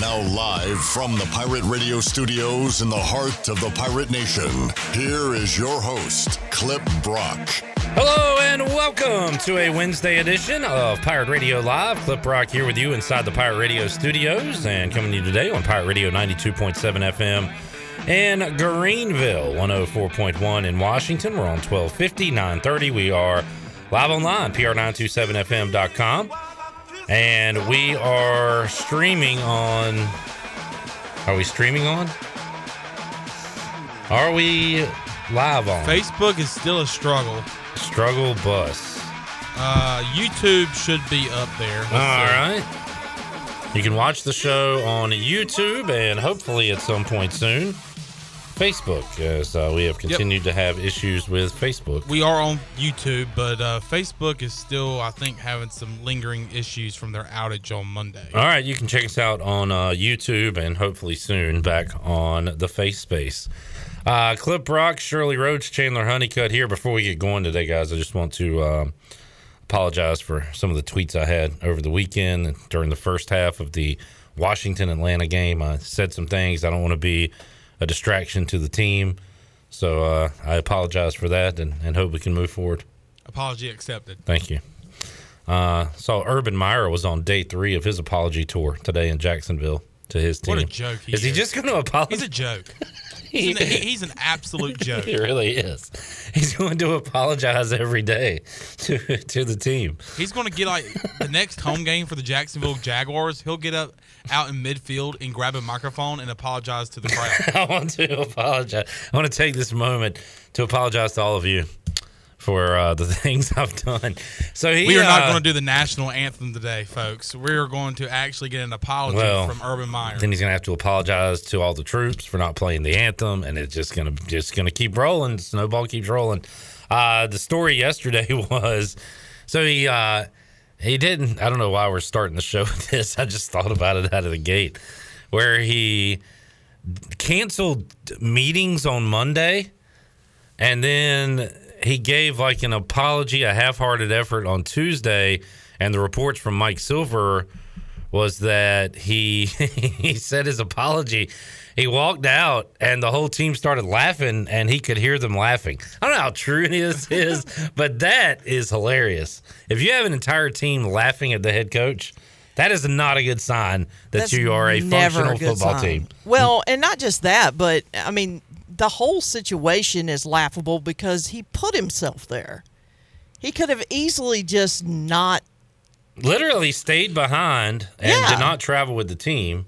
Now, live from the Pirate Radio studios in the heart of the Pirate Nation, here is your host, Clip Brock. Hello and welcome to a Wednesday edition of Pirate Radio Live. Clip Brock here with you inside the Pirate Radio studios and coming to you today on Pirate Radio 92.7 FM in Greenville, 104.1 in Washington. We're on 1250, 930. We are live online, pr927fm.com. And we are streaming on. Are we streaming on? Are we live on? Facebook is still a struggle. Struggle bus. Uh, YouTube should be up there. Let's All see. right. You can watch the show on YouTube and hopefully at some point soon, Facebook, as uh, we have continued to have issues with Facebook. We are on YouTube, but uh, Facebook is still, I think, having some lingering issues from their outage on Monday. All right, you can check us out on uh, YouTube and hopefully soon back on the Face Space. Uh, Clip Rock, Shirley Roach, Chandler Honeycutt here. Before we get going today, guys, I just want to um, apologize for some of the tweets I had over the weekend during the first half of the Washington Atlanta game. I said some things. I don't want to be a distraction to the team. So uh, I apologize for that and, and hope we can move forward. Apology accepted. Thank you. Uh, saw Urban Meyer was on day three of his apology tour today in Jacksonville to his team. What a joke he is he just going to apologize? He's a joke. He's an, he's an absolute joke. He really is. He's going to apologize every day to to the team. He's going to get like the next home game for the Jacksonville Jaguars. He'll get up out in midfield and grab a microphone and apologize to the crowd. I want to apologize. I want to take this moment to apologize to all of you for uh, the things I've done. So he, we are not uh, going to do the national anthem today, folks. We are going to actually get an apology Well, from Urban Meyer. Then he's gonna have to apologize to all the troops for not playing the anthem, and it's just gonna just gonna keep rolling. Snowball keeps rolling. Uh, the story yesterday was so he uh, he didn't. I don't know why we're starting the show with this. I just thought about it out of the gate, where he canceled meetings on Monday, and then he gave like an apology, a half-hearted effort on Tuesday, and the reports from Mike Silver was that he he said his apology. He walked out and the whole team started laughing and he could hear them laughing. I don't know how true this is, but that is hilarious. If you have an entire team laughing at the head coach, that is not a good sign that That's you are a functional good football sign. team. Well, and not just that, but I mean, the whole situation is laughable because he put himself there. He could have easily just not. Literally stayed behind and Yeah. did not travel with the team.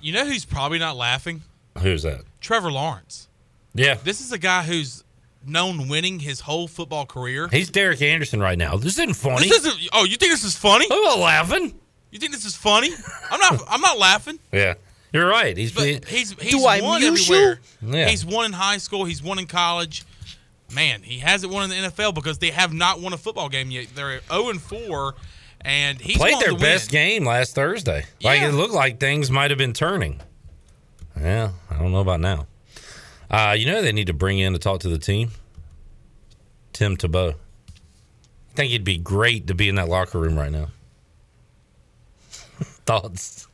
You know who's probably not laughing? Who's that? Trevor Lawrence. Yeah. This is a guy who's known winning his whole football career. He's Derek Anderson right now. This isn't funny. This isn't. Oh, you think this is funny? I'm not laughing. You think this is funny? I'm not. I'm not laughing. Yeah. You're right. He's But he's he's Do I won everywhere. Yeah. He's won in high school. He's won in college. Man, he hasn't won in the NFL because they have not won a football game yet. They're 0 and 4, and he played their best game last Thursday. Like it looked like things might have been turning. Yeah, I don't know about now. Uh, you know they need to bring in to talk to the team. Tim Tebow. I think it'd be great to be in that locker room right now. Thoughts?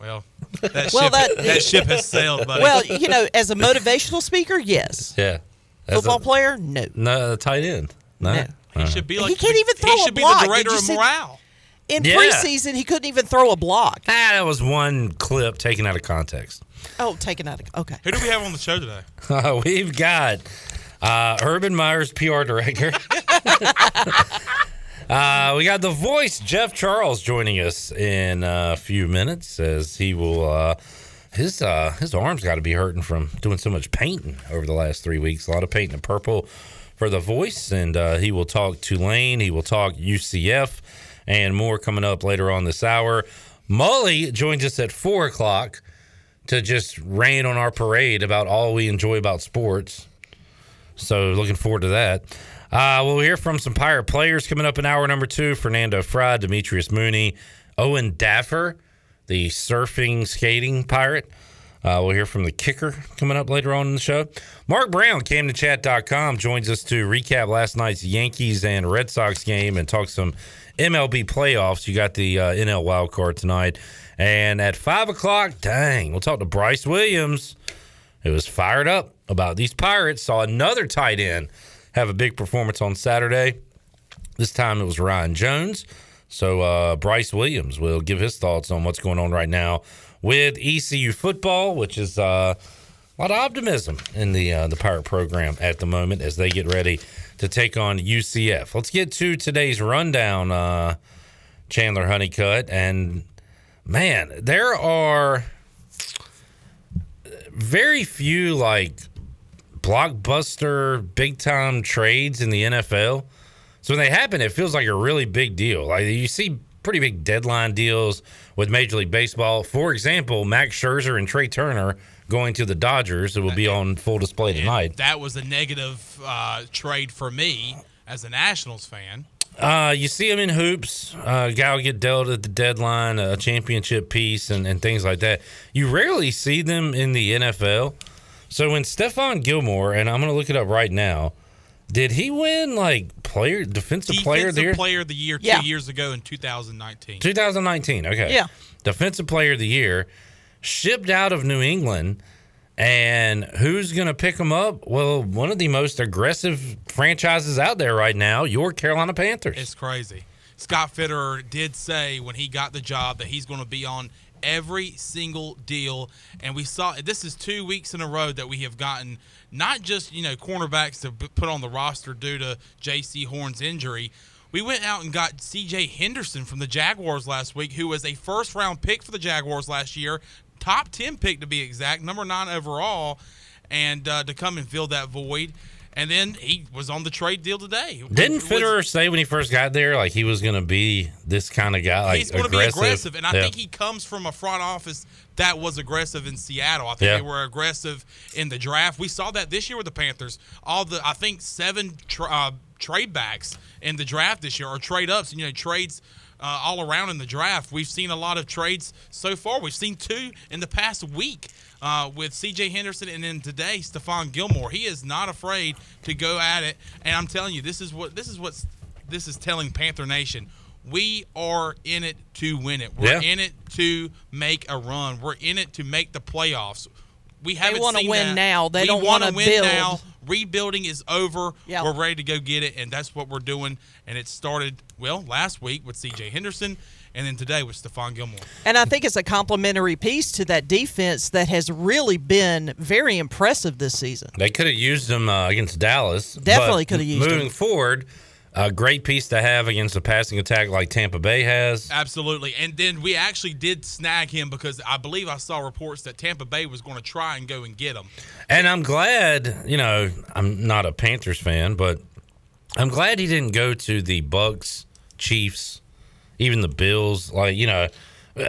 Well, that Well, ship, that- that, ship has sailed, buddy. Well, you know, as a motivational speaker, yes. Yeah. That's Football a- player, no. No, tight end. No. No. he should be like He can't even throw He a should be the director of see- morale. In Yeah. preseason, he couldn't even throw a block. Ah, that was one clip taken out of context. Oh, taken out of. Okay. Who do we have on the show today? Uh, we've got uh, Urban Meyer's PR director. Uh, we got the voice, Jeff Charles, joining us in a few minutes as he will. Uh, his uh, his arms got to be hurting from doing so much painting over the last three weeks. A lot of painting in purple for the voice, and uh, he will talk Tulane. He will talk UCF and more coming up later on this hour. Molly joins us at four o'clock to just rain on our parade about all we enjoy about sports. So looking forward to that. Uh, we'll hear from some Pirate players coming up in hour number two. Fernando Fry, Demetrius Mooney, Owen Daffer, the surfing skating pirate. Uh, we'll hear from the kicker coming up later on in the show. Mark Brown, CamdenChat.com, joins us to recap last night's Yankees and Red Sox game and talk some MLB playoffs. You got the uh, NL wild card tonight. And at 5 o'clock, dang, we'll talk to Bryce Williams, who was fired up about these Pirates. Saw another tight end have a big performance on Saturday. This time it was Ryan Jones. So uh, Bryce Williams will give his thoughts on what's going on right now with ECU football, which is uh, a lot of optimism in the uh, the Pirate program at the moment as they get ready to take on UCF. Let's get to today's rundown, uh, Chandler Honeycutt, and man, there are very few like blockbuster, big time trades in the NFL. So when they happen, it feels like a really big deal. Like you see pretty big deadline deals with Major League Baseball. For example, Max Scherzer and Trea Turner going to the Dodgers. It will be on full display tonight. That was a negative uh, trade for me as a Nationals fan. Uh, you see them in hoops. Uh, guy will get dealt at the deadline, a championship piece, and, and things like that. You rarely see them in the NFL. So when Stephon Gilmore, and I'm going to look it up right now, did he win like player defensive, player of the year? player of the year two years ago in 2019. 2019. Okay. Yeah. Defensive player of the year, shipped out of New England. And who's going to pick him up? Well, one of the most aggressive franchises out there right now, your Carolina Panthers. It's crazy. Scott Fitterer did say when he got the job that he's going to be on every single deal, and we saw this is two weeks in a row that we have gotten not just you know cornerbacks to put on the roster due to Jaycee Horn's injury. We went out and got C.J. Henderson from the Jaguars last week, who was a first round pick for the Jaguars last year, top ten pick to be exact, number nine overall, and uh, to come and fill that void. And then he was on the trade deal today. Didn't Fitterer say when he first got there, like he was going to be this kind of guy, like he's going to be aggressive? aggressive, and I Yeah. think he comes from a front office that was aggressive in Seattle. I think Yeah. they were aggressive in the draft. We saw that this year with the Panthers. All the I think seven tra- uh, trade backs in the draft this year, or trade ups, you know, trades. Uh, all around in the draft, we've seen a lot of trades so far. We've seen two in the past week uh, with C.J. Henderson, and then today Stephon Gilmore. He is not afraid to go at it, and I'm telling you, this is what this is what this is telling Panther Nation. We are in it to win it. We're Yeah. in it to make a run. We're in it to make the playoffs. We haven't wanna win that. now. They we don't wanna wanna win build. now. Rebuilding is over. Yeah. We're ready to go get it, and that's what we're doing. And it started well last week with C.J. Henderson, and then today with Stephon Gilmore. And I think it's a complementary piece to that defense that has really been very impressive this season. They could have used him uh, against Dallas. Definitely could have used him. Moving him. forward, a great piece to have against a passing attack like Tampa Bay has. Absolutely. And then we actually did snag him because I believe I saw reports that Tampa Bay was going to try and go and get him. And I'm glad, you know, I'm not a Panthers fan, but I'm glad he didn't go to the Bucks, Chiefs, even the Bills, like, you know,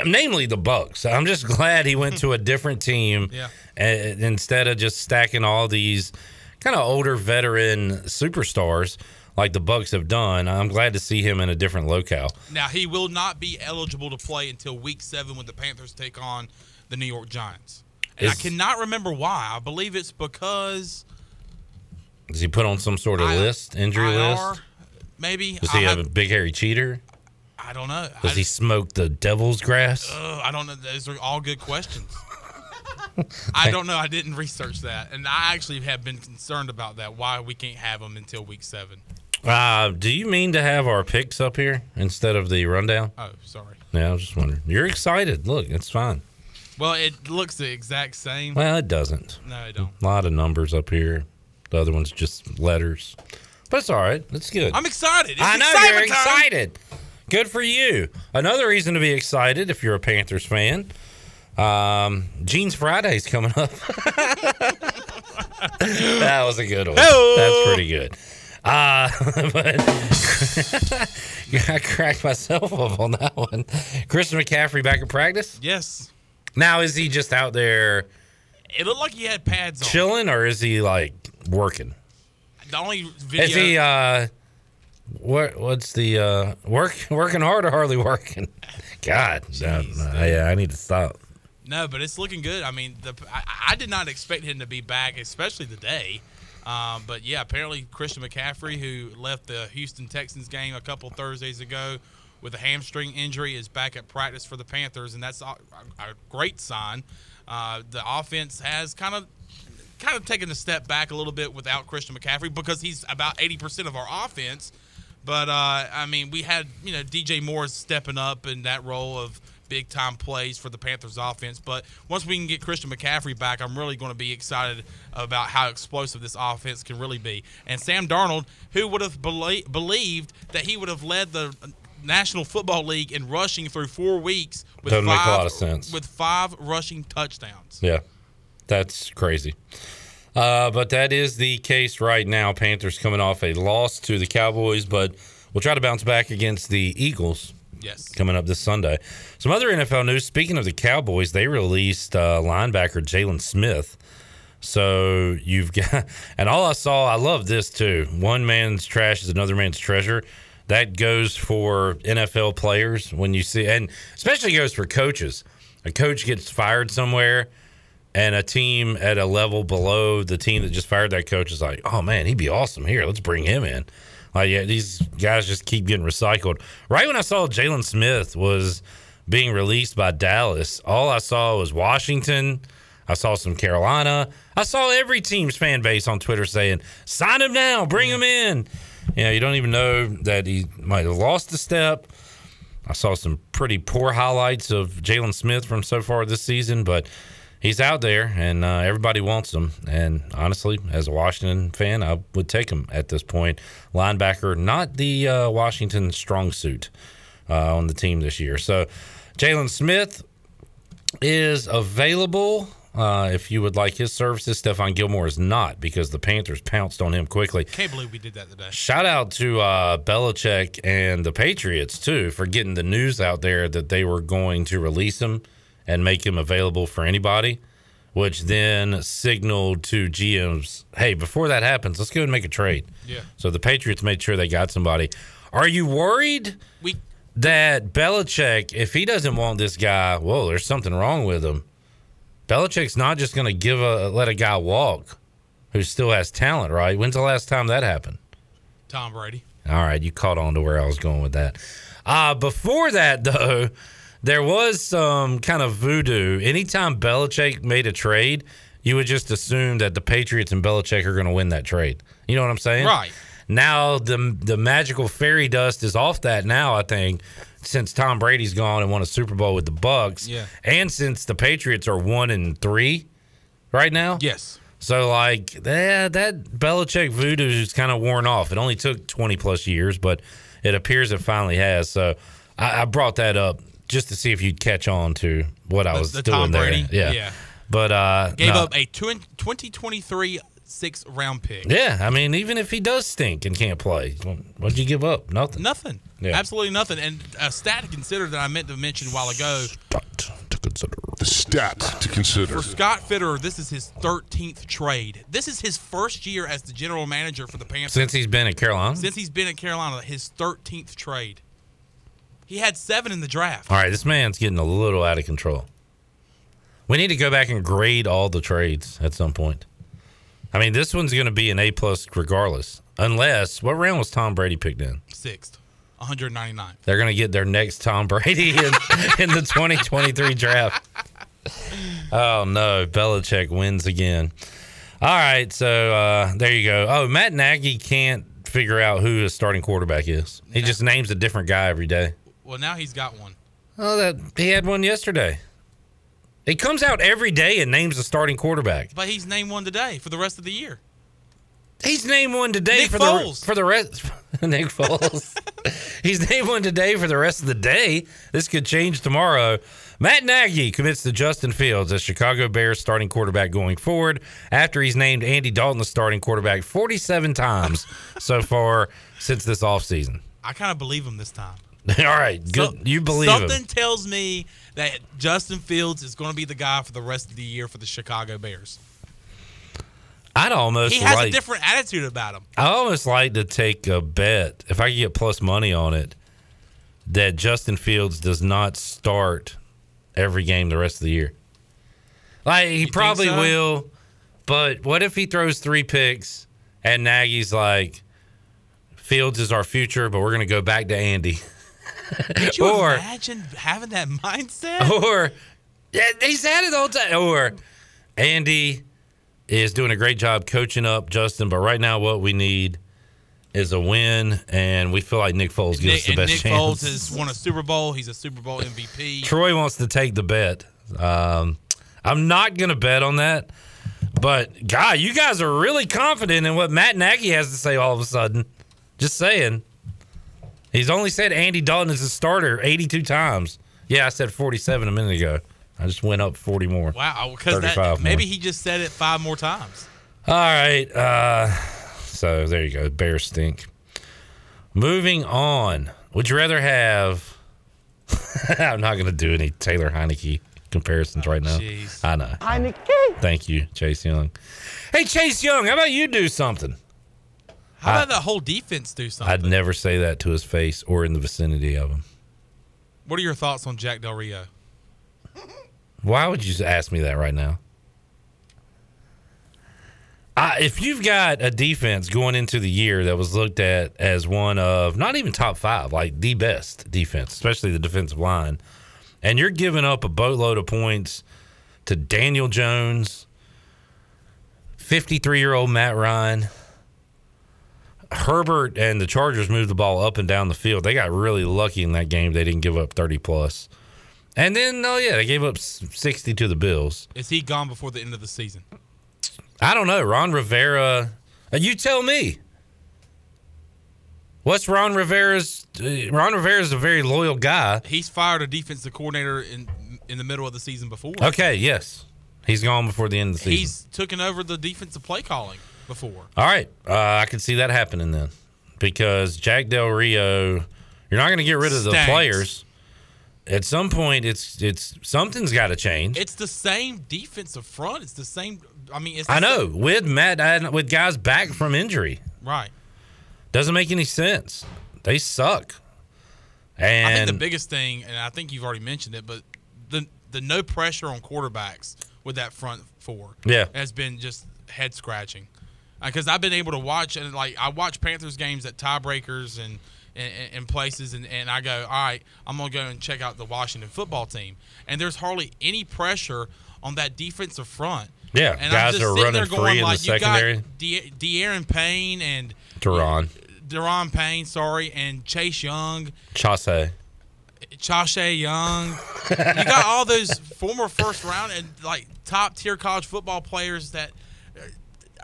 namely the Bucks. I'm just glad he went to a different team Yeah. uh, instead of just stacking all these kind of older veteran superstars like the Bucks have done. I'm glad to see him in a different locale. Now, he will not be eligible to play until week seven when the Panthers take on the New York Giants. And I cannot remember why. I believe it's because Does he put on some sort of I- list, injury IR, list? Maybe. Does he I, have a big hairy cheater? I don't know. Does I, he smoke the devil's grass? Ugh, I don't know. Those are all good questions. I don't know. I didn't research that, and I actually have been concerned about that. Why we can't have them until week seven? Uh, do you mean to have our picks up here instead of the rundown? Oh, sorry. Yeah, I was just wondering. You're excited. Look, it's fine. Well, it looks the exact same. Well, it doesn't. No, I don't. A lot of numbers up here. The other one's just letters. but it's all right. It's good. I'm excited. It's I know you're time. excited. Good for you. Another reason to be excited if you're a Panthers fan. Um, Jeans Friday's coming up. that was a good one. That's pretty good. Uh, but I cracked myself up on that one. Christian McCaffrey back in practice. Yes. Now is he just out there It looked like he had pads on. chilling, or is he like working? The only video. Is he uh what what's the uh work working hard or hardly working? God, no, Jeez, no, yeah, I need to stop. No, but it's looking good. I mean, the, I, I did not expect him to be back, especially today. Um, but yeah, apparently Christian McCaffrey, who left the Houston Texans game a couple Thursdays ago with a hamstring injury, is back at practice for the Panthers, and that's a, a great sign. Uh, the offense has kind of kind of taken a step back a little bit without Christian McCaffrey because he's about 80% of our offense. But uh, I mean, we had you know DJ Moore stepping up in that role of big time plays for the Panthers offense. But once we can get Christian McCaffrey back, I'm really going to be excited about how explosive this offense can really be. And Sam Darnold, who would have belie- believed that he would have led the National Football League in rushing through four weeks with Doesn't make five a lot of sense. with five rushing touchdowns. Yeah, that's crazy. Uh, but that is the case right now. Panthers coming off a loss to the Cowboys, but we'll try to bounce back against the Eagles Yes. coming up this Sunday. Some other NFL news. Speaking of the Cowboys, they released uh, linebacker Jaylon Smith. So you've got, and all I saw, I love this too. One man's trash is another man's treasure. That goes for NFL players when you see, and especially goes for coaches. A coach gets fired somewhere, and a team at a level below the team that just fired that coach is like, oh man, he'd be awesome here. Let's bring him in. Like, yeah, these guys just keep getting recycled. Right when I saw Jaylon Smith was being released by Dallas, all I saw was Washington. I saw some Carolina. I saw every team's fan base on Twitter saying, sign him now, bring him in. You know, you don't even know that he might have lost a step. I saw some pretty poor highlights of Jaylon Smith from so far this season, but he's out there and uh, everybody wants him. And honestly, as a Washington fan, I would take him at this point. Linebacker, not the uh, Washington strong suit uh, on the team this year. So Jaylon Smith is available. Uh, if you would like his services, Stephon Gilmore is not because the Panthers pounced on him quickly. Can't believe we did that today. Shout out to uh, Belichick and the Patriots too for getting the news out there that they were going to release him and make him available for anybody, which then signaled to GMs, "Hey, before that happens, let's go and make a trade." Yeah. So the Patriots made sure they got somebody. Are you worried We that Belichick, if he doesn't want this guy, well, there's something wrong with him. Belichick's not just going to give a let a guy walk who still has talent, right? When's the last time that happened? Tom Brady. All right, you caught on to where I was going with that. Uh, before that, though, there was some kind of voodoo. Anytime Belichick made a trade, you would just assume that the Patriots and Belichick are going to win that trade. You know what I'm saying? Right. Now the the magical fairy dust is off that now. I think since Tom Brady's gone and won a Super Bowl with the Bucks, Yeah. and since the Patriots are one and three right now, Yes. so like that that Belichick voodoo is kind of worn off. It only took twenty plus years, but it appears it finally has. So I, I brought that up just to see if you'd catch on to what I The- was the doing Tom there. Brady? Yeah. Yeah. But uh Gave no. up a twen- 2023 sixth round pick. Yeah, I mean, even if he does stink and can't play, what'd you give up? Nothing. Nothing. Yeah. Absolutely nothing. And a stat to consider that I meant to mention a while ago Stat to consider. The stat to consider. for Scott Fitterer, this is his 13th trade. This is his first year as the general manager for the Panthers. Since he's been at Carolina. Since he's been at Carolina, his 13th trade. He had seven in the draft. All right, this man's getting a little out of control. We need to go back and grade all the trades at some point. I mean, this one's going to be an A plus regardless, unless what round was Tom Brady picked in? Sixth, 199. They're going to get their next Tom Brady in, in the 2023 draft. Oh no, Belichick wins again. All right, so uh, there you go. Oh, Matt Nagy can't figure out who his starting quarterback is. He just names a different guy every day. Well, now he's got one. Oh, that he had one yesterday. He comes out every day and names the starting quarterback. But he's named one today for the rest of the year. He's named one today Nick for Foles. the for the rest. Nick Foles. He's named one today for the rest of the day. This could change tomorrow. Matt Nagy commits to Justin Fields as Chicago Bears starting quarterback going forward after he's named Andy Dalton the starting quarterback 47 times so far since this offseason. I kind of believe him this time. All right, good. So- you believe something him. tells me that Justin Fields is going to be the guy for the rest of the year for the Chicago Bears. I'd almost He has like a different attitude about him. I almost like to take a bet if I could get plus money on it that Justin Fields does not start every game the rest of the year. Like he think probably so? will, but what if he throws three picks and Nagy's like, Fields is our future, but we're going to go back to Andy, Could you Or- imagine having that mindset? or yeah, he's had it all the time, or Andy is doing a great job coaching up Justin, but right now what we need is a win, and we feel like Nick Foles gives Nick, us the and best Nick chance. Foles has won a Super Bowl. He's a Super Bowl MVP. Troy wants to take the bet. Um, I'm not going to bet on that, but God, you guys are really confident in what Matt Nagy has to say. All of a sudden, just saying, he's only said Andy Dalton is a starter 82 times. Yeah, I said 47 a minute ago. I just went up 40 more. Wow, because 35 that more. maybe he just said it five more times. All right. Uh, so there you go. Bears stink. Moving on. Would you rather have? I'm not going to do any Taylor Heinicke comparisons right now. jeez. I know. Heinicke. Thank you, Chase Young. Hey, Chase Young, how about you do something? How about that whole defense do something? I'd never say that to his face or in the vicinity of him. what are your thoughts on Jack Del Rio? Why would you ask me that right now? I, if you've got a defense going into the year that was looked at as one of not even top five, like the best defense, especially the defensive line, and you're giving up a boatload of points to Daniel Jones, 53 year old Matt Ryan, Herbert, and the Chargers moved the ball up and down the field. They got really lucky in that game. They didn't give up 30 plus. And then, oh yeah, they gave up 60 to the Bills. Is he gone before the end of the season? I don't know. Ron Rivera, uh, you tell me. What's Ron Rivera's? Uh, Ron Rivera's a very loyal guy. He's fired a defensive coordinator in in the middle of the season before. Okay, yes, he's gone before the end of the season. He's taken over the defensive play calling before. All right, uh, I can see that happening then, because Jack Del Rio, you're not going to get rid of the Stinks. players. At some point, it's it's something's got to change. It's the same defensive front. It's the same. I mean, it's I know same- with Matt with guys back from injury. right. Doesn't make any sense. They suck. And I think the biggest thing, and I think you've already mentioned it, but the the no pressure on quarterbacks with that front four, Yeah. has been just head scratching. Because I've been able to watch and like I watch Panthers games at tiebreakers and and, and places, and, and I go, all right, I'm gonna go and check out the Washington football team, and there's hardly any pressure on that defensive front. Yeah, and guys are running free going in the like, you secondary. got De- De'Aaron Payne and Teron, Deron Payne, sorry, and Chase Young. Chase. Chashay Young. you got all those former first round and like top tier college football players that uh,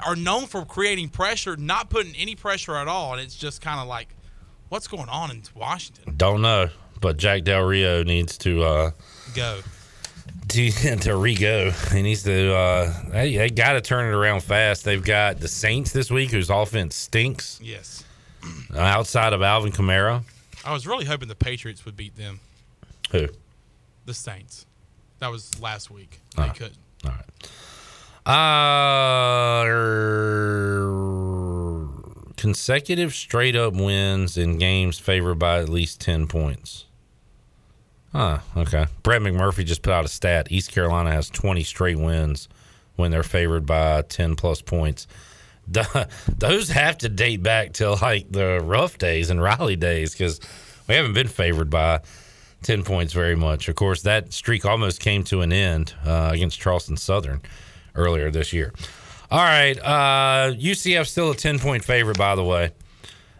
are known for creating pressure, not putting any pressure at all, and it's just kind of like, what's going on in Washington? Don't know, but Jack Del Rio needs to uh Go. to, to re-go. He needs to. uh They, they got to turn it around fast. They've got the Saints this week, whose offense stinks. Yes. Uh, outside of Alvin Kamara, I was really hoping the Patriots would beat them, who the Saints. That was last week. They Ah. couldn't. All right. Uh, consecutive straight up wins in games favored by at least 10 points. Huh, okay. Brett McMurphy just put out a stat. East Carolina has 20 straight wins when they're favored by 10 plus points. The- those have to date back to like the rough days and Raleigh days because we haven't been favored by 10 points very much. Of course, that streak almost came to an end uh, against Charleston Southern earlier this year. All right. Uh, UCF still a 10 point favorite, by the way,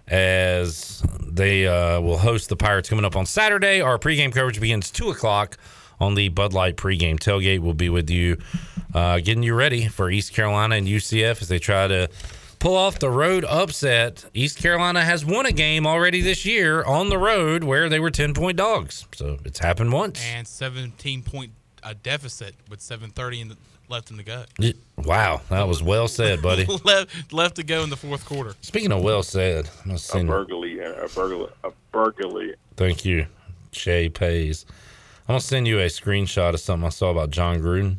as they uh, will host the Pirates coming up on Saturday. Our pregame coverage begins 2 o'clock on the Bud Light pregame tailgate. We'll be with you, uh, getting you ready for East Carolina and UCF as they try to pull off the road upset. East Carolina has won a game already this year on the road where they were 10 point dogs. So it's happened once. And 17 point a deficit with 7:30 in the, left in the go. Y- Wow, that was well said, buddy. left left to go in the fourth quarter. Speaking of well said, I'm gonna A send, burglary a burglary. A burglary. thank you, Shay Pays. I'm gonna send you a screenshot of something I saw about Jon Gruden,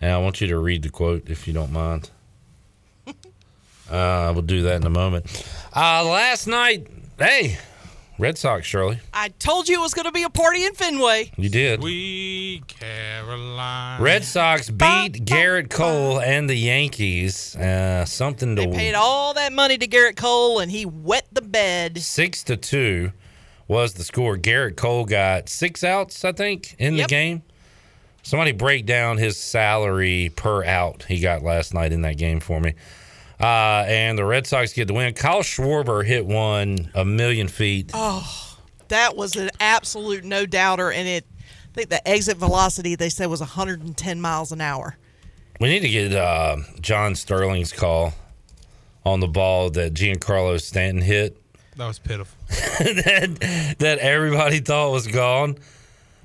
and I want you to read the quote if you don't mind. Uh, I will do that in a moment. Uh, last night, hey, Red Sox, Shirley, I told you it was going to be a party in Fenway. you did. We Caroline. Red Sox beat Gerrit Cole and the Yankees. Uh, something to They paid all that money to Gerrit Cole, and he wet the bed. six to two was the score. Gerrit Cole got six outs, I think, in the game. Somebody break down his salary per out he got last night in that game for me. Uh, and the Red Sox get the win. Kyle Schwarber hit one a million feet. Oh, that was an absolute no doubter, and it. I think the exit velocity they said was 110 miles an hour. We need to get uh, John Sterling's call on the ball that Giancarlo Stanton hit. That was pitiful. that, that everybody thought was gone.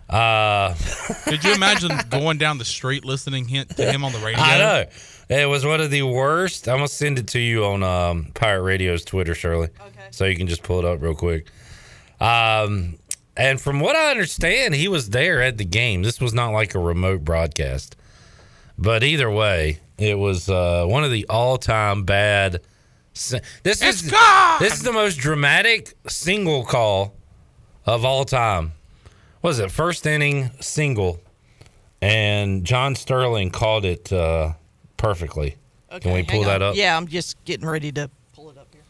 Uh, Could you imagine going down the street listening to him on the radio? I know. It was one of the worst. I'm gonna send it to you on um, Pirate Radio's Twitter, Shirley. Okay. So you can just pull it up real quick. Um, and from what I understand, he was there at the game. This was not like a remote broadcast. But either way, it was uh, one of the all-time bad. This It's is gone! this is the most dramatic single call of all time. What was it first inning single, and John Sterling called it uh, perfectly. Can we hang pull that up? Yeah, I'm just getting ready to pull it up here.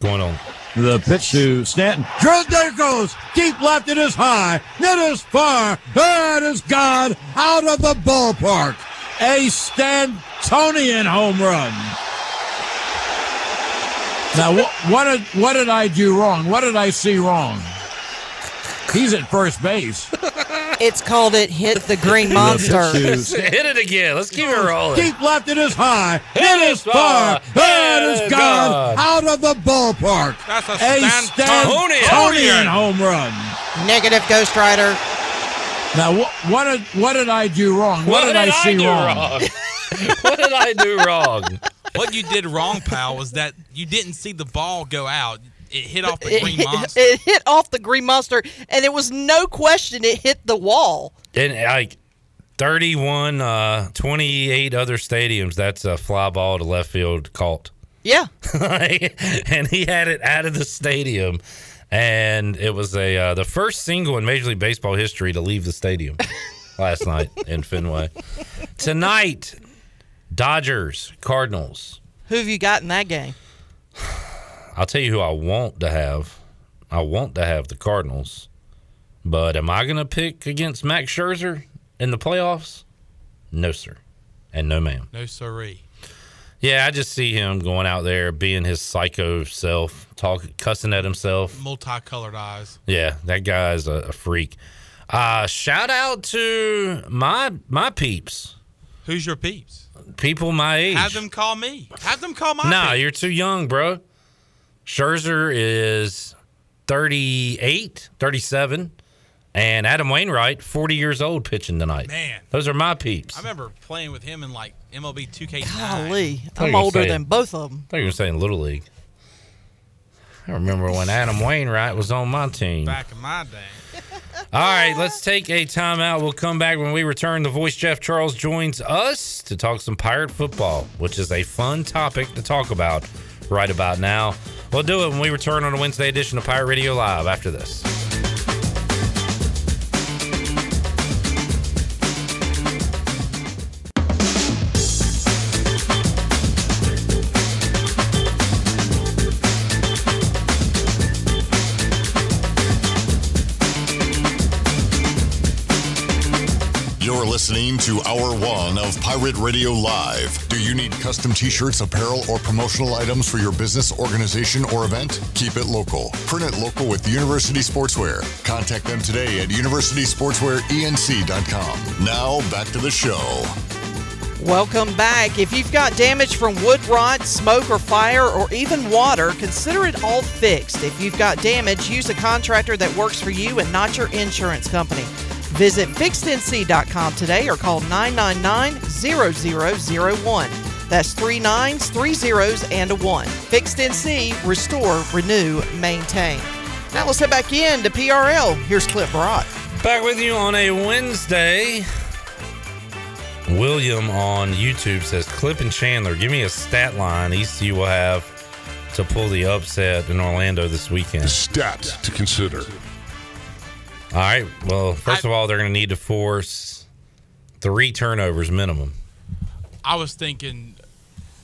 Going on. The pitch to Stanton. Drill, there it goes. Deep left, it is high. It is far. It is gone out of the ballpark. A Stantonian home run. Now, wh- what did what did I do wrong? What did I see wrong? He's at first base. It's called it hit the green monster. Hit it again. Let's keep it rolling. Deep left, it is high. It It is is far. far. It is gone out of the ballpark. That's a A Stantonian. Stantonian home run. Negative Ghost Rider. Now, wh- what did what did I do wrong? What, did, I see do wrong? what did I do wrong? What you did wrong, pal, was that you didn't see the ball go out. It hit off the It, green hit- monster. it hit off the green monster, and it was no question it hit the wall. In like 31, uh, 28 other stadiums, that's a fly ball to left field caught. Yeah. and he had it out of the stadium. And it was a uh, the first single in Major League Baseball history to leave the stadium last night in Fenway. Tonight, Dodgers, Cardinals. Who have you got in that game? I'll tell you who I want to have. I want to have the Cardinals. But am I going to pick against Max Scherzer in the playoffs? No, sir. And no, ma'am. No siree. Yeah, I just see him going out there being his psycho self, talk, cussing at himself. Multicolored eyes. Yeah, that guy's a, a freak. Uh, shout out to my my peeps, Who's your peeps? people my age. Have them call me. Have them call my Nah, peeps. you're too young, bro. Scherzer is 38, 37, and Adam Wainwright, 40 years old, pitching tonight. Man. Those are my peeps. I remember playing with him in like MLB 2K9. Golly, I'm older saying- than both of them. I thought you were saying Little League. I remember when Adam Wainwright was on my team. Back in my day. All right, let's take a timeout. We'll come back when we return. The voice Jeff Charles joins us to talk some pirate football, which is a fun topic to talk about right about now. We'll do it when we return on a Wednesday edition of Pirate Radio Live after this. Listening to Hour One of Pirate Radio Live. Do you need custom t shirts, apparel, or promotional items for your business, organization, or event? Keep it local. Print it local with University Sportswear. Contact them today at universitysportswearenc.com. Now, back to the show. Welcome back. If you've got damage from wood rot, smoke or fire, or even water, consider it all fixed. If you've got damage, use a contractor that works for you and not your insurance company. Visit fixednc.com today or call 999-0001. That's three nines, three zeros, and a one. Fixed NC, restore, renew, maintain. Now let's head back in to PRL. Here's Clip Brock. Back with you on a Wednesday. William on YouTube says Clip and Chandler, give me a stat line ECU will have to pull the upset in Orlando this weekend. Stat to consider. All right. Well, first of all, they're going to need to force three turnovers minimum. I was thinking,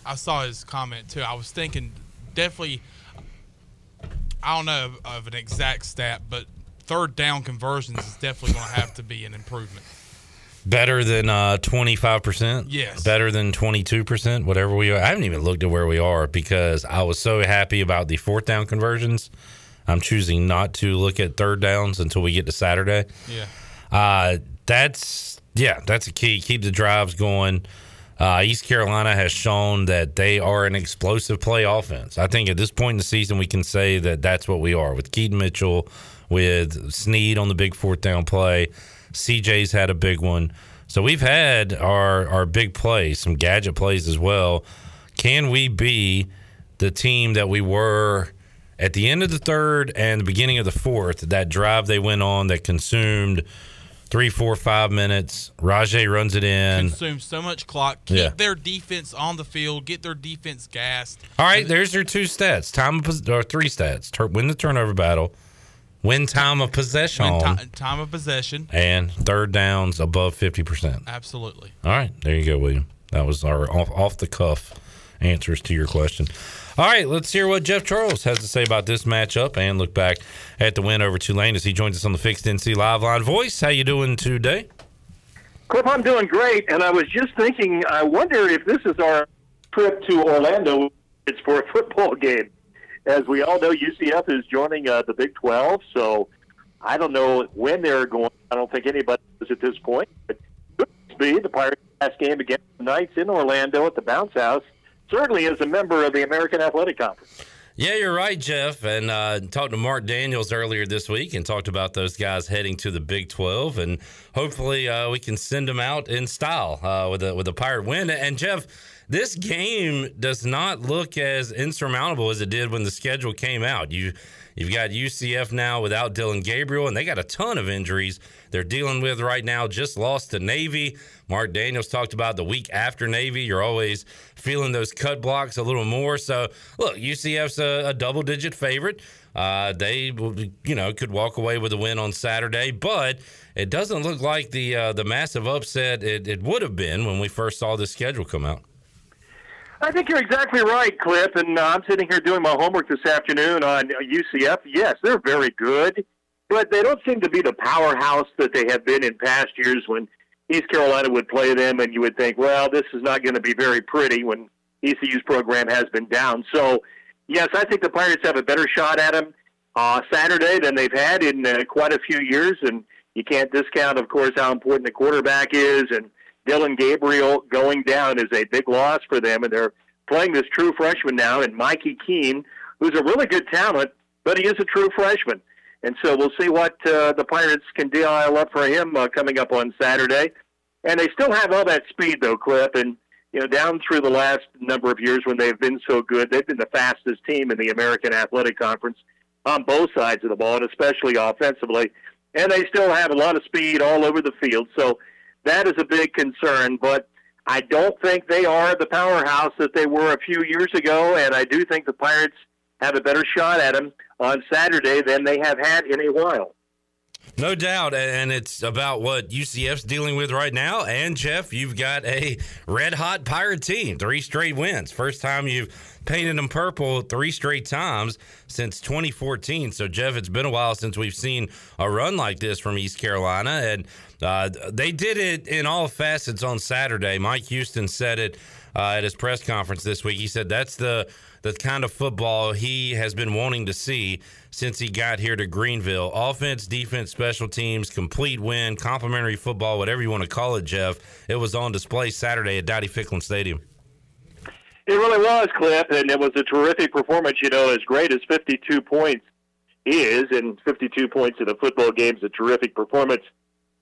I saw his comment too. I was thinking definitely, I don't know of, of an exact stat, but third down conversions is definitely going to have to be an improvement. Better than uh, 25%? Yes. Better than 22%, whatever we are. I haven't even looked at where we are because I was so happy about the fourth down conversions. I'm choosing not to look at third downs until we get to Saturday. Yeah. Uh, that's, yeah, that's a key. Keep the drives going. Uh, East Carolina has shown that they are an explosive play offense. I think at this point in the season, we can say that that's what we are with Keaton Mitchell, with Sneed on the big fourth down play. CJ's had a big one. So we've had our, our big plays, some gadget plays as well. Can we be the team that we were at the end of the third and the beginning of the fourth? That drive they went on that consumed three, four, five minutes. Rajay runs it in. Consume so much clock. Keep Yeah. their defense on the field. Get their defense gassed. All right, there's your two stats. Time of or three stats. Tur- win the turnover battle, win time of possession, Win ti- time of possession. and third downs above fifty percent. Absolutely. All right, there you go, William. That was our off, off the cuff answers to your question. All right, let's hear what Jeff Charles has to say about this matchup and look back at the win over Tulane as he joins us on the Fixed NC Live Line. Voice, how you doing today? Cliff, I'm doing great, and I was just thinking, I wonder if this is our trip to Orlando. It's for a football game. As we all know, UCF is joining uh, the Big 12, so I don't know when they're going. I don't think anybody knows at this point. But could be the Pirates' last game against the Knights in Orlando at the Bounce House. Certainly, as a member of the American Athletic Conference. Yeah, you're right, Jeff. And uh, talked to Mark Daniels earlier this week and talked about those guys heading to the Big 12, and hopefully uh, we can send them out in style uh, with a with a pirate win. And Jeff, this game does not look as insurmountable as it did when the schedule came out. You you've got UCF now without Dillon Gabriel, and they got a ton of injuries they're dealing with right now. Just lost to Navy. Mark Daniels talked about the week after Navy. You're always feeling those cut blocks a little more. So look, UCF's a, a double digit favorite. Uh, they, you know, could walk away with a win on Saturday, but it doesn't look like the uh, the massive upset it, it would have been when we first saw the schedule come out. I think you're exactly right, Cliff. And uh, I'm sitting here doing my homework this afternoon on UCF. Yes, they're very good, but they don't seem to be the powerhouse that they have been in past years when East Carolina would play them, and you would think, well, this is not going to be very pretty when ECU's program has been down. So, yes, I think the Pirates have a better shot at them uh, Saturday than they've had in uh, quite a few years, and you can't discount, of course, how important the quarterback is, and Dillon Gabriel going down is a big loss for them, and they're playing this true freshman now, and Mikey Keene, who's a really good talent, but he is a true freshman. And so we'll see what uh, the Pirates can dial up for him uh, coming up on Saturday. And they still have all that speed, though, Clip. And, you know, down through the last number of years when they've been so good, they've been the fastest team in the American Athletic Conference on both sides of the ball, and especially offensively. And they still have a lot of speed all over the field. So that is a big concern. But I don't think they are the powerhouse that they were a few years ago. And I do think the Pirates have a better shot at them on Saturday than they have had in a while. No doubt, and it's about what UCF's dealing with right now. And Jeff, you've got a red hot pirate team, three straight wins. First time you've painted them purple three straight times since 2014. So, Jeff, it's been a while since we've seen a run like this from East Carolina. And uh, they did it in all facets on Saturday. Mike Houston said it uh, at his press conference this week. He said that's the the kind of football he has been wanting to see since he got here to Greenville. Offense, defense, special teams, complete win, complimentary football, whatever you want to call it, Jeff. It was on display Saturday at Dowdy Ficklen Stadium. It really was, Clip, and it was a terrific performance. You know, as great as 52 points is, and 52 points in a football game is a terrific performance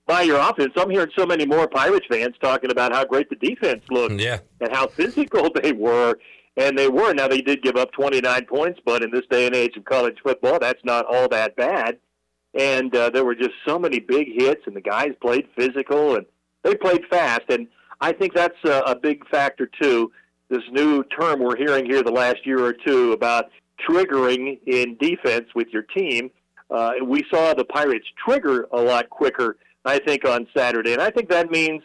by your offense. I'm hearing so many more Pirates fans talking about how great the defense looked yeah. and how physical they were. And they were. Now, they did give up 29 points, but in this day and age of college football, that's not all that bad. And uh, there were just so many big hits, and the guys played physical, and they played fast. And I think that's a, a big factor, too. This new term we're hearing here the last year or two about triggering in defense with your team. Uh, we saw the Pirates trigger a lot quicker, I think, on Saturday. And I think that means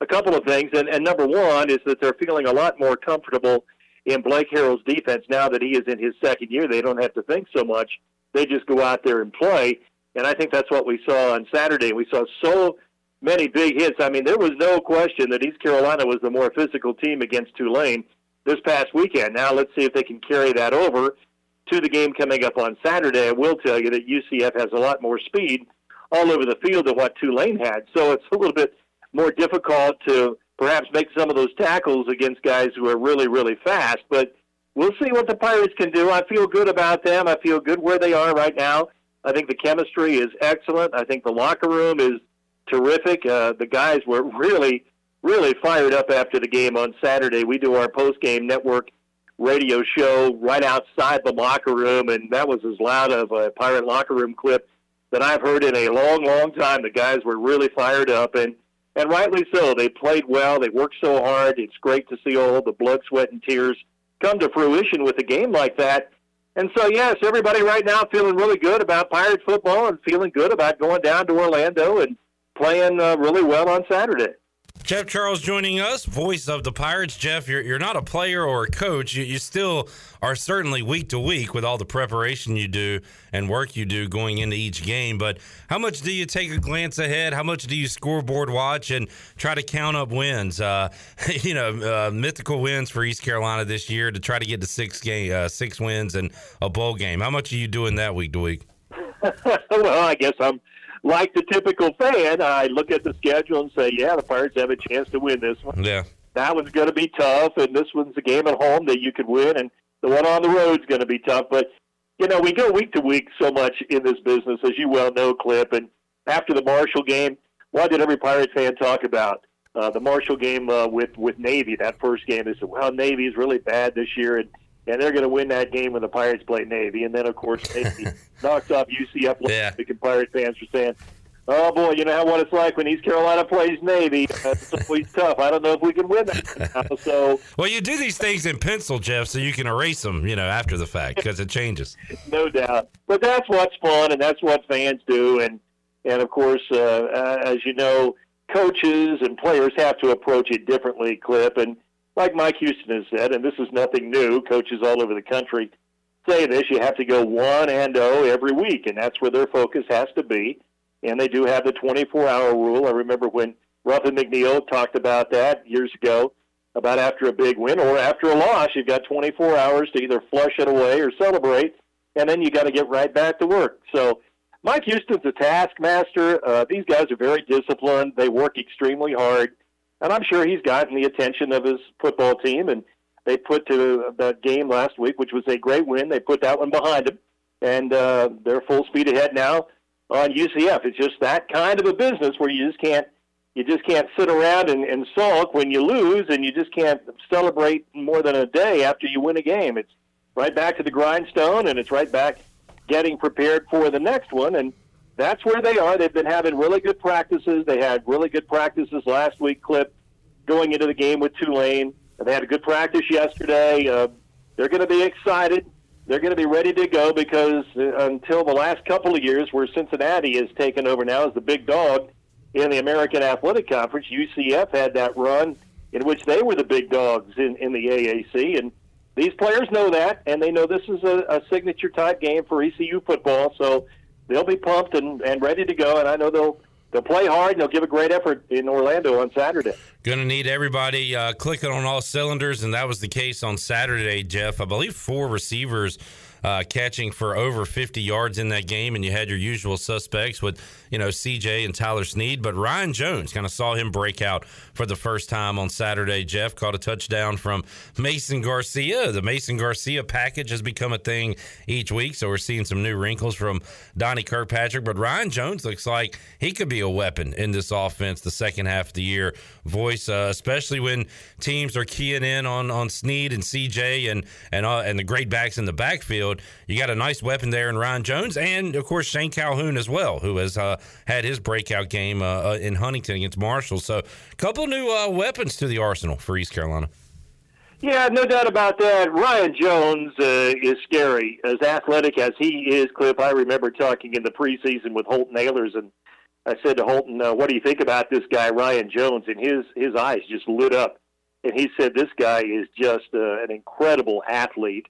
a couple of things. And, and number one is that they're feeling a lot more comfortable in Blake Harrell's defense now that he is in his second year. They don't have to think so much. They just go out there and play. And I think that's what we saw on Saturday. We saw so many big hits. I mean, there was no question that East Carolina was the more physical team against Tulane this past weekend. Now let's see if they can carry that over to the game coming up on Saturday. I will tell you that UCF has a lot more speed all over the field than what Tulane had. So it's a little bit more difficult to perhaps make some of those tackles against guys who are really, really fast. But we'll see what the Pirates can do. I feel good about them. I feel good where they are right now. I think the chemistry is excellent. I think the locker room is terrific. Uh, the guys were really, really fired up after the game on Saturday. We do our post game network radio show right outside the locker room, and that was as loud of a pirate locker room clip that I've heard in a long, long time. The guys were really fired up, and and rightly so. They played well. They worked so hard. It's great to see all the blood, sweat, and tears come to fruition with a game like that. And so, yes, everybody right now feeling really good about Pirate football and feeling good about going down to Orlando and playing uh, really well on Saturday. Jeff Charles joining us, voice of the Pirates. Jeff, you're, you're not a player or a coach. You, you still are certainly week to week with all the preparation you do and work you do going into each game. But how much do you take a glance ahead? How much do you scoreboard watch and try to count up wins? Uh, you know, uh, mythical wins for East Carolina this year to try to get to six game, uh, six wins and a bowl game. How much are you doing that week to week? well, I guess I'm like the typical fan, I look at the schedule and say, yeah, the Pirates have a chance to win this one. Yeah. That one's going to be tough, and this one's a game at home that you could win, and the one on the road is going to be tough. But, you know, we go week to week so much in this business, as you well know, Clip. And after the Marshall game, what did every Pirates fan talk about? Uh, the Marshall game uh, with with Navy, that first game. They said, well, Navy is really bad this year, and and they're going to win that game when the Pirates play Navy. And then, of course, Navy knocks off UCF. Yeah. And Pirate fans are saying, "Oh boy, you know what it's like when East Carolina plays Navy. It's always tough. I don't know if we can win that." so, well, you do these things in pencil, Jeff, so you can erase them, you know, after the fact because it changes. no doubt. But that's what's fun, and that's what fans do. And and of course, uh, uh, as you know, coaches and players have to approach it differently. Clip and like Mike Houston has said, and this is nothing new, coaches all over the country say this, you have to go 1 and 0 every week, and that's where their focus has to be. And they do have the 24 hour rule. I remember when Ruffin McNeill talked about that years ago, about after a big win or after a loss, you've got 24 hours to either flush it away or celebrate, and then you got to get right back to work. So Mike Houston's a taskmaster. Uh, these guys are very disciplined. They work extremely hard and I'm sure he's gotten the attention of his football team. And they put to that game last week, which was a great win. They put that one behind them, and uh, they're full speed ahead now on UCF. It's just that kind of a business where you just can't you just can't sit around and, and sulk when you lose, and you just can't celebrate more than a day after you win a game. It's right back to the grindstone, and it's right back getting prepared for the next one. And that's where they are. They've been having really good practices. They had really good practices last week, Clip, going into the game with Tulane. And They had a good practice yesterday. Uh, they're going to be excited. They're going to be ready to go because uh, until the last couple of years, where Cincinnati has taken over now as the big dog in the American Athletic Conference, UCF had that run in which they were the big dogs in, in the AAC. And these players know that, and they know this is a, a signature type game for ECU football. So they'll be pumped and, and ready to go. And I know they'll they'll play hard and they'll give a great effort in Orlando on Saturday. Going to need everybody uh, clicking on all cylinders, and that was the case on Saturday, Jeff. I believe four receivers uh, catching for over 50 yards in that game, and you had your usual suspects with, you know, CJ and Tyler Snead. But Ryan Jones kind of saw him break out for the first time on Saturday. Jeff caught a touchdown from Mason Garcia. The Mason Garcia package has become a thing each week, so we're seeing some new wrinkles from Donnie Kirkpatrick. But Ryan Jones looks like he could be a weapon in this offense the second half of the year. Voice, uh, especially when teams are keying in on on Snead and CJ and and uh, and the great backs in the backfield. You got a nice weapon there in Ryan Jones, and of course Shane Calhoun as well, who has uh, had his breakout game uh, uh, in Huntington against Marshall. So, a couple new uh, weapons to the arsenal for East Carolina. Yeah, no doubt about that. Ryan Jones uh, is scary. As athletic as he is, Cliff, I remember talking in the preseason with Holton Ahlers, and I said to Holton, uh, "What do you think about this guy, Ryan Jones?" And his his eyes just lit up, and he said, "This guy is just uh, an incredible athlete."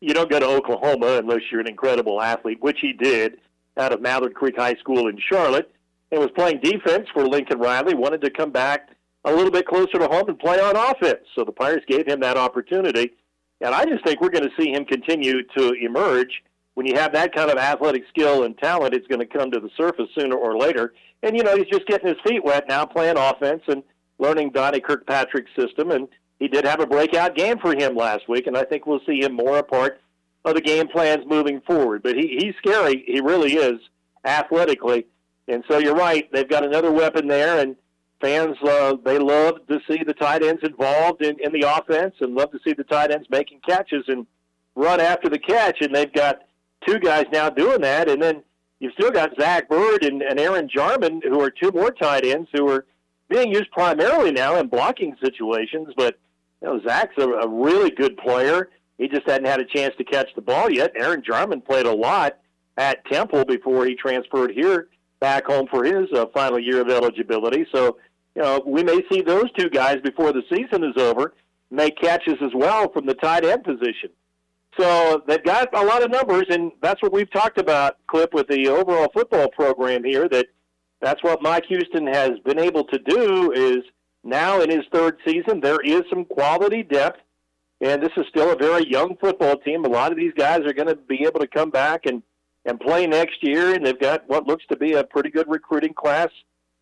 You don't go to Oklahoma unless you're an incredible athlete, which he did out of Mallard Creek High School in Charlotte, and was playing defense for Lincoln Riley. Wanted to come back a little bit closer to home and play on offense, so the Pirates gave him that opportunity. And I just think we're going to see him continue to emerge when you have that kind of athletic skill and talent, it's going to come to the surface sooner or later. And you know, he's just getting his feet wet now, playing offense and learning Donnie Kirkpatrick's system. And he did have a breakout game for him last week, and I think we'll see him more a part of the game plans moving forward. But he, he's scary. He really is athletically. And so you're right. They've got another weapon there, and fans uh, they love to see the tight ends involved in, in the offense, and love to see the tight ends making catches and run after the catch. And they've got two guys now doing that, and then you've still got Zach Bird and, and Aaron Jarman, who are two more tight ends who are being used primarily now in blocking situations. But you know, Zach's a, a really good player. He just hadn't had a chance to catch the ball yet. Aaron Jarman played a lot at Temple before he transferred here back home for his uh, final year of eligibility. So, you know, we may see those two guys before the season is over make catches as well from the tight end position. So they've got a lot of numbers, and that's what we've talked about, Clip, with the overall football program here. That that's what Mike Houston has been able to do. Is now in his third season, there is some quality depth, and this is still a very young football team. A lot of these guys are going to be able to come back and and play next year, and they've got what looks to be a pretty good recruiting class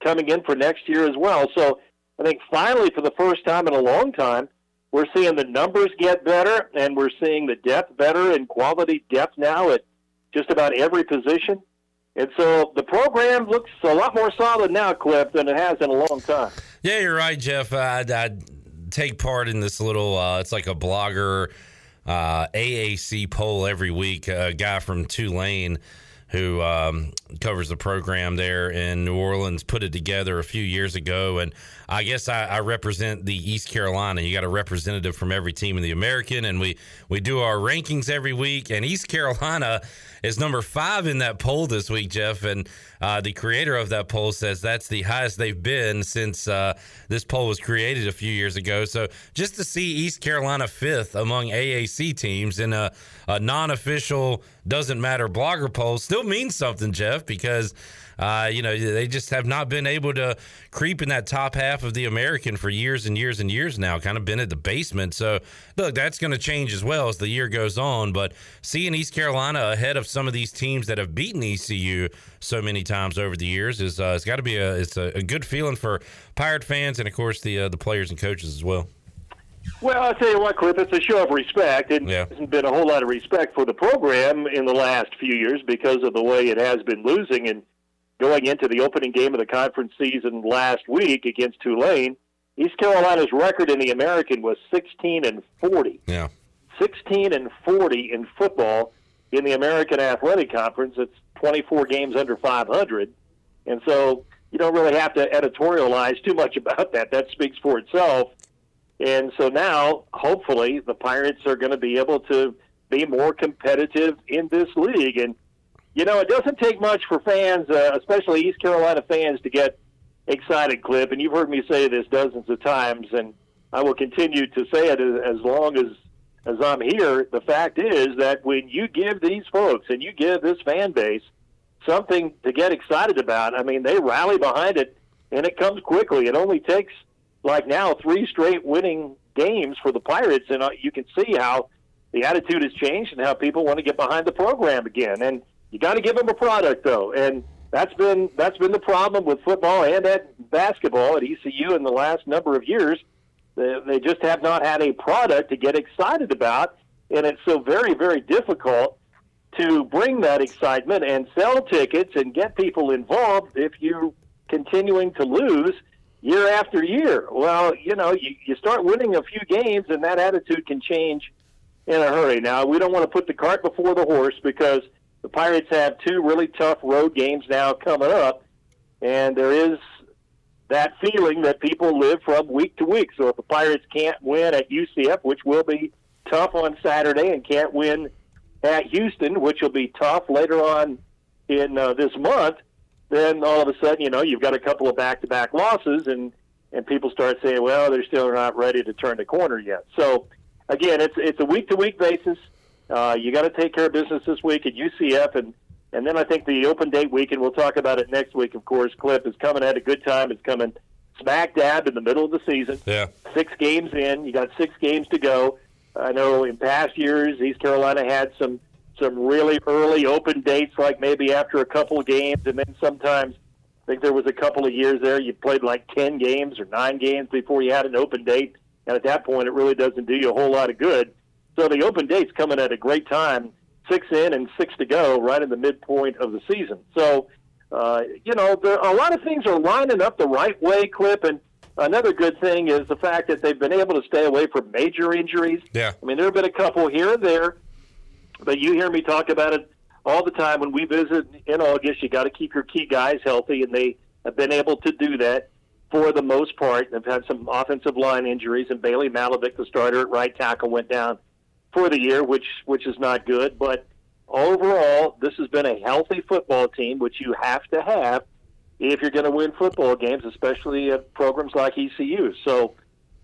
coming in for next year as well. So I think finally, for the first time in a long time, we're seeing the numbers get better, and we're seeing the depth better and quality depth now at just about every position. And so the program looks a lot more solid now, Cliff, than it has in a long time. Yeah, you're right, Jeff. I, I take part in this little, uh, it's like a blogger uh, AAC poll every week. A guy from Tulane who um, covers the program there in New Orleans, put it together a few years ago. And I guess I, I, represent the East Carolina. You got a representative from every team in the American, and we we do our rankings every week. And East Carolina is number five in that poll this week, Jeff. And uh, the creator of that poll says that's the highest they've been since uh, this poll was created a few years ago. So just to see East Carolina fifth among AAC teams in a, a non-official doesn't matter blogger poll still means something, Jeff, because uh, you know, they just have not been able to creep in that top half of the American for years and years and years now, kind of been at the basement. So, look, that's going to change as well as the year goes on. But seeing East Carolina ahead of some of these teams that have beaten ECU so many times over the years is uh, it's got to be a it's a, a, good feeling for Pirate fans and of course the uh, the players and coaches as well. Well, I'll tell you what, Cliff, it's a show of respect. It yeah. hasn't been a whole lot of respect for the program in the last few years because of the way it has been losing. And going into the opening game of the conference season last week against Tulane, East Carolina's record in the American was 16 and 40. Yeah. 16 and 40 in football in the American Athletic Conference. It's 24 games under 500. And so you don't really have to editorialize too much about that. That speaks for itself. And so now, hopefully, the Pirates are going to be able to be more competitive in this league. And you know, it doesn't take much for fans, uh, especially East Carolina fans, to get excited, Clip. And you've heard me say this dozens of times, and I will continue to say it as, as long as as I'm here, the fact is that when you give these folks and you give this fan base something to get excited about, I mean, they rally behind it and it comes quickly. It only takes, like now, three straight winning games for the Pirates, and uh, you can see how the attitude has changed and how people want to get behind the program again. And you got to give them a product, though. And that's been that's been the problem with football and at basketball at ECU in the last number of years. They, they just have not had a product to get excited about, and it's so very very difficult to bring that excitement and sell tickets and get people involved if you're continuing to lose year after year. Well, you know, you, you start winning a few games, and that attitude can change in a hurry. Now, we don't want to put the cart before the horse because the Pirates have two really tough road games now coming up, and there is that feeling that people live from week to week. So if the Pirates can't win at UCF, which will be tough on Saturday, and can't win at Houston, which will be tough later on in uh, this month, then all of a sudden, you know, you've got a couple of back-to-back losses, and and people start saying, well, they're still not ready to turn the corner yet. So again, it's it's a week-to-week basis. Uh, you got to take care of business this week at UCF, and and then I think the open date week, and we'll talk about it next week. Of course, Clip is coming at a good time. It's coming smack dab in the middle of the season. Yeah, six games in. You got six games to go. I know in past years, East Carolina had some some really early open dates, like maybe after a couple of games, and then sometimes I think there was a couple of years there you played like ten games or nine games before you had an open date, and at that point, it really doesn't do you a whole lot of good. So the open date's coming at a great time six in and six to go, right in the midpoint of the season. So, uh, you know, there, a lot of things are lining up the right way, Clip. And another good thing is the fact that they've been able to stay away from major injuries. Yeah. I mean, there have been a couple here and there, but you hear me talk about it all the time. When we visit in August, you got to keep your key guys healthy, and they have been able to do that for the most part. They've had some offensive line injuries, and Bailey Malovic, the starter at right tackle, went down for the year, which which is not good. But overall, this has been a healthy football team, which you have to have if you're going to win football games, especially at programs like ECU. So,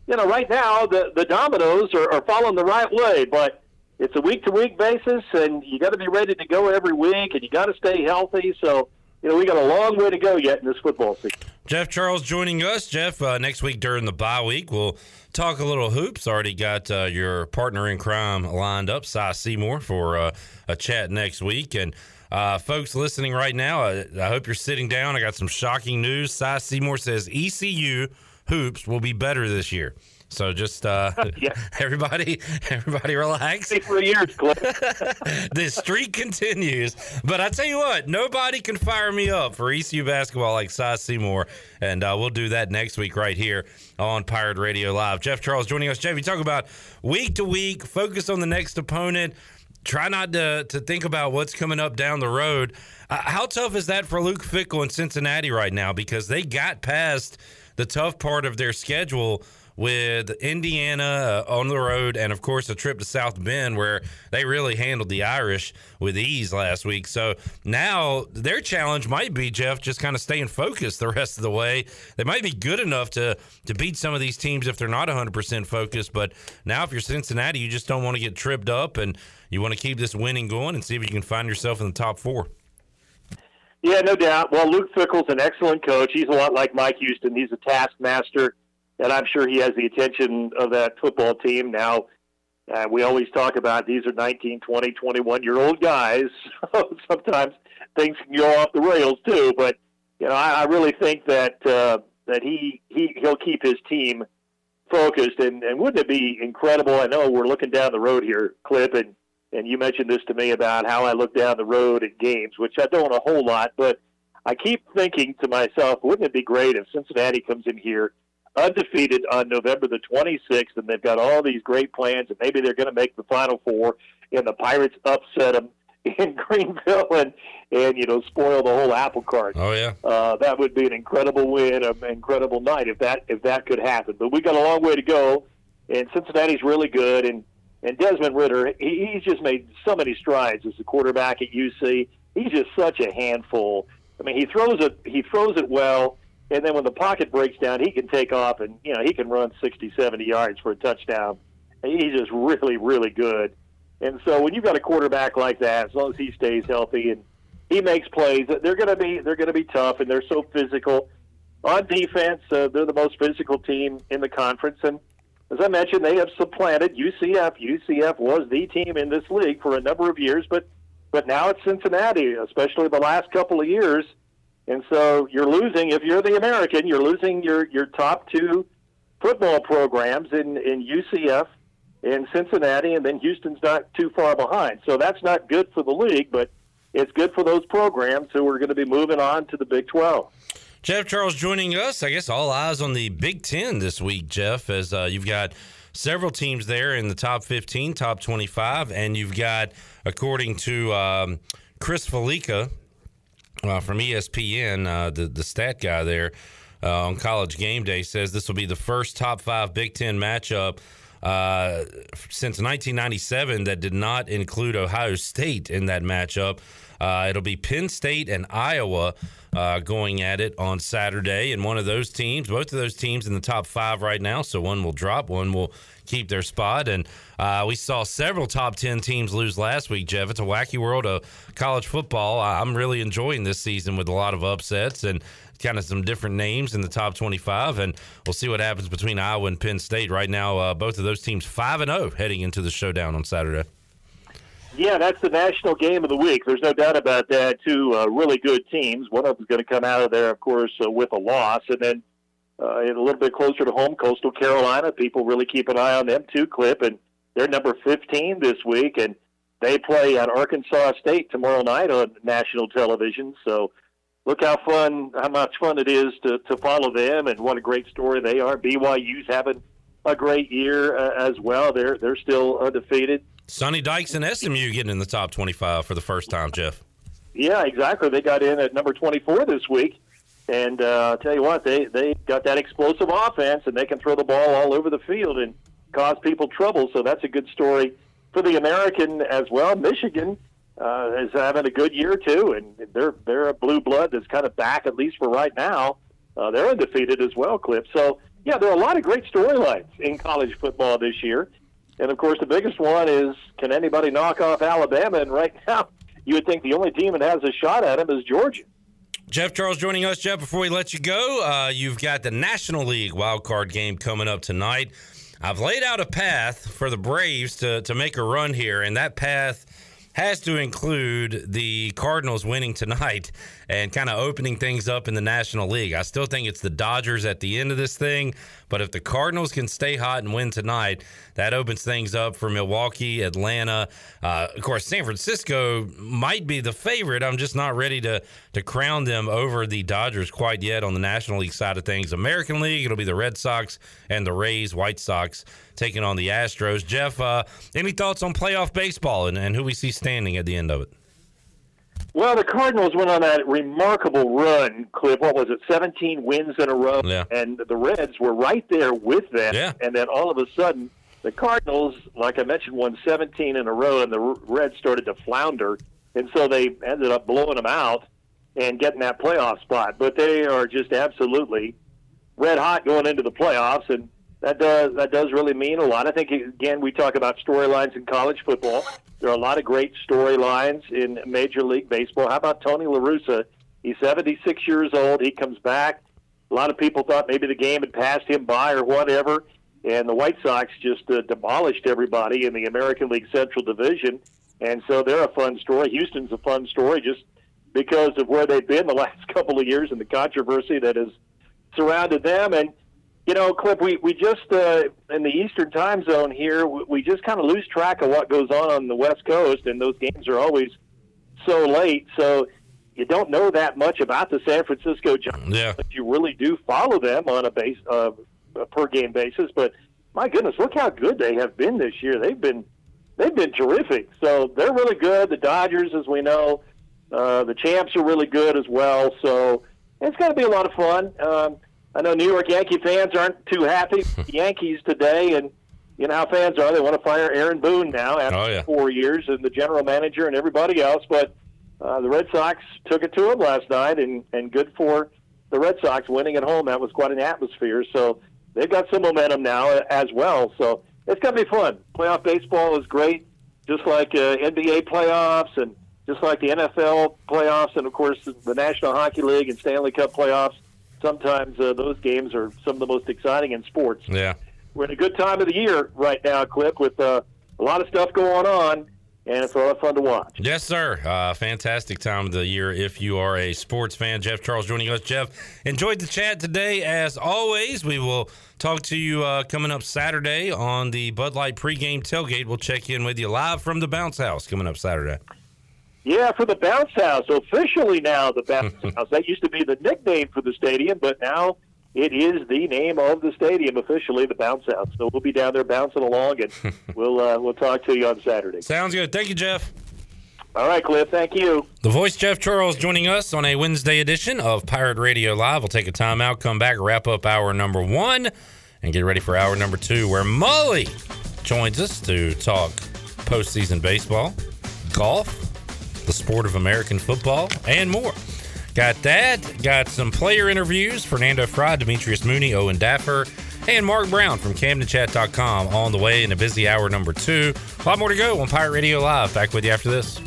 you know, right now the the dominoes are, are falling the right way, but it's a week to week basis, and you got to be ready to go every week, and you got to stay healthy. So, you know, we got a long way to go yet in this football season. Jeff Charles joining us. Jeff, uh, next week during the bye week, we'll talk a little hoops. Already got uh, your partner in crime lined up, Cy Seymour, for uh, a chat next week. And uh, folks listening right now, I, I, hope you're sitting down. I got some shocking news. Cy Seymour says ECU hoops will be better this year. So just uh, yeah. everybody, everybody relax. For years, the streak continues, but I tell you what, nobody can fire me up for ECU basketball like Cy Seymour, and uh, we'll do that next week right here on Pirate Radio Live. Jeff Charles joining us. Jeff, you talk about week to week, focus on the next opponent. Try not to to think about what's coming up down the road. Uh, how tough is that for Luke Fickell in Cincinnati right now? Because they got past the tough part of their schedule with Indiana uh, on the road, and of course a trip to South Bend where they really handled the Irish with ease last week. So now their challenge might be Jeff just kind of staying focused the rest of the way. They might be good enough to to beat some of these teams if they're not 100 percent focused. But now if you're Cincinnati, you just don't want to get tripped up, and you want to keep this winning going and see if you can find yourself in the top four. Yeah, no doubt. Well, Luke Fickell's an excellent coach. He's a lot like Mike Houston. He's a taskmaster and I'm sure he has the attention of that football team. Now, uh, we always talk about these are 19, 20, 21 year old guys. Sometimes things can go off the rails too, but you know, I, I really think that uh, that he he he'll keep his team focused. And, and wouldn't it be incredible? I know we're looking down the road here, Clip, and and you mentioned this to me about how I look down the road at games, which I don't a whole lot, but I keep thinking to myself, wouldn't it be great if Cincinnati comes in here undefeated on November the 26th, and they've got all these great plans, and maybe they're going to make the Final Four, and the Pirates upset them in Greenville and and you know spoil the whole apple cart. Oh yeah, uh, that would be an incredible win, an incredible night if that if that could happen. But we got a long way to go, and Cincinnati's really good, and and Desmond Ridder, he, he's just made so many strides as a quarterback at UC. He's just such a handful. I mean, he throws it he throws it well and then when the pocket breaks down, he can take off and you know he can run 60, 70 yards for a touchdown He's just really, really good. And so when you've got a quarterback like that, as long as he stays healthy and he makes plays, they're going to be they're going to be tough, and they're so physical. On defense, uh, they're the most physical team in the conference, and as I mentioned, they have supplanted UCF. UCF was the team in this league for a number of years, but but now it's Cincinnati, especially the last couple of years. And so you're losing if you're the American, you're losing your your top two football programs in in UCF and Cincinnati, and then Houston's not too far behind. So that's not good for the league, but it's good for those programs who are going to be moving on to the Big 12. Jeff Charles joining us. I guess all eyes on the Big Ten this week, Jeff, as uh, you've got several teams there in the top 15, top 25, and you've got, according to um, Chris Fallica uh, from ESPN, uh, the, the stat guy there uh, on college game day, says this will be the first top five Big Ten matchup. Uh, since 1997, that did not include Ohio State in that matchup. Uh, it'll be Penn State and Iowa uh, going at it on Saturday. And one of those teams, both of those teams in the top five right now. So one will drop, one will keep their spot. And uh, we saw several top 10 teams lose last week, Jeff. It's a wacky world of college football. I'm really enjoying this season with a lot of upsets and kind of some different names in the top 25. And we'll see what happens between Iowa and Penn State. Right now, uh, both of those teams 5 and 0 heading into the showdown on Saturday. Yeah, that's the national game of the week. There's no doubt about that. Two uh, really good teams. One of them's going to come out of there, of course, uh, with a loss, and then uh, a little bit closer to home, Coastal Carolina. People really keep an eye on them too, Clip, and they're number 15 this week, and they play at Arkansas State tomorrow night on national television. So look how fun, how much fun it is to to follow them, and what a great story they are. BYU's having a great year uh, as well. They're they're still undefeated. Sonny Dykes and SMU getting in the top 25 for the first time, Jeff. Yeah, exactly. They got in at number 24 this week. And uh, I'll tell you what, they, they got that explosive offense, and they can throw the ball all over the field and cause people trouble. So that's a good story for the American as well. Michigan uh, is having a good year, too, and they're, they're a blue blood that's kind of back, at least for right now. Uh, they're undefeated as well, Cliff. So, yeah, there are a lot of great storylines in college football this year. And of course, the biggest one is can anybody knock off Alabama? And right now, you would think the only team that has a shot at them is Georgia. Jeff Charles joining us, Jeff. Before we let you go, uh, you've got the National League wild card game coming up tonight. I've laid out a path for the Braves to, to make a run here, and that path has to include the Cardinals winning tonight and kind of opening things up in the National League. I still think it's the Dodgers at the end of this thing, but if the Cardinals can stay hot and win tonight, that opens things up for Milwaukee, Atlanta. Uh, of course, San Francisco might be the favorite. I'm just not ready to to crown them over the Dodgers quite yet on the National League side of things. American League, it'll be the Red Sox and the Rays, White Sox taking on the Astros. Jeff, uh, any thoughts on playoff baseball and, and who we see standing at the end of it? Well, the Cardinals went on that remarkable run, Cliff. What was it, 17 wins in a row? Yeah. And the Reds were right there with them. Yeah. And then all of a sudden, the Cardinals, like I mentioned, won 17 in a row, and the Reds started to flounder. And so they ended up blowing them out and getting that playoff spot. But they are just absolutely red hot going into the playoffs, and that does that does really mean a lot. I think again we talk about storylines in college football. There are a lot of great storylines in Major League Baseball. How about Tony La Russa? He's 76 years old. He comes back. A lot of people thought maybe the game had passed him by or whatever, and the White Sox just uh, demolished everybody in the American League Central Division. And so they're a fun story. Houston's a fun story just because of where they've been the last couple of years and the controversy that has surrounded them. And you know, Clip, we, we just, uh, in the Eastern time zone here, we, we just kind of lose track of what goes on on the West Coast, and those games are always so late. So you don't know that much about the San Francisco Giants. Yeah. But you really do follow them on a base, uh, a per game basis. But my goodness, look how good they have been this year. They've been, they've been terrific. So they're really good. The Dodgers, as we know, uh, the champs are really good as well. So it's going to be a lot of fun. Um, I know New York Yankee fans aren't too happy with the Yankees today, and you know how fans are. They want to fire Aaron Boone now after Oh, yeah. four years and the general manager and everybody else. But uh, the Red Sox took it to him last night, and and good for the Red Sox winning at home. That was quite an atmosphere. So they've got some momentum now uh, as well. So it's going to be fun. Playoff baseball is great, just like uh, NBA playoffs and just like the NFL playoffs, and of course the National Hockey League and Stanley Cup playoffs. Sometimes uh, those games are some of the most exciting in sports. Yeah. We're in a good time of the year right now, Clip, with uh, a lot of stuff going on, and it's a lot of fun to watch. Yes, sir. Uh, fantastic time of the year if you are a sports fan. Jeff Charles joining us. Jeff, enjoyed the chat today as always. We will talk to you uh, coming up Saturday on the Bud Light pregame tailgate. We'll check in with you live from the Bounce House coming up Saturday. Yeah, for the Bounce House. Officially now, the Bounce House. That used to be the nickname for the stadium, but now it is the name of the stadium officially, the Bounce House. So we'll be down there bouncing along, and we'll uh, we'll talk to you on Saturday. Sounds good. Thank you, Jeff. All right, Cliff. Thank you. The voice Jeff Charles joining us on a Wednesday edition of Pirate Radio Live. We'll take a timeout, come back, wrap up hour number one, and get ready for hour number two, where Mully joins us to talk postseason baseball, golf, the sport of American football, and more. Got that. Got some player interviews. Fernando Fry, Demetrius Mooney, Owen Daffer, and Mark Brown from CamdenChat.com on the way in a busy hour number two. A lot more to go on Pirate Radio Live. Back with you after this.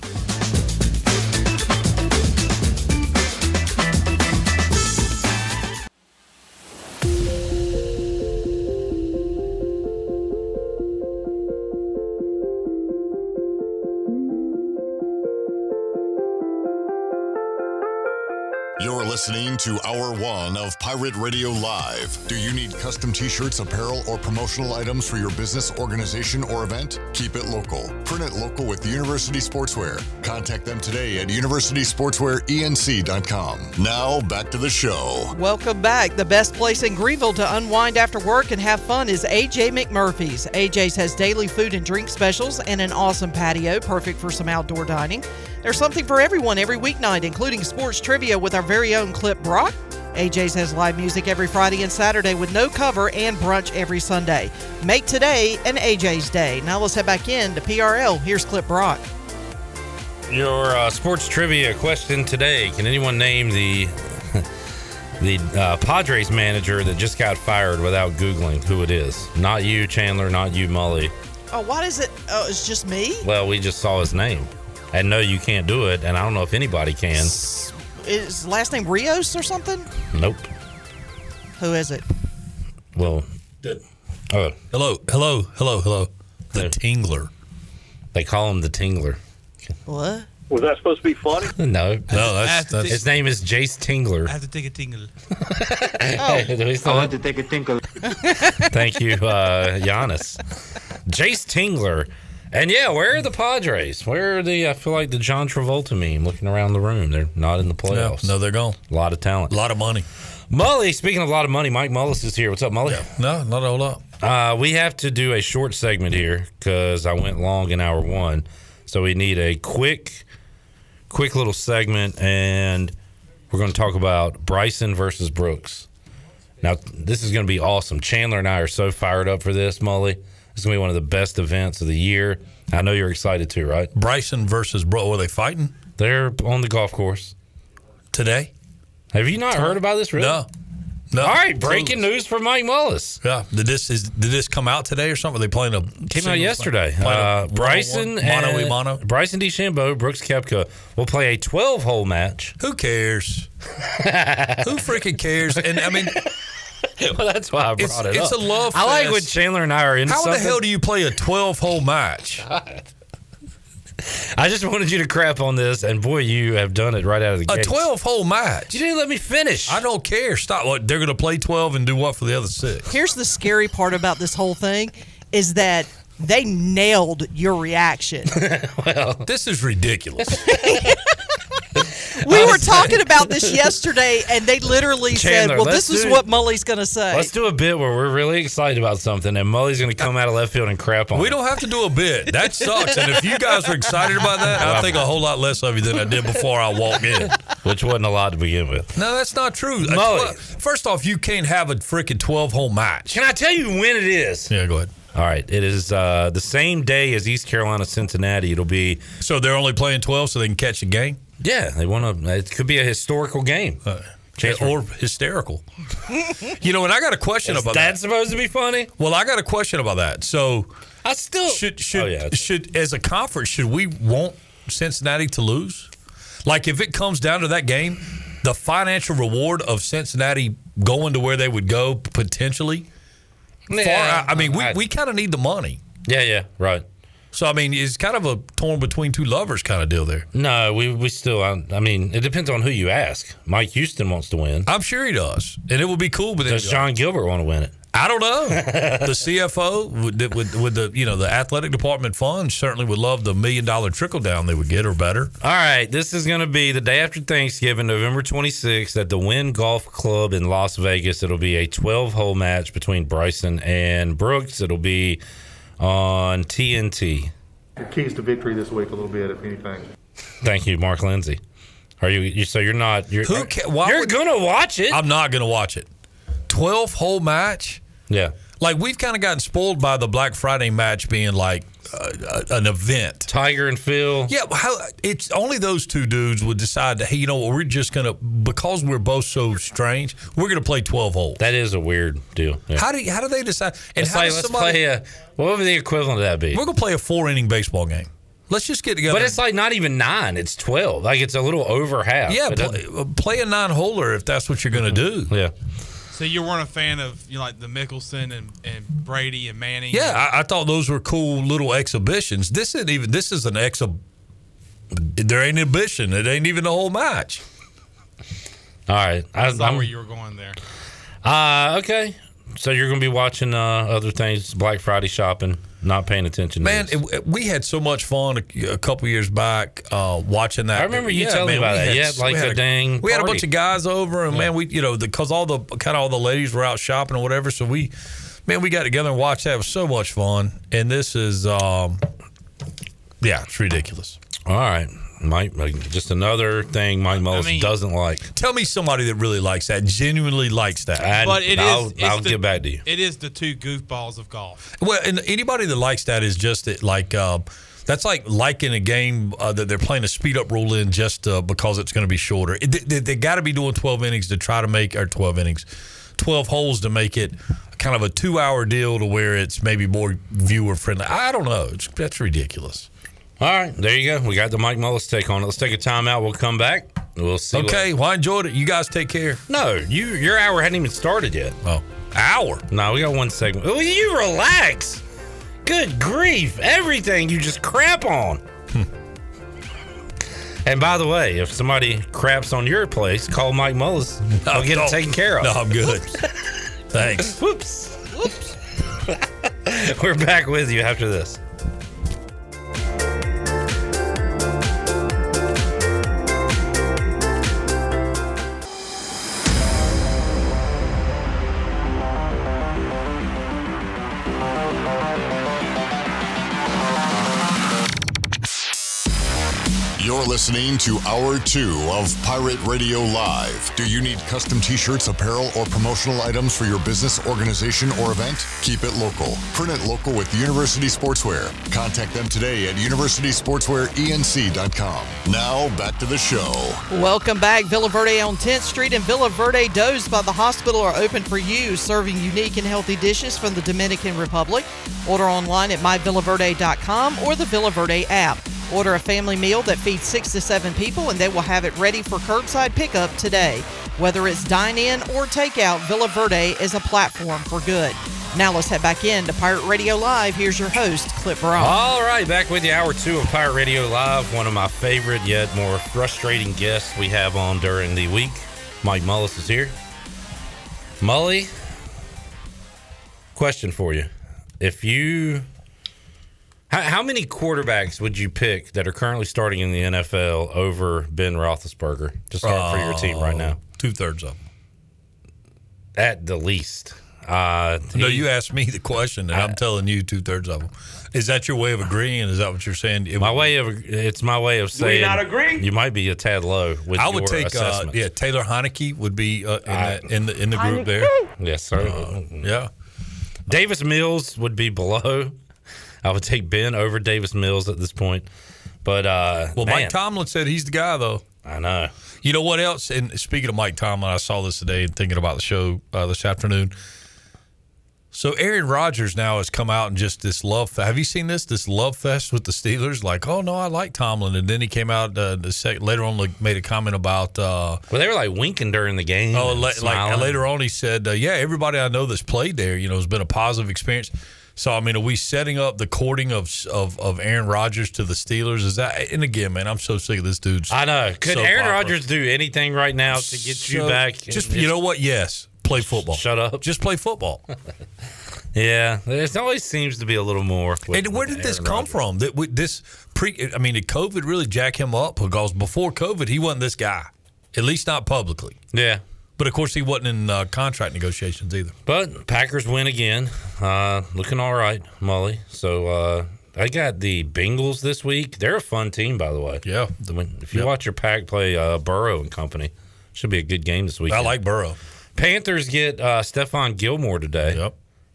Listening to Hour One of Pirate Radio Live. Do you need custom t shirts, apparel, or promotional items for your business, organization, or event? Keep it local. Print it local with University Sportswear. Contact them today at universitysportswearenc.com. Now, back to the show. Welcome back. The best place in Greenville to unwind after work and have fun is AJ McMurphy's. AJ's has daily food and drink specials and an awesome patio, perfect for some outdoor dining. There's something for everyone every weeknight, including sports trivia with our very own Clip Brock. AJ's has live music every Friday and Saturday with no cover and brunch every Sunday. Make today an AJ's day. Now let's head back in to PRL. Here's Clip Brock. Your uh, sports trivia question today: Can anyone name the the uh, Padres manager that just got fired without googling who it is? Not you, Chandler. Not you, Mully. Oh, what is it? Oh, it's just me? Well, we just saw his name, and no, you can't do it. And I don't know if anybody can. Is last name Rios or something? Nope. Who is it? Well, oh, Hello, hello, hello, hello. The Tingler. they call him the Tingler. What? Was that supposed to be funny? No, No, that's that's his name is Jayce Tingler. I have to take a tingle. Do we still have- to take a tinkle. Thank you, uh, Giannis. Jayce Tingler. And yeah, where are the Padres? Where are the, I feel like the John Travolta meme looking around the room. They're not in the no, playoffs. no, they're gone. A lot of talent. A lot of money. Mully, speaking of a lot of money, Mike Mullis is here. What's up, Mully? No, not a whole lot. Uh, we have to do a short segment here because I went long in hour one. So we need a quick, quick little segment, and we're going to talk about Bryson versus Brooks. Now, this is going to be awesome. Chandler and I are so fired up for this, Mully. It's going to be one of the best events of the year. I know you're excited too, right? Bryson versus Bro. Were they fighting They're on the golf course. today? Have you not heard about this, really? No. No. All right, breaking news from Mike Mullis. Yeah. Did this is did this come out today or something? Are they playing a Came out yesterday. Uh. Bryson mono and mono. Bryson DeChambeau, Brooks Koepka will play a 12 hole match. Who cares? Who freaking cares? And I mean, well, that's why I brought It's- it it's up. a love I like fest. when Chandler and I are in. how the hell do you play a twelve hole match? I just wanted you to crap on this, and boy, you have done it right out of the gate. A twelve hole match. You didn't let me finish. I don't care. Stop. What they're going to play twelve and do what for the other six? Here's the scary part about this whole thing is that they nailed your reaction. well, this is ridiculous. We were talking about this yesterday, and they literally Chandler, said, "Well, this is do- what Mully's going to say." Let's do a bit where we're really excited about something, and Mully's going to come out of left field and crap on We it. don't have to do a bit. That sucks. And if you guys are excited about that, I think a whole lot less of you than I did before I walked in. Which wasn't a lot to begin with. No, that's not true. A Mully. twelve- First off, you can't have a freaking 12 hole match. Can I tell you when it is? Yeah, go ahead. All right, it is uh, the same day as East Carolina Cincinnati. It'll be So they're only playing 12 so they can catch a game? Yeah. They want to. It could be a historical game. Uh, or hysterical. you know, and I got a question Is about that that. supposed to be funny? Well, I got a question about that. So, I still should should Oh, yeah. should as a conference should we want Cincinnati to lose? Like if it comes down to that game, the financial reward of Cincinnati going to where they would go potentially. far Yeah, out- I mean, we, I- we kind of need the money. Yeah, yeah, right. So I mean, it's kind of a torn between two lovers kind of deal there. No, we we still. I, I mean, it depends on who you ask. Mike Houston wants to win. I'm sure he does, and it would be cool. But Does Sean Gilbert want to win it? I don't know. the CFO with, the- with with the you know the athletic department funds certainly would love the million dollar trickle down they would get or better. All right, this is going to be the day after Thanksgiving, November 26th, at the Wynn Golf Club in Las Vegas. It'll be a 12 hole match between Bryson and Brooks. It'll be on TNT. The keys to victory this week a little bit, if anything. Thank you, Mark Lindsay. Are you, you so you're not you're Who ca- why you're would- gonna watch it? I'm not going to watch it. Twelve whole match. Yeah. Like we've kind of gotten spoiled by the Black Friday match being like uh, an event. Tiger and Phil. Yeah, how it's only those two dudes would decide to. Hey, you know what? We're just gonna because we're both so strange. We're gonna play twelve holes. That is a weird deal. Yeah. How do you, how do they decide? And It's how like, does let's somebody? play a what would the equivalent of that be? we're gonna play a four inning baseball game. Let's just get together. But it's like not even nine; it's twelve. Like it's a little over half. yeah, play, play a nine holer if that's what you're gonna do. yeah. So you weren't a fan of you know, like the Mickelson and, and Brady and Manning? Yeah, I, I thought those were cool little exhibitions. This isn't even. This is an exhib. There ain't an exhibition. It ain't even the whole match. All right. I, I saw I'm- where you were going there. Uh, okay. So you're going to be watching uh, other things, Black Friday shopping, not paying attention. to Man, it, we had so much fun a, a couple years back uh, watching that. I remember you Yeah, telling me about that. You like, we a dang We had a bunch of guys over, and man, we you know because all the kind of all the ladies were out shopping or whatever. So we, man, we got together and watched that. It was so much fun. And this is, um, yeah, it's ridiculous. All right. Mike, just another thing Mike Mullis mean- doesn't like. Tell me somebody that really likes that, genuinely likes that. And But it is. I'll, it's I'll the- get back to you. It is the two goofballs of golf. Well, and anybody that likes that is just that, like uh, that's like liking a game uh, that they're playing a speed up rule in just uh, because it's going to be shorter. It, they they got to be doing twelve innings to try to make or twelve innings, twelve holes to make it kind of a two hour deal to where it's maybe more viewer friendly. I don't know. It's, that's ridiculous. All right. There you go. We got the Mike Mullis take on it. Let's take a timeout. We'll come back. We'll see. what- Okay, well, I enjoyed it. You guys take care. no, you your hour hadn't even started yet. Oh, hour. No, we got one segment. Oh, you relax. Good grief. Everything you just crap on. Hmm. and by the way, if somebody craps on your place, call Mike Mullis. I'll get no. it taken care of. No, I'm good. Thanks. Whoops. Whoops. We're back with you after this. You're listening to Hour 2 of Pirate Radio Live. Do you need custom t shirts, apparel, or promotional items for your business, organization, or event? Keep it local. Print it local with University Sportswear. Contact them today at universitysportswearenc.com. Now, back to the show. Welcome back. Villa Verde on 10th Street and Villa Verde Does by the hospital are open for you, serving unique and healthy dishes from the Dominican Republic. Order online at myvillaverde.com or the Villa Verde app. Order a family meal that feeds six to seven people, and they will have it ready for curbside pickup today. Whether it's dine in or takeout, Villa Verde is a platform for good. Now let's head back in to Pirate Radio Live. Here's your host, Clip Brown. All right, back with you, hour two of Pirate Radio Live. One of my favorite yet more frustrating guests we have on during the week. Mike Mullis is here. Mully, question for you. If you. How, how many quarterbacks would you pick that are currently starting in the NFL over Ben Roethlisberger to start for your team right now? Two thirds of them. At the least. Uh, No, he- you asked me the question, and I'm telling you two thirds of them. Is that your way of agreeing? Is that what you're saying? It My would- way of it's my way of Do we saying not agree? you might be a tad low with I would your take, uh, yeah, Taylor Heinicke would be uh, in, I- the, in the in the group there. Yes, sir. Uh, yeah. Davis Mills would be below. I would take Ben over Davis Mills at this point. But uh Well, man, Mike Tomlin said he's the guy, though. I know. You know what else? And speaking of Mike Tomlin, I saw this today and thinking about the show uh, this afternoon. So Aaron Rodgers now has come out and just this love. Have you seen this? This love fest with the Steelers. Like, oh no, I like Tomlin, and then he came out uh, the sec- later on, like, made a comment about. Uh, well, they were like winking during the game. Oh, like later on, he said, uh, "Yeah, everybody I know that's played there, you know, has been a positive experience." So, I mean, are we setting up the courting of of, of Aaron Rodgers to the Steelers? Is that? And again, man, I'm so sick of this dude's. I know. Could Aaron. Rodgers do anything right now to get you back? Just you know what? Yes, play football. Shut up. Just play football. Yeah, there always seems to be a little more. and where did this Aaron come Rodgers. from? That this pre? I mean, did COVID really jack him up? Because before COVID, he wasn't this guy. At least not publicly. Yeah. But of course, he wasn't in uh, contract negotiations either. But Packers win again. Uh, looking all right, Molly. So uh, I got the Bengals this week. They're a fun team, by the way. Yeah. If you Yep. watch your pack play uh, Burrow and company, should be a good game this week. I like Burrow. Panthers get uh, Stephon Gilmore today.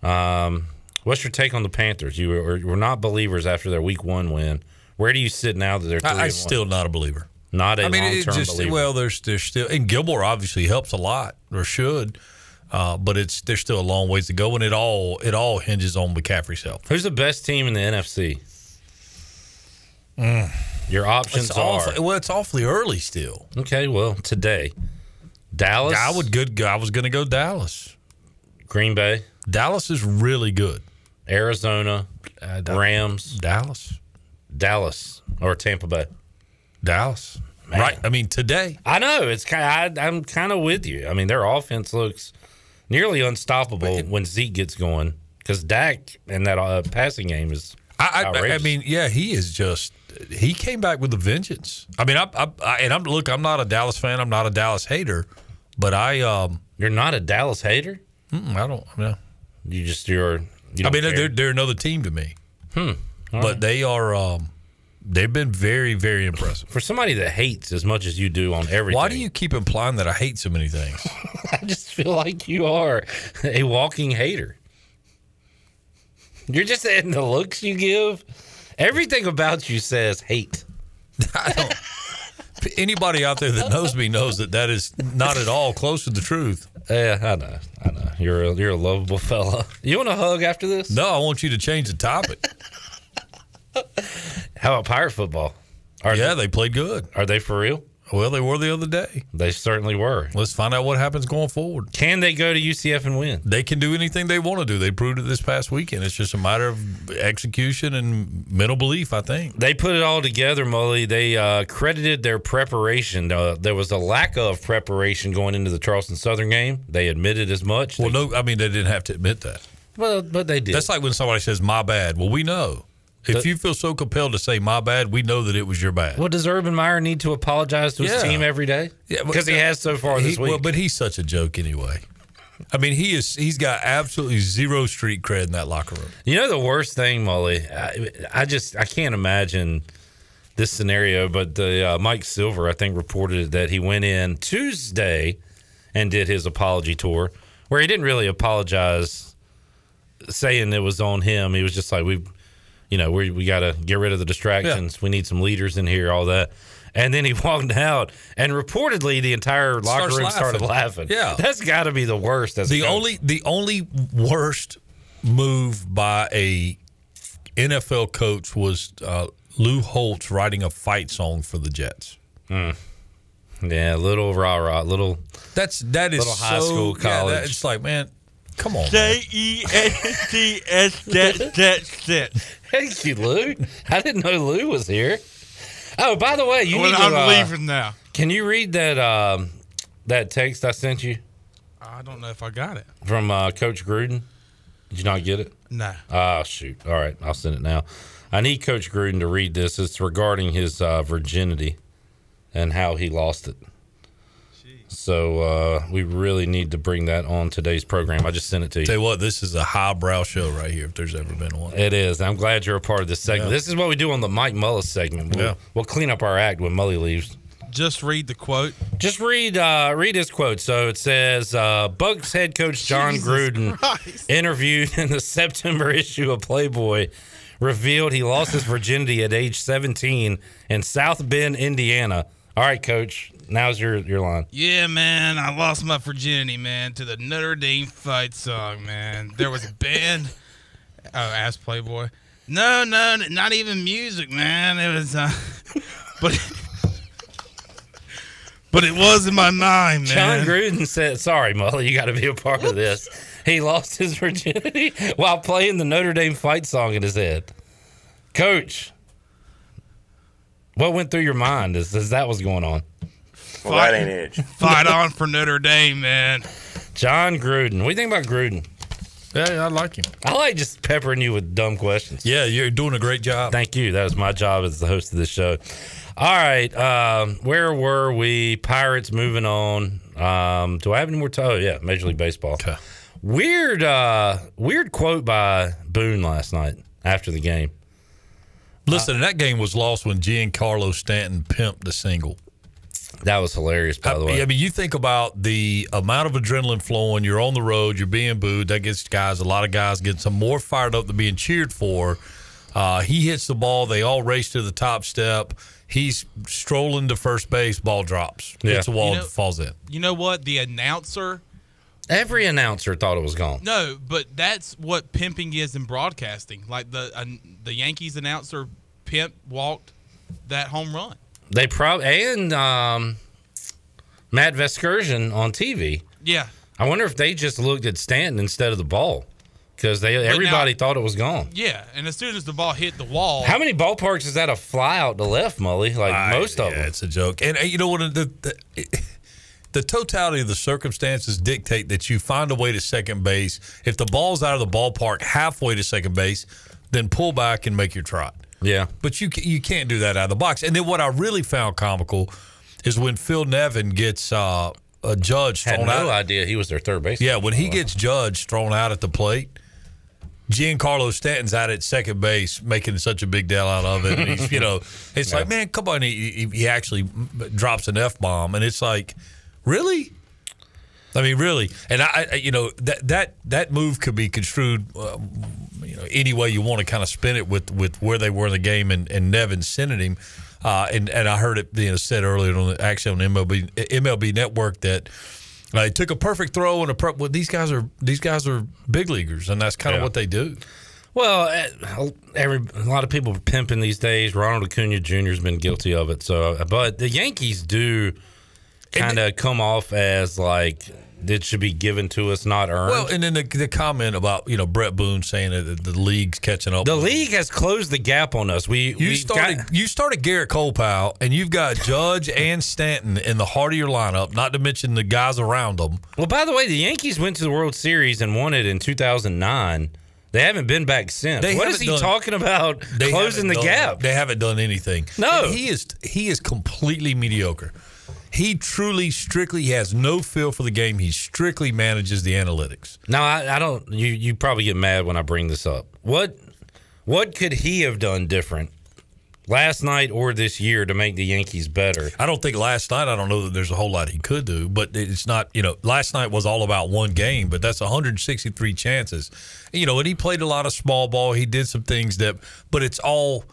Yep. Um, what's your take on the Panthers? You were, were not believers after their week one win. Where do you sit now that they're I, one? still not a believer. Not a I mean, long it term just believer. well, there's there's still and Gilmore obviously helps a lot or should, uh, but it's there's still a long ways to go, and it all it all hinges on McCaffrey's health. Who's the best team in the NFC? Your options It's are awfully, well, it's awfully early still. okay. Well, today, Dallas, I would good. I was going to go Dallas. Green Bay, Dallas is really good. Arizona, Uh, Rams, Dallas, Dallas, or Tampa Bay. Dallas. Man. Right. I mean, today. I know it's kind. I, I'm kind of with you. I mean, their offense looks nearly unstoppable when Zeke gets going because Dak and that uh, passing game is. I, I, I mean, yeah, he is just. He came back with a vengeance. I mean, I, I, I and I'm look. I'm not a Dallas fan. I'm not a Dallas hater, but I. um You're not a Dallas hater. I don't. Yeah. You just you're. You I mean, care. they're they're another team to me. Hmm. All but right. they are. um They've been very very impressive. for somebody that hates as much as you do on everything. Why do you keep implying that I hate so many things? I just feel like you are a walking hater. You're just in the looks you give. Everything about you says hate. I don't. Anybody out there that knows me knows that that is not at all close to the truth. Yeah, I know. I know. You're a, you're a lovable fella. You want a hug after this? No, I want you to change the topic. How about pirate football? Are yeah, they played good. Are they for real? Well, they were the other day. They certainly were. Let's find out what happens going forward. Can they go to UCF and win? They can do anything they want to do. They proved it this past weekend. It's just a matter of execution and mental belief, I think. They put it all together, Molly. They uh, credited their preparation. Uh, there was a lack of preparation going into the Charleston Southern game. They admitted as much. Well, no, I mean, they didn't have to admit that. Well, but they did. That's like when somebody says, my bad. Well, we know. If But- you feel so compelled to say my bad, we know that it was your bad. Well, does Urban Meyer need to apologize to his Yeah. team every day? Yeah, because he has so far this He- week. Well, but he's such a joke anyway. I mean, he is. He's got absolutely zero street cred in that locker room. You know the worst thing, Molly. I, I just I can't imagine this scenario. But the uh, Mike Silver, I think, reported that he went in Tuesday and did his apology tour, where he didn't really apologize, saying it was on him. He was just like, we, you know, we we got to get rid of the distractions. We need some leaders in here, all that. And then he walked out, and reportedly the entire locker Starts room started laughing. Yeah. that's got to be the worst. As The only the only worst move by a NFL coach was uh, Lou Holtz writing a fight song for the Jets. Hmm. Yeah, little rah rah, little. That's that is Little high so- school, yeah, that- college. it's like man, come on. man. J E S T S Jet Jet Jet. Thank you, Lou. I didn't know Lou was here. Oh, by the way, you Well, need to, I'm uh, leaving now. Can you read that um, that text I sent you I don't know if I got it. from uh, Coach Gruden? Did you not get it? No. Ah, shoot. All right, I'll send it now. I need Coach Gruden to read this. It's regarding his uh, virginity and how he lost it. So uh, we really need to bring that on today's program. I just sent it to you. Tell you what, this is a highbrow show right here. If there's ever been one, It is. I'm glad you're a part of this segment. Yeah. This is what we do on the Mike Mullis segment. We'll, Yeah. we'll clean up our act when Mully leaves. Just read the quote. Just read uh, read his quote. So it says, uh, "Bucks head coach Jon Jesus Gruden, Christ. interviewed in the September issue of Playboy, revealed he lost his virginity at age 17 in South Bend, Indiana, All right, coach. Now's your your line. Yeah, man, I lost my virginity, man, to the Notre Dame fight song, man. There was a band. Oh, ask Playboy. No, no, not even music, man. It was, uh, but, but it was in my mind, John. Gruden said, "Sorry, Mully, you got to be a part of this." He lost his virginity while playing the Notre Dame fight song in his head. Coach, what went through your mind as, as that was going on? Well, that ain't it. Fight on for Notre Dame, man. Jon Gruden. What do you think about Gruden? Yeah, I like him. I like just peppering you with dumb questions. Yeah, you're doing a great job. Thank you. That was my job as the host of this show. All right, um, where were we? Pirates moving on. Um, do I have any more? T- oh yeah, Major League Baseball. Okay. Weird, uh, weird quote by Boone last night after the game. Listen, that game was lost when Giancarlo Stanton pimped the single. That was hilarious, by the way. I mean, you think about the amount of adrenaline flowing. You're on the road. You're being booed. That gets guys. A lot of guys get some more fired up than being cheered for. Uh, he hits the ball. They all race to the top step. He's strolling to first base. Ball drops. Yeah. Hits the wall. You know- falls in. You know what? The announcer. Every announcer thought it was gone. No, but that's what pimping is in broadcasting. Like the uh, the Yankees announcer pimp walked that home run. They probably and um, Matt Vasgersian on TV. Yeah. I wonder if they just looked at Stanton instead of the ball because they everybody thought it was gone. Yeah, and as soon as the ball hit the wall, How many ballparks is that a fly out to left, Mully? Like I- most of yeah, them. It's a joke. And uh, you know what? The, the, the totality of the circumstances dictate that you find a way to second base. If the ball's out of the ballpark halfway to second base, then pull back and make your trot. Yeah. But you you can't do that out of the box. And then what I really found comical is when Phil Nevin gets uh, a judge Had thrown no out. idea he was their third base. Yeah, when he gets Judge thrown out at the plate, Giancarlo Stanton's out at second base making such a big deal out of it. And he's, you know, it's like, man, come on. He, he, he actually drops an F bomb. And it's like, really? I mean, really? And I, I you know, that that that move could be construed, uh, you know, any way you want to kind of spin it with with where they were in the game and, and Nevin sending him. Uh, and and I heard it being said earlier on the actually on MLB MLB Network that uh, he took a perfect throw and a per- well, these guys are these guys are big leaguers and that's kind of what they do. Well, eh, every a lot of people are pimping these days. Ronald Acuna Jr. has been guilty of it. So, but the Yankees do kind of come off as like it should be given to us, not earned. Well, and then the, the comment about you know Brett Boone saying that the league's catching up. the league has closed the gap on us. We You we started got- you started Gerrit Cole, pal, and you've got Judge and Stanton in the heart of your lineup. Not to mention the guys around them. Well, by the way, the Yankees went to the World Series and won it in 2009. They haven't been back since. They what is he done- talking about? They closing the done- gap. They haven't done anything. No. He is he is completely mediocre. He truly, strictly has no feel for the game. He strictly manages the analytics. No, I, I don't. You you probably get mad when I bring this up. What what could he have done different last night or this year to make the Yankees better? I don't think last night. I don't know that there's a whole lot he could do, but it's not. You know, last night was all about one game, but that's 163 chances. You know, and he played a lot of small ball. He did some things that, but it's all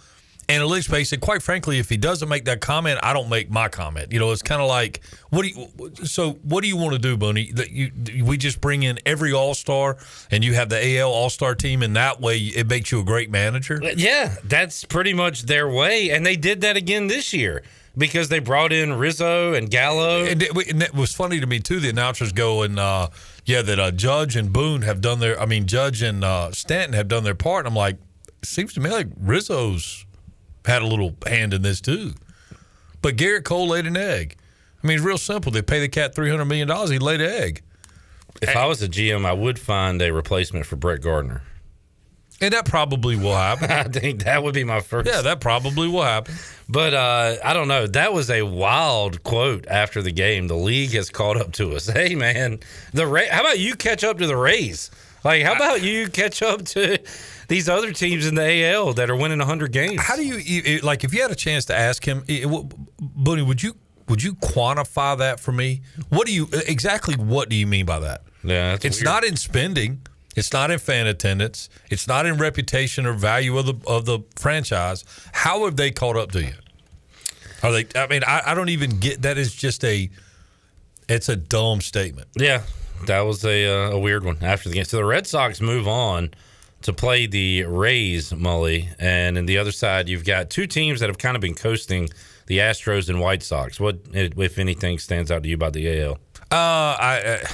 analytics based. And quite frankly, if he doesn't make that comment, I don't make my comment. You know, it's kind of like, what do you? So, what do you want to do, Booney? That you we just bring in every All Star, and you have the AL All Star team, and that way it makes you a great manager. Yeah, that's pretty much their way, and they did that again this year because they brought in Rizzo and Gallo. And it, and it was funny to me too. The announcers go and uh, yeah, that uh, Judge and Boone have done their. I mean, Judge and uh, Stanton have done their part. And I'm like, seems to me like Rizzo's had a little hand in this too. But Gerrit Cole laid an egg. I mean, it's real simple. They pay the cat three hundred million dollars. He laid an egg. If I was a GM, I would find a replacement for Brett Gardner. And that probably will happen. I think that would be my first. Yeah, that probably will happen. But uh, I don't know. That was a wild quote after the game. The league has caught up to us. Hey, man, the Ra- how about you catch up to the Rays? Like, how about you catch up to these other teams in the AL that are winning 100 games? How do you you- like if you had a chance to ask him, Booney? Would you would you quantify that for me? What do you exactly? What do you mean by that? Yeah, that's it's weird. not in spending. It's not in fan attendance. It's not in reputation or value of the of the franchise. How have they caught up to you? Are they? I mean, I, I don't even get that. Is just a. It's a dumb statement. Yeah, that was a, uh, a weird one after the game. So the Red Sox move on to play the Rays, Mully, and in the other side, you've got two teams that have kind of been coasting the Astros and White Sox. What, if anything, stands out to you about the AL? Uh, I. Uh,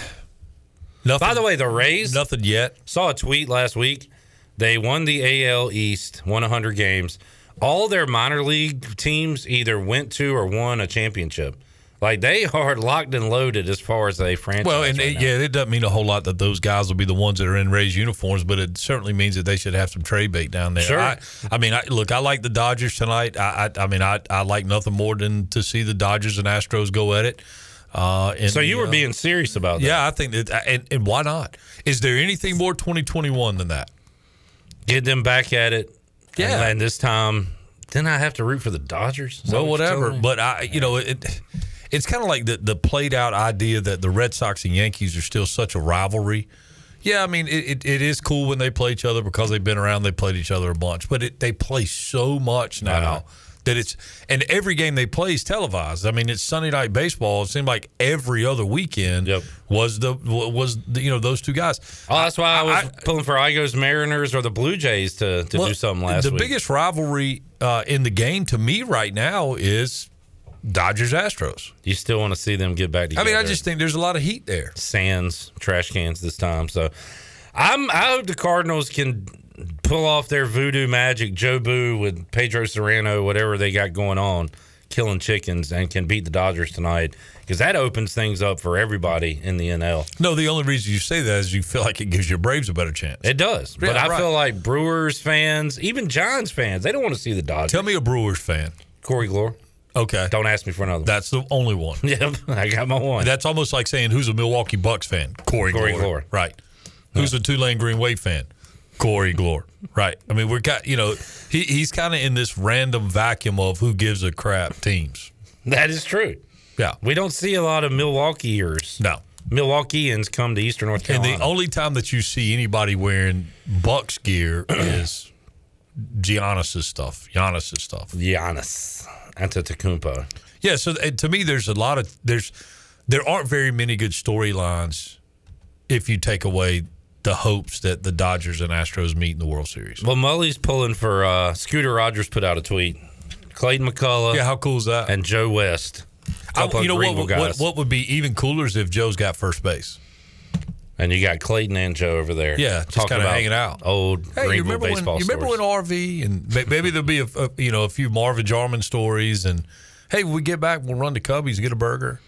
nothing. By the way, the Rays nothing yet. Saw a tweet last week. They won the AL East, won 100 games. All their minor league teams either went to or won a championship. Like they are locked and loaded as far as a franchise. Well, and right it, yeah, it doesn't mean a whole lot that those guys will be the ones that are in Rays uniforms, but it certainly means that they should have some trade bait down there. Sure. I, I mean, I, look, I like the Dodgers tonight. I, I, I mean, I, I like nothing more than to see the Dodgers and Astros go at it. Uh, and so you were uh, being serious about that. Yeah, I think that, and, and why not? Is there anything more 2021 than that? Get them back at it. Yeah. And, and this time, didn't I have to root for the Dodgers? Well, whatever. But I, you know, it it's kind of like the the played out idea that the Red Sox and Yankees are still such a rivalry. Yeah, I mean, it, it, it is cool when they play each other because they've been around. They played each other a bunch, but it, they play so much now that it's and every game they play is televised. I mean, it's Sunday night baseball. It seemed like every other weekend was the was the, you know those two guys. Oh, that's why I was pulling for Igos Mariners or the Blue Jays to, to Well, do something last week. the week. biggest rivalry uh, in the game to me right now is Dodgers Astros. You still want to see them get back together. I mean, I just think there's a lot of heat there. Sands trash cans this time. So I'm I hope the Cardinals can pull off their voodoo magic, Joe Boo with Pedro Serrano, whatever they got going on, killing chickens, and can beat the Dodgers tonight because that opens things up for everybody in the NL. No, the only reason you say that is you feel like it gives your Braves a better chance. It does, but I right. feel like Brewers fans, even Giants fans, they don't want to see the Dodgers. Tell me a Brewers fan. Corey Glore. Okay. Don't ask me for another. That's the only one. Yep, I got my one. That's almost like saying who's a Milwaukee Bucks fan? Corey, Corey Glore. Glore. Right. Who's a Tulane Green Wave fan? Corey Glore. Right. I mean, we're got you know he, he's kind of in this random vacuum of who gives a crap teams. That is true. Yeah. We don't see a lot of Milwaukeeers. No. Milwaukeeans come to Eastern North Carolina. And the only time that you see anybody wearing Bucks gear is Giannis's stuff. Giannis's stuff. Giannis Antetokounmpo. Yeah, so uh, to me, there's a lot of there's there aren't very many good storylines if you take away the hopes that the Dodgers and Astros meet in the World Series. Well, Mully's pulling for uh, Scooter Rogers put out a tweet. Clayton McCullough. Yeah, how cool is that? And Joe West. I- you know what, what? What would be even cooler is if Joe's got first base. And you got Clayton and Joe over there. Yeah, just kind of hanging out. Old Hey, you Greenville remember when baseball you remember stories. when RV and maybe there'll be a, a you know a few Marvin Jarman stories and hey, when we get back, we'll run to Cubbies and get a burger.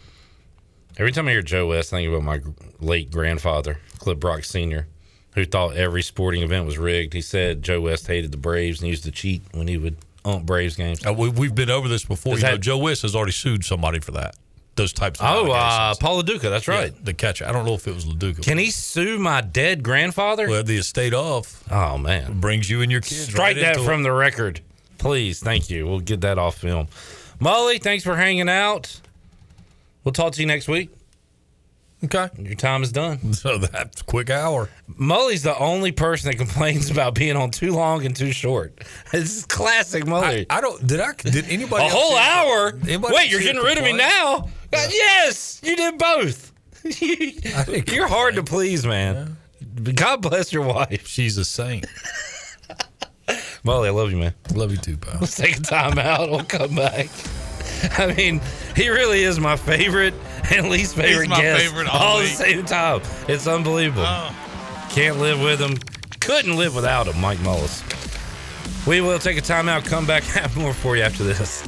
Every time I hear Joe West, I think about my late grandfather, Clip Brock Sr., who thought every sporting event was rigged. He said Joe West hated the Braves and used to cheat when he would ump Braves games. Uh, we, we've been over this before. Is You know, Joe West has already sued somebody for that. Those types of Oh, uh. Paul Lo Duca, that's Yeah, right. the catcher. I don't know if it was Lo Duca. Can he sue my dead grandfather? Well, the estate off. oh man brings you and your kids. Strike right that from it. the record, please. Thank you. We'll get that off film. Molly, thanks for hanging out. We'll talk to you next week. Okay. Your time is done. So that's a quick hour. Mully's the only person that complains about being on too long and too short. This is classic Mully. I don't. Did I? Did anybody? a whole hour? Wait, you're getting rid of me now? Uh, yes, you did both. you're hard to please, man. God bless your wife. She's a saint. Molly, I love you, man. Love you too, pal. Let's take a time out. We'll come back. I mean, he really is my favorite and least favorite my guest favorite all all at the same time. It's unbelievable. Can't live with him. Couldn't live without him, Mike Mullis. We will take a time out, come back, have more for you after this.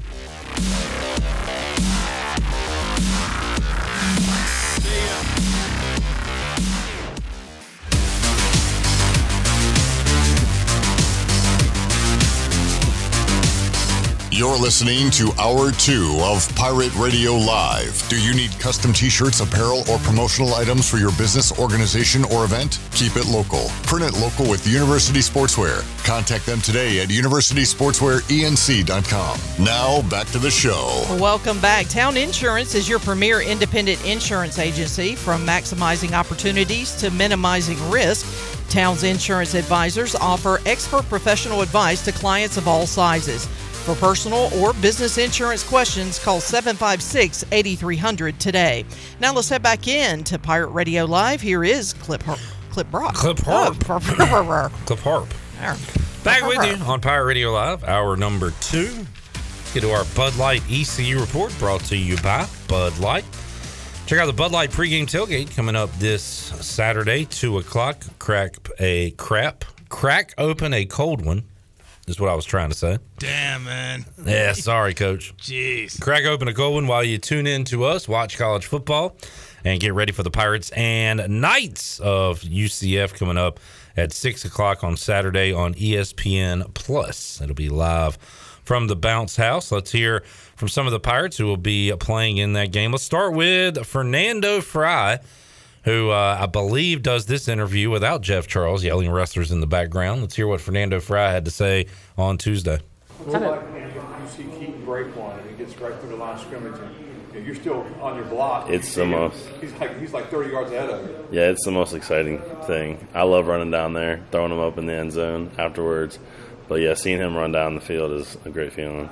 You're listening to Hour 2 of Pirate Radio Live. Do you need custom t shirts, apparel, or promotional items for your business, organization, or event? Keep it local. Print it local with University Sportswear. Contact them today at universitysportswearenc.com. Now, back to the show. Welcome back. Town Insurance is your premier independent insurance agency. From maximizing opportunities to minimizing risk, Town's insurance advisors offer expert professional advice to clients of all sizes. For personal or business insurance questions, call 756 8300 today. Now let's head back in to Pirate Radio Live. Here is Clip, Har- Clip Brock. Oh, Clip Harp. Oh, Clip Harp. Back with you on Pirate Radio Live, hour number two. Get to our Bud Light ECU report brought to you by Bud Light. Check out the Bud Light pregame tailgate coming up this Saturday, 2 o'clock. Crack a crap, crack open a cold one, is what I was trying to say. Damn, man. Yeah, sorry, coach. Jeez. Crack open a cold one while you tune in to us, watch college football, and get ready for the Pirates and Knights of UCF coming up at 6 o'clock on Saturday on ESPN Plus. It'll be live from the Bounce House. Let's hear from some of the Pirates who will be playing in that game. Let's start with Fernando Fry, who uh, I believe does this interview without Jeff Charles yelling wrestlers in the background. Let's hear what Fernando Fry had to say on Tuesday. What's like you, you see Keaton break one and he gets right through the line of scrimmage and you know, you're still on your block? It's the most- He's like he's like 30 yards ahead of you. Yeah, it's the most exciting thing. I love running down there, throwing him up in the end zone afterwards. But yeah, seeing him run down the field is a great feeling.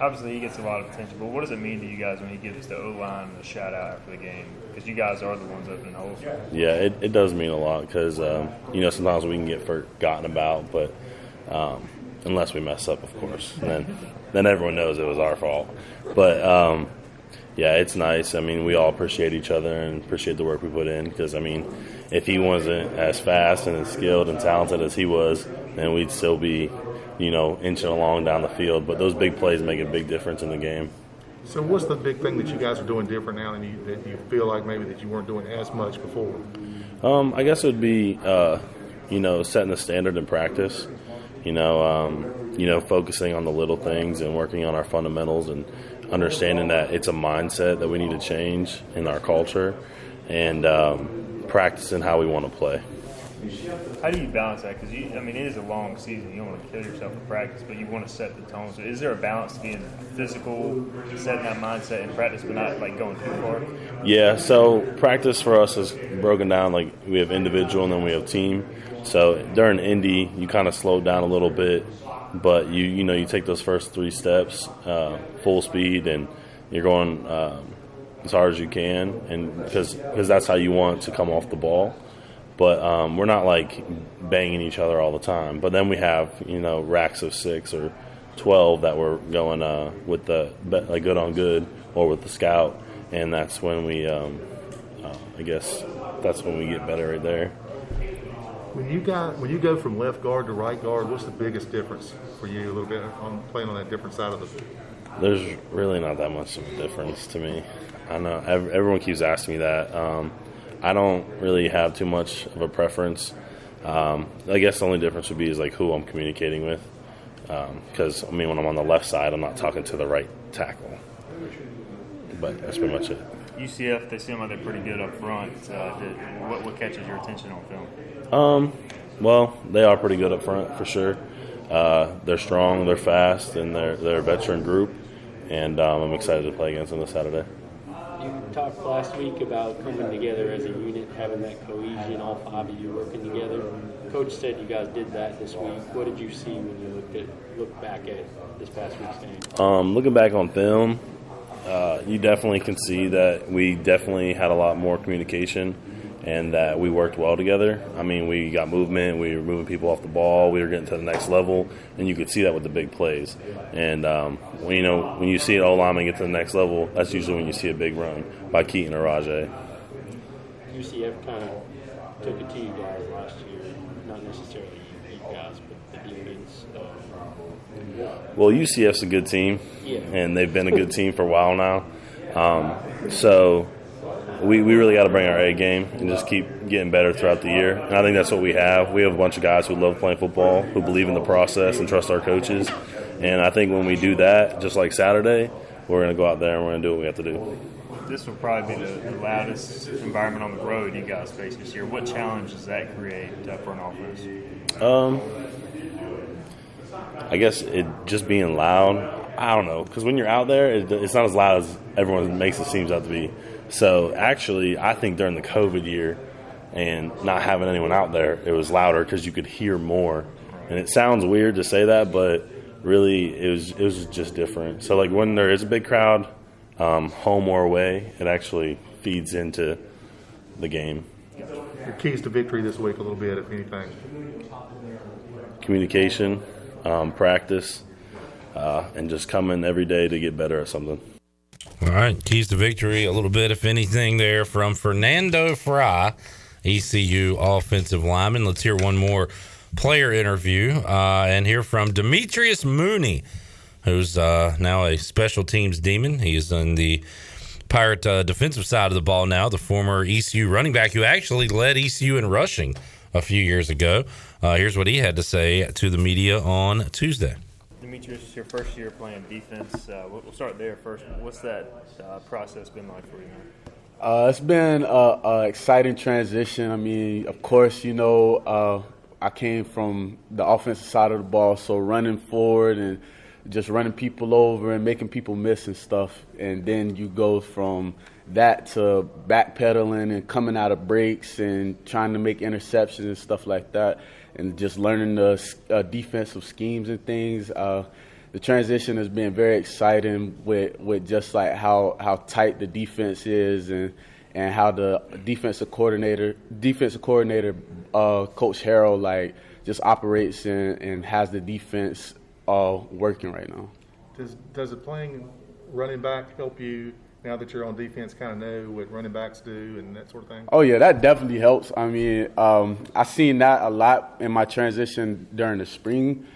Obviously, he gets a lot of attention, but what does it mean to you guys when he gives the O line a shout out after the game? Because you guys are the ones opening the holes. Yeah, it, it does mean a lot because um, you know sometimes we can get forgotten about, but um, unless we mess up, of course, and then then everyone knows it was our fault. But um, yeah, it's nice. I mean, we all appreciate each other and appreciate the work we put in because I mean, if he wasn't as fast and as skilled and talented as he was, then we'd still be you know inching along down the field. But those big plays make a big difference in the game. So what's the big thing that you guys are doing different now and you, that you feel like maybe that you weren't doing as much before? Um, I guess it would be, uh, you know, setting the standard in practice. You know, um, you know, focusing on the little things and working on our fundamentals and understanding that it's a mindset that we need to change in our culture and um, practicing how we want to play. How do you balance that? Because I mean, it is a long season. You don't want to kill yourself in practice, but you want to set the tone. So, is there a balance to being physical, setting that mindset in practice, but not like going too far? Yeah, so practice for us is broken down like we have individual and then we have team. So during Indy, you kind of slow down a little bit, but you you know you take those first three steps uh, full speed and you're going um, as hard as you can, and because because that's how you want to come off the ball. But um, we're not like banging each other all the time. But then we have you know racks of six or twelve that we're going uh, with the like good on good or with the scout, and that's when we um, uh, I guess that's when we get better right there. When you got when you go from left guard to right guard, what's the biggest difference for you? A little bit on playing on that different side of the. There's really not that much of a difference to me. I know everyone keeps asking me that. Um, I don't really have too much of a preference. Um, I guess the only difference would be is like who I'm communicating with. Because I mean, when I'm on the left side, I'm not talking to the right tackle. But that's pretty much it. UCF, they seem like they're pretty good up front. Uh, did, what, what catches your attention on film? Um, well, they are pretty good up front for sure. Uh, they're strong, they're fast, and they're they're a veteran group. And um, I'm excited to play against them this Saturday. You talked last week about coming together as a unit, having that cohesion, all five of you working together. Coach said you guys did that this week. What did you see when you looked at looked back at this past week's game? Um, looking back on film, uh, you definitely can see that we definitely had a lot more communication and that we worked well together. I mean, we got movement, we were moving people off the ball, we were getting to the next level, and you could see that with the big plays. And um, when you know when you see an O lineman get to the next level, that's usually when you see a big run by Keaton or Rahjai. UCF kind of took it to you guys last year, not necessarily you guys, but the defense. Uh, Well, UCF's a good team, Yeah. and they've been a good team for a while now. Um, so we, we really got to bring our A game and just keep getting better throughout the year. And I think that's what we have. We have a bunch of guys who love playing football, who believe in the process and trust our coaches. And I think when we do that, just like Saturday, we're going to go out there and we're going to do what we have to do. This will probably be the, the loudest environment on the road you guys face this year. What challenge does that create uh, for an offense? Um, I guess it just being loud. I don't know because when you're out there, it, it's not as loud as everyone makes it seems out to be. So actually, I think during the COVID year and not having anyone out there, it was louder because you could hear more. And it sounds weird to say that, but really it was it was just different. So like when there is a big crowd, um, home or away, it actually feeds into the game. Your keys to victory this week, a little bit, if anything. Communication, um, practice, uh, and just coming every day to get better at something. All right, keys to victory, a little bit, if anything, there from Fernando Fry, ECU offensive lineman. Let's hear one more player interview uh, and hear from Demetrius Mooney, who's uh, now a special teams demon. He's in the Pirate uh, defensive side of the ball now, the former ECU running back who actually led ECU in rushing a few years ago. Uh, here's what he had to say to the media on Tuesday. Demetrius, it's your first year playing defense. Uh, we'll start there first. What's that uh, process been like for you, man? Uh, it's been an exciting transition. I mean, of course, you know, uh, I came from the offensive side of the ball, so running forward and just running people over and making people miss and stuff. And then you go from that to backpedaling and coming out of breaks and trying to make interceptions and stuff like that, and just learning the uh, defensive schemes and things. Uh, the transition has been very exciting with with just like how how tight the defense is and and how the defensive coordinator defensive coordinator uh, coach Harrell like just operates and, and has the defense all working right now. Does does it playing running back help you now that you're on defense? Kind of know what running backs do and that sort of thing. Oh yeah, that definitely helps. I mean, um, I seen that a lot in my transition during the spring.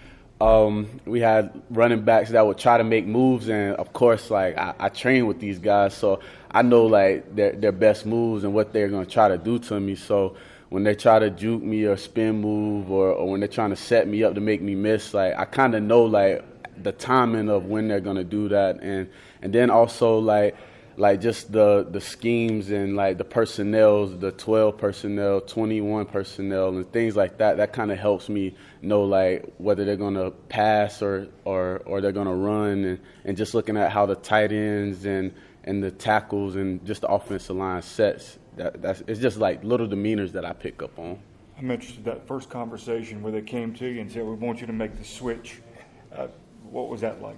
Um, we had running backs that would try to make moves, and of course, like I, I train with these guys, so I know like their their best moves and what they're gonna try to do to me. So when they try to juke me or spin move or, or when they're trying to set me up to make me miss, like I kind of know like the timing of when they're gonna do that, and and then also like like just the the schemes and like the personnel, the 12 personnel, 21 personnel, and things like that. That kind of helps me know like whether they're gonna pass or or or they're gonna run, and, and just looking at how the tight ends and and the tackles and just the offensive line sets that, that's it's just like little demeanors that I pick up on. I'm interested that first conversation where they came to you and said, "We want you to make the switch." Uh, what was that like?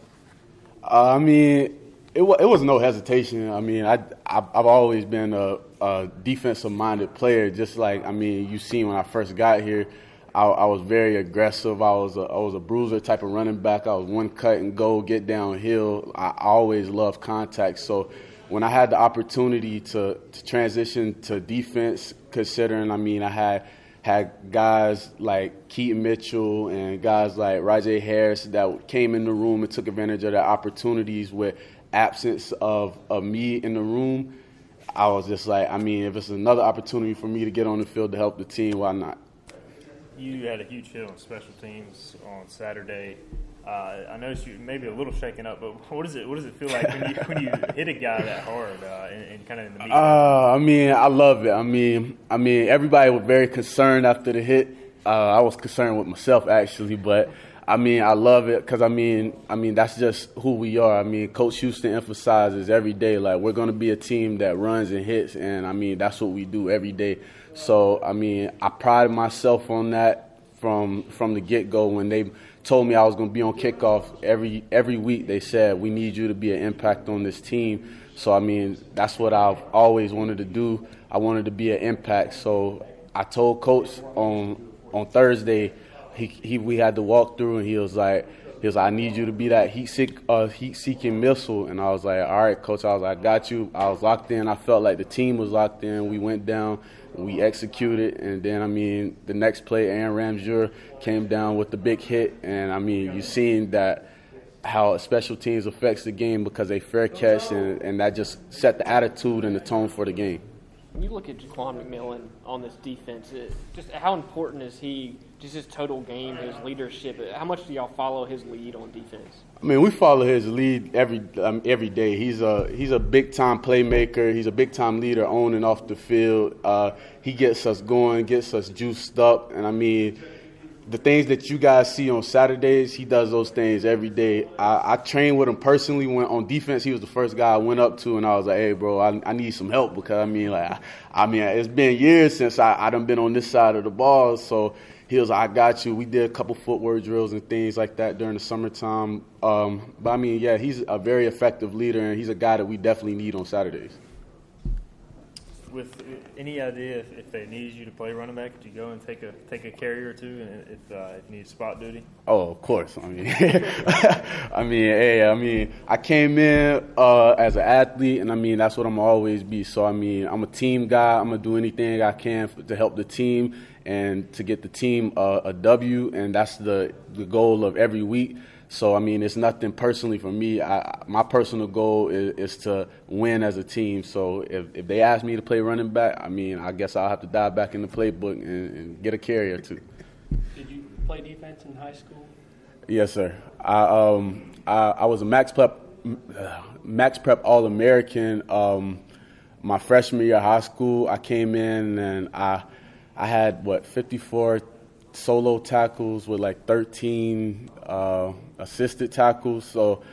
Uh, I mean, it, it was no hesitation. I mean, I I've, I've always been a, a defensive minded player. Just like I mean, you seen when I first got here. I, I, was very aggressive. I was a, I was a bruiser type of running back. I was one cut and go, get downhill. I always loved contact. So when I had the opportunity to, to transition to defense, considering I mean I had had guys like Keaton Mitchell and guys like Rahjai Harris that came in the room and took advantage of their opportunities with absence of, of me in the room. I was just like, I mean, if it's another opportunity for me to get on the field to help the team, why not? You had a huge hit on special teams on Saturday. Uh, I noticed you maybe a little shaken up, but what does it what does it feel like when you when you hit a guy that hard uh, and, and kind of in the meat? Uh, I mean, I love it. I mean, I mean, everybody was very concerned after the hit. Uh, I was concerned with myself actually, but I mean, I love it because I mean, I mean that's just who we are. I mean, Coach Houston emphasizes every day like we're going to be a team that runs and hits, and I mean that's what we do every day. So I mean, I pride myself on that from from the get go when they told me I was going to be on kickoff every every week. They said we need you to be an impact on this team. So I mean, that's what I've always wanted to do. I wanted to be an impact. So I told coach on on Thursday, he, he we had to walk through, and he was like. He was like, I need you to be that heat seek, uh, heat seeking missile, and I was like, all right, coach. I was like, I got you. I was locked in. I felt like the team was locked in. We went down we executed, and then I mean the next play, Aaron Ramseur came down with the big hit, and I mean you seen that how special teams affects the game because they fair catch, and, and that just set the attitude and the tone for the game. When you look at Ja'Quan McMillian on this defense, it, just how important is he? Just his total game, his leadership. How much do y'all follow his lead on defense? I mean, we follow his lead every um, every day. He's a he's a big time playmaker. He's a big time leader on and off the field. Uh, he gets us going, gets us juiced up, and I mean the things that you guys see on Saturdays, he does those things every day. I, I trained with him personally. When on defense, he was the first guy I went up to, and I was like, "Hey, bro, I, I need some help because I mean, like, I, I mean, it's been years since I I done been on this side of the ball, so he was like, I got you. We did a couple footwork drills and things like that during the summertime. Um, but I mean, yeah, he's a very effective leader, and he's a guy that we definitely need on Saturdays. With any idea if, if they needed you to play running back, could you go and take a take a carry or two, and if uh, if you need spot duty? Oh, of course. I mean, I mean, hey, I mean, I came in uh, as an athlete, and I mean that's what I'm always be. So I mean, I'm a team guy. I'm gonna do anything I can to help the team and to get the team uh, a W, and that's the the goal of every week. So I mean, it's nothing personally for me. I, my personal goal is, is to win as a team. So if, if they ask me to play running back, I mean, I guess I'll have to dive back in the playbook and, and get a carry or two. Did you play defense in high school? Yes, sir. I um I, I was a max prep max prep All American. Um, my freshman year of high school, I came in and I I had what 54 solo tackles with like 13 uh, assisted tackles. So,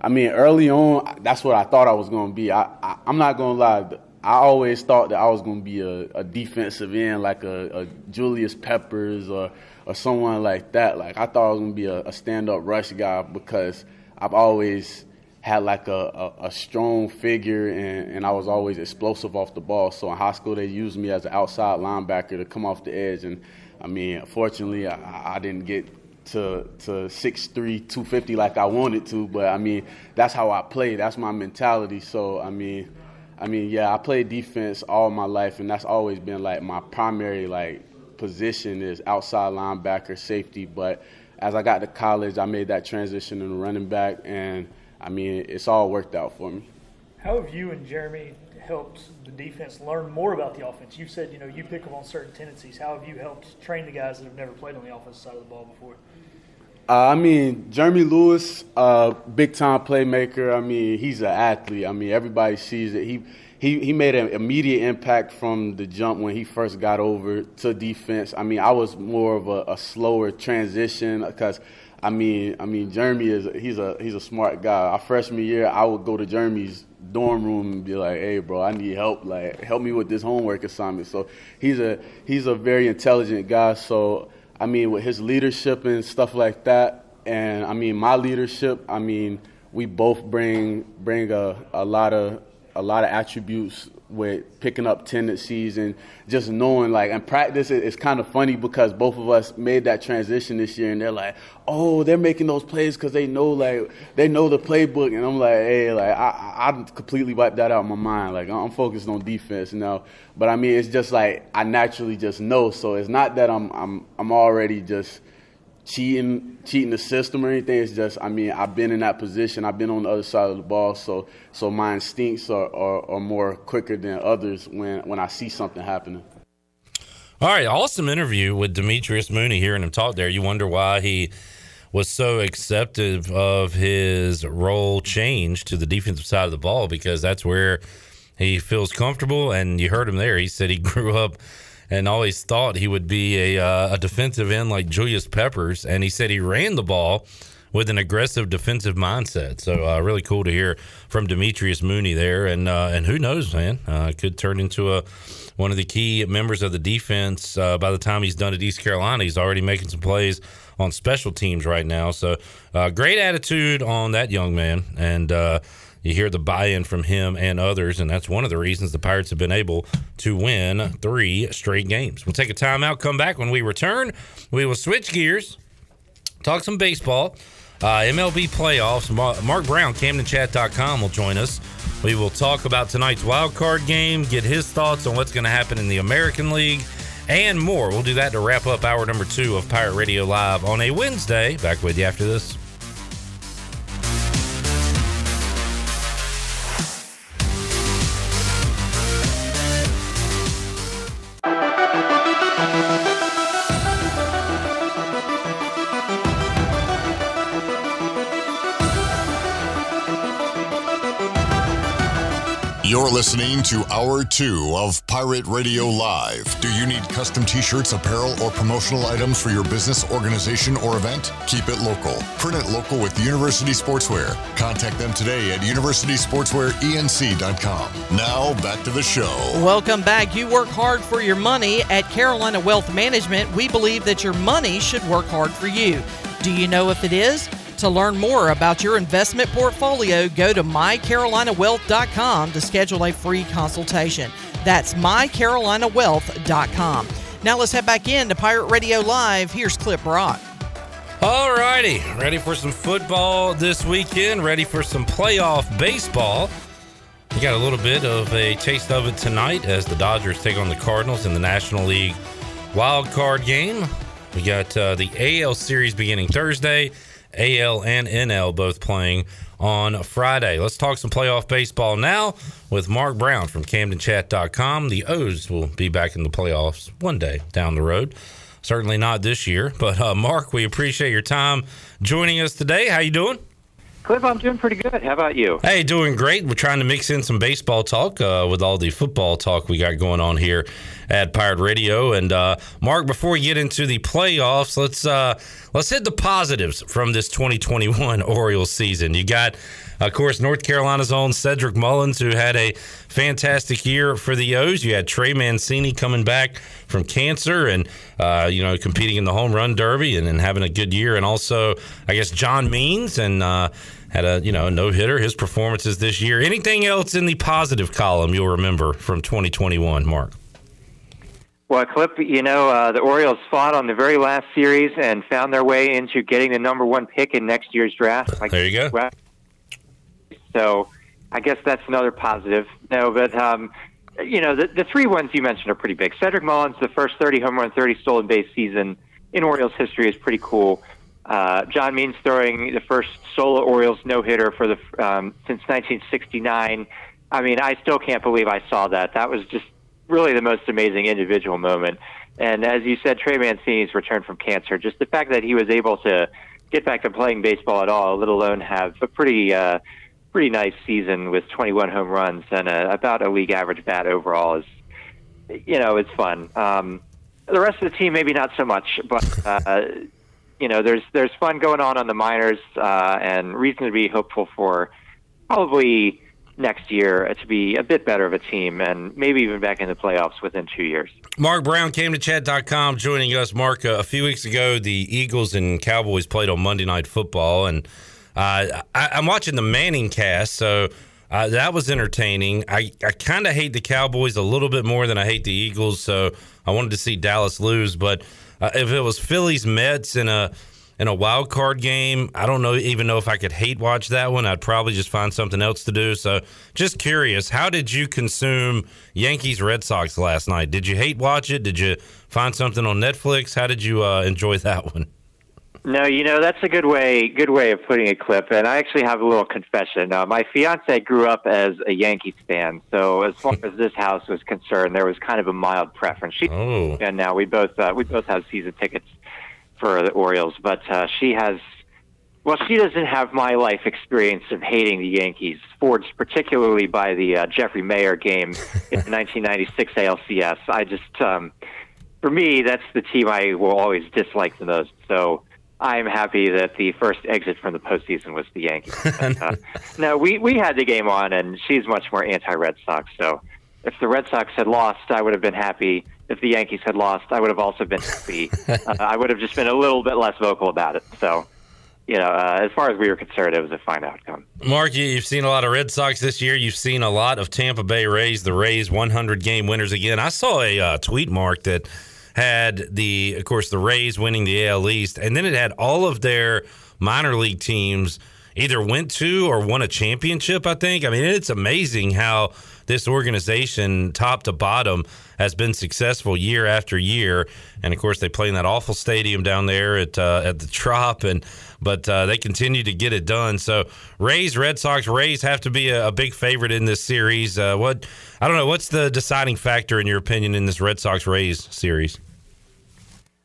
I mean, early on, that's what I thought I was going to be. I, I I'm not going to lie. I always thought that I was going to be a, a defensive end, like a, a Julius Peppers or or someone like that. Like I thought I was going to be a, a stand up rush guy because I've always had like a, a, a strong figure and, and I was always explosive off the ball. So in high school, they used me as an outside linebacker to come off the edge. And I mean, fortunately, I, I didn't get to to 6'3", 250 like I wanted to, but I mean, that's how I play. That's my mentality. So I mean, I mean, yeah, I played defense all my life, and that's always been like my primary like position is outside linebacker, safety. But as I got to college, I made that transition into running back, and I mean, it's all worked out for me. How have you and Jeremy helped the defense learn more about the offense? You said you know you pick up on certain tendencies. How have you helped train the guys that have never played on the offensive side of the ball before? Uh, I mean, Jeremy Lewis, uh, big time playmaker. I mean, he's an athlete. I mean, everybody sees it. He he he made an immediate impact from the jump when he first got over to defense. I mean, I was more of a, a slower transition because. I mean, I mean, Jeremy is he's a he's a smart guy. Our freshman year, I would go to Jeremy's dorm room and be like, "Hey, bro, I need help. Like, help me with this homework assignment." So he's a he's a very intelligent guy. So I mean, with his leadership and stuff like that, and I mean my leadership, I mean we both bring bring a, a lot of a lot of attributes with picking up tendencies and just knowing like and practice it, it's kind of funny because both of us made that transition this year and they're like oh they're making those plays because they know like they know the playbook. And i'm like hey like i i completely wiped that out of my mind. Like i'm focused on defense now but i mean it's just like i naturally just know. So it's not that i'm i'm i'm already just cheating cheating the system or anything. It's just I mean I've been in that position. I've been on the other side of the ball, so so my instincts are, are, are more quicker than others when when I see something happening. All right, awesome interview with Demetrius Mooney. Hearing him talk there, you wonder why he was so acceptive of his role change to the defensive side of the ball because that's where he feels comfortable. And you heard him there. He said he grew up and always thought he would be a, uh, a defensive end like Julius Peppers. And he said he ran the ball with an aggressive defensive mindset. So uh, really cool to hear from Demetrius Mooney there. And uh, and who knows, man, uh, could turn into a one of the key members of the defense uh, by the time he's done at East Carolina. He's already making some plays on special teams right now. So uh, great attitude on that young man. And uh, you hear the buy-in from him and others, and that's one of the reasons the Pirates have been able to win three straight games. We'll take a timeout, come back when we return. We will switch gears, talk some baseball, uh, MLB playoffs. Mark Brown, CamdenChat.com will join us. We will talk about tonight's wild card game, get his thoughts on what's going to happen in the American League, and more. We'll do that to wrap up hour number two of Pirate Radio Live on a Wednesday. Back with you after this. You're listening to Hour 2 of Pirate Radio Live. Do you need custom t shirts, apparel, or promotional items for your business, organization, or event? Keep it local. Print it local with University Sportswear. Contact them today at universitysportswearenc.com. Now, back to the show. Welcome back. You work hard for your money. At Carolina Wealth Management, we believe that your money should work hard for you. Do you know if it is? To learn more about your investment portfolio, go to mycarolinawealth.com to schedule a free consultation. That's mycarolinawealth.com. Now let's head back in to Pirate Radio Live. Here's Clip Rock. All righty, ready for some football this weekend, ready for some playoff baseball. We got a little bit of a taste of it tonight as the Dodgers take on the Cardinals in the National League wild card game. We got uh, the AL series beginning Thursday. AL and NL both playing on Friday. Let's talk some playoff baseball now with Mark Brown from CamdenChat.com. The O's will be back in the playoffs one day down the road. Certainly not this year, but uh, Mark, we appreciate your time joining us today. How you doing? Cliff, I'm doing pretty good. How about you? Hey, doing great. We're trying to mix in some baseball talk uh, with all the football talk we got going on here at Pirate Radio. And uh, Mark, before we get into the playoffs, let's uh, let's hit the positives from this 2021 Orioles season. You got, of course, North Carolina's own Cedric Mullins, who had a fantastic year for the O's. You had Trey Mancini coming back from cancer and uh, you know competing in the home run derby and, and, having a good year. And also, I guess John Means and uh, had a you know no hitter. His performances this year. Anything else in the positive column you'll remember from 2021, Mark? Well, Clip, you know, uh, the Orioles fought on the very last series and found their way into getting the number one pick in next year's draft. Like there you go. So I guess that's another positive. No, but, um, you know, the, the three ones you mentioned are pretty big. Cedric Mullins, the first 30 home run, 30 stolen base season in Orioles history is pretty cool. Uh, John Means throwing the first solo Orioles no hitter for the um, since 1969. I mean, I still can't believe I saw that. That was just really the most amazing individual moment. And as you said, Trey Mancini's return from cancer, just the fact that he was able to get back to playing baseball at all, let alone have a pretty uh, pretty nice season with 21 home runs and a, about a league average bat overall is, you know, it's fun. Um, the rest of the team maybe not so much, but uh, you know, there's there's fun going on on the minors uh, and reason to be hopeful for probably next year to be a bit better of a team and maybe even back in the playoffs within two years. Mark Brown CamdenChat.com joining us. Mark, uh, a few weeks ago, the Eagles and Cowboys played on Monday Night Football, and uh, I, am watching the ManningCast, so uh, that was entertaining. I, I kind of hate the Cowboys a little bit more than I hate the Eagles, so I wanted to see Dallas lose. But uh, if it was Phillies Mets in a in a wild card game. I don't know even know if I could hate watch that one. I'd probably just find something else to do. So, just curious, how did you consume Yankees Red Sox last night? Did you hate watch it? Did you find something on Netflix? How did you uh, enjoy that one? No, you know that's a good way good way of putting a clip. And I actually have a little confession. Uh, my fiance grew up as a Yankees fan, so as far as this house was concerned, there was kind of a mild preference. She oh. and now we both uh, we both have season tickets for the Orioles, but uh, she has. Well, she doesn't have my life experience of hating the Yankees, forged particularly by the uh, Jeffrey Maier game in the 1996 ALCS. I just, um, for me, that's the team I will always dislike the most. So I'm happy that the first exit from the postseason was the Yankees. But, uh, no, we we had the game on, and she's much more anti-Red Sox. So if the Red Sox had lost, I would have been happy if the Yankees had lost, I would have also been happy. uh, I would have just been a little bit less vocal about it. So, you know, uh, as far as we were concerned, it was a fine outcome. Mark, you've seen a lot of Red Sox this year. You've seen a lot of Tampa Bay Rays, the Rays 100 game winners again. I saw a uh, tweet, Mark, that had the, of course, the Rays winning the AL East, and then it had all of their minor league teams either went to or won a championship, I think. I mean, it's amazing how this organization, top to bottom, has been successful year after year. And of course, they play in that awful stadium down there at uh, at the Trop, and but uh, they continue to get it done. So Rays, Red Sox, Rays have to be a, a big favorite in this series. Uh, what I don't know, what's the deciding factor in your opinion in this Red Sox Rays series?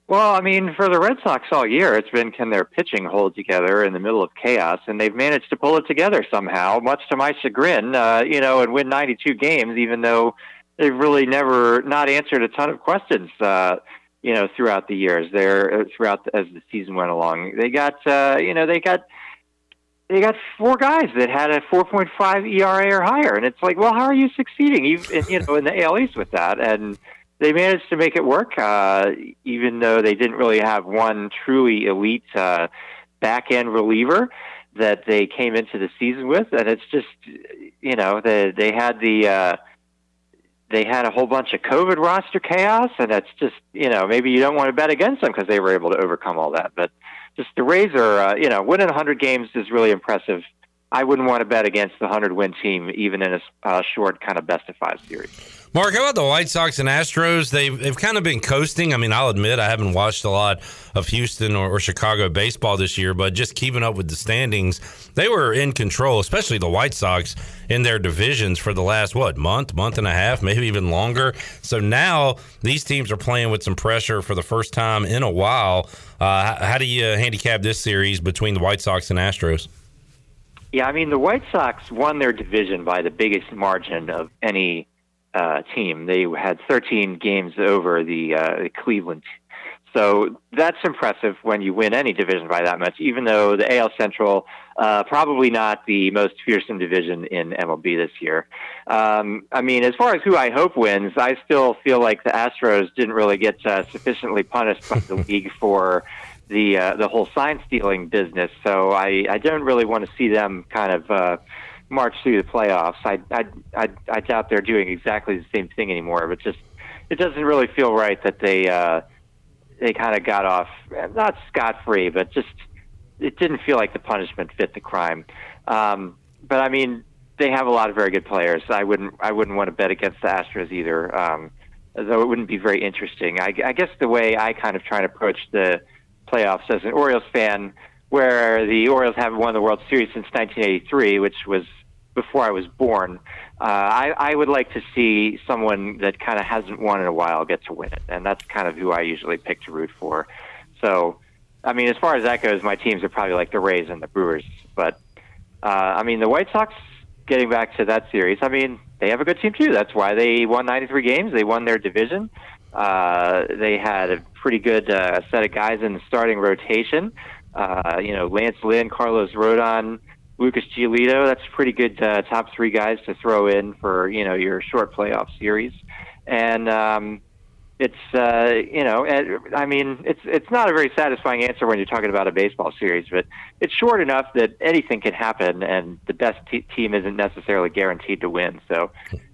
Well, I mean, for the Red Sox all year, it's been can their pitching hold together in the middle of chaos, and they've managed to pull it together somehow, much to my chagrin. Uh, you know, and win 92 games, even though they've really never not answered a ton of questions. Uh, you know, throughout the years, there uh, throughout the, as the season went along, they got uh, you know they got they got four guys that had a 4.5 ERA or higher, and it's like, well, how are you succeeding? You you know in the AL East with that, and they managed to make it work, uh, even though they didn't really have one truly elite uh, back end reliever that they came into the season with, and it's just you know they they had the. Uh, they had a whole bunch of COVID roster chaos, and it's just you know maybe you don't want to bet against them because they were able to overcome all that. But just the Rays are uh, you know winning 100 games is really impressive. I wouldn't want to bet against the 100 win team even in a uh, short kind of best of five series. Mark, how about the White Sox and Astros? They've they've kind of been coasting. I mean, I'll admit I haven't watched a lot of Houston or, or, Chicago baseball this year, but just keeping up with the standings, they were in control, especially the White Sox in their divisions for the last what month, month and a half, maybe even longer. So now these teams are playing with some pressure for the first time in a while. Uh, how, how do you handicap this series between the White Sox and Astros? Yeah, I mean the White Sox won their division by the biggest margin of any uh, team. They had 13 games over the, uh, the Cleveland. So that's impressive when you win any division by that much, even though the AL Central, uh, probably not the most fearsome division in MLB this year. Um, I mean, as far as who I hope wins, I still feel like the Astros didn't really get uh, sufficiently punished by the league for the uh, the whole sign stealing business. So I, I don't really want to see them kind of uh, march through the playoffs. I, I, I, I doubt they're doing exactly the same thing anymore. But just it doesn't really feel right that they uh, they kind of got off not scot free, but just it didn't feel like the punishment fit the crime. Um, but I mean, they have a lot of very good players. I wouldn't I wouldn't want to bet against the Astros either. Um, though it wouldn't be very interesting. I, I guess the way I kind of try to approach the playoffs as an Orioles fan, where the Orioles haven't won the World Series since 1983, which was before I was born. Uh, I, I would like to see someone that kind of hasn't won in a while get to win it, and that's kind of who I usually pick to root for. So, I mean, as far as that goes, my teams are probably like the Rays and the Brewers. But uh, I mean, the White Sox getting back to that series. I mean, they have a good team too. That's why they won 93 games. They won their division. Uh, they had a pretty good uh, set of guys in the starting rotation. Uh, you know, Lance Lynn, Carlos Rodon, Lucas Giolito. That's pretty good uh, top three guys to throw in for you know your short playoff series, and um, it's uh, you know I mean it's it's not a very satisfying answer when you're talking about a baseball series, but it's short enough that anything can happen, and the best t- team isn't necessarily guaranteed to win. So,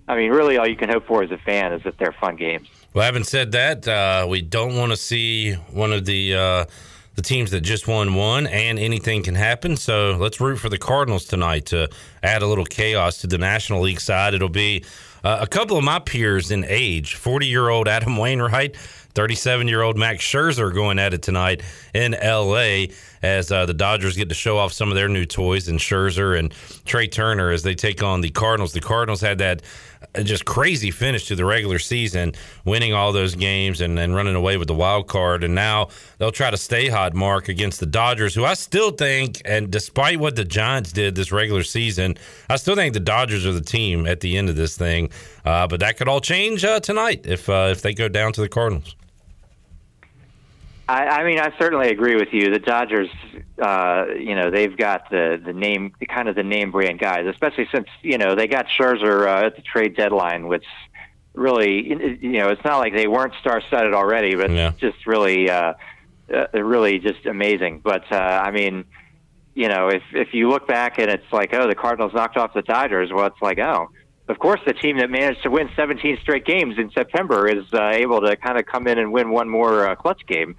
I mean, really, all you can hope for as a fan is that they're fun games. Well, having said that, uh, we don't want to see one of the uh, the teams that just won one, and anything can happen. So let's root for the Cardinals tonight to add a little chaos to the National League side. It'll be uh, a couple of my peers in age 40 year old Adam Wainwright, 37 year old Max Scherzer going at it tonight in LA as uh, the Dodgers get to show off some of their new toys and Scherzer and Trea Turner as they take on the Cardinals. The Cardinals had that just crazy finish to the regular season, winning all those games and, and running away with the wild card. And now they'll try to stay hot, Mark, against the Dodgers, who I still think, and despite what the Giants did this regular season, I still think the Dodgers are the team at the end of this thing. Uh, but that could all change uh, tonight if uh, if they go down to the Cardinals. I, I mean, I certainly agree with you. The Dodgers, uh, you know, they've got the the name, kind of the name brand guys, especially since you know they got Scherzer uh, at the trade deadline, which really, you know, it's not like they weren't star-studded already, but yeah. just really, uh, uh, really just amazing. But uh, I mean, you know, if if you look back and it's like, oh, the Cardinals knocked off the Dodgers, well, it's like, oh, of course, the team that managed to win 17 straight games in September is uh, able to kind of come in and win one more uh, clutch game.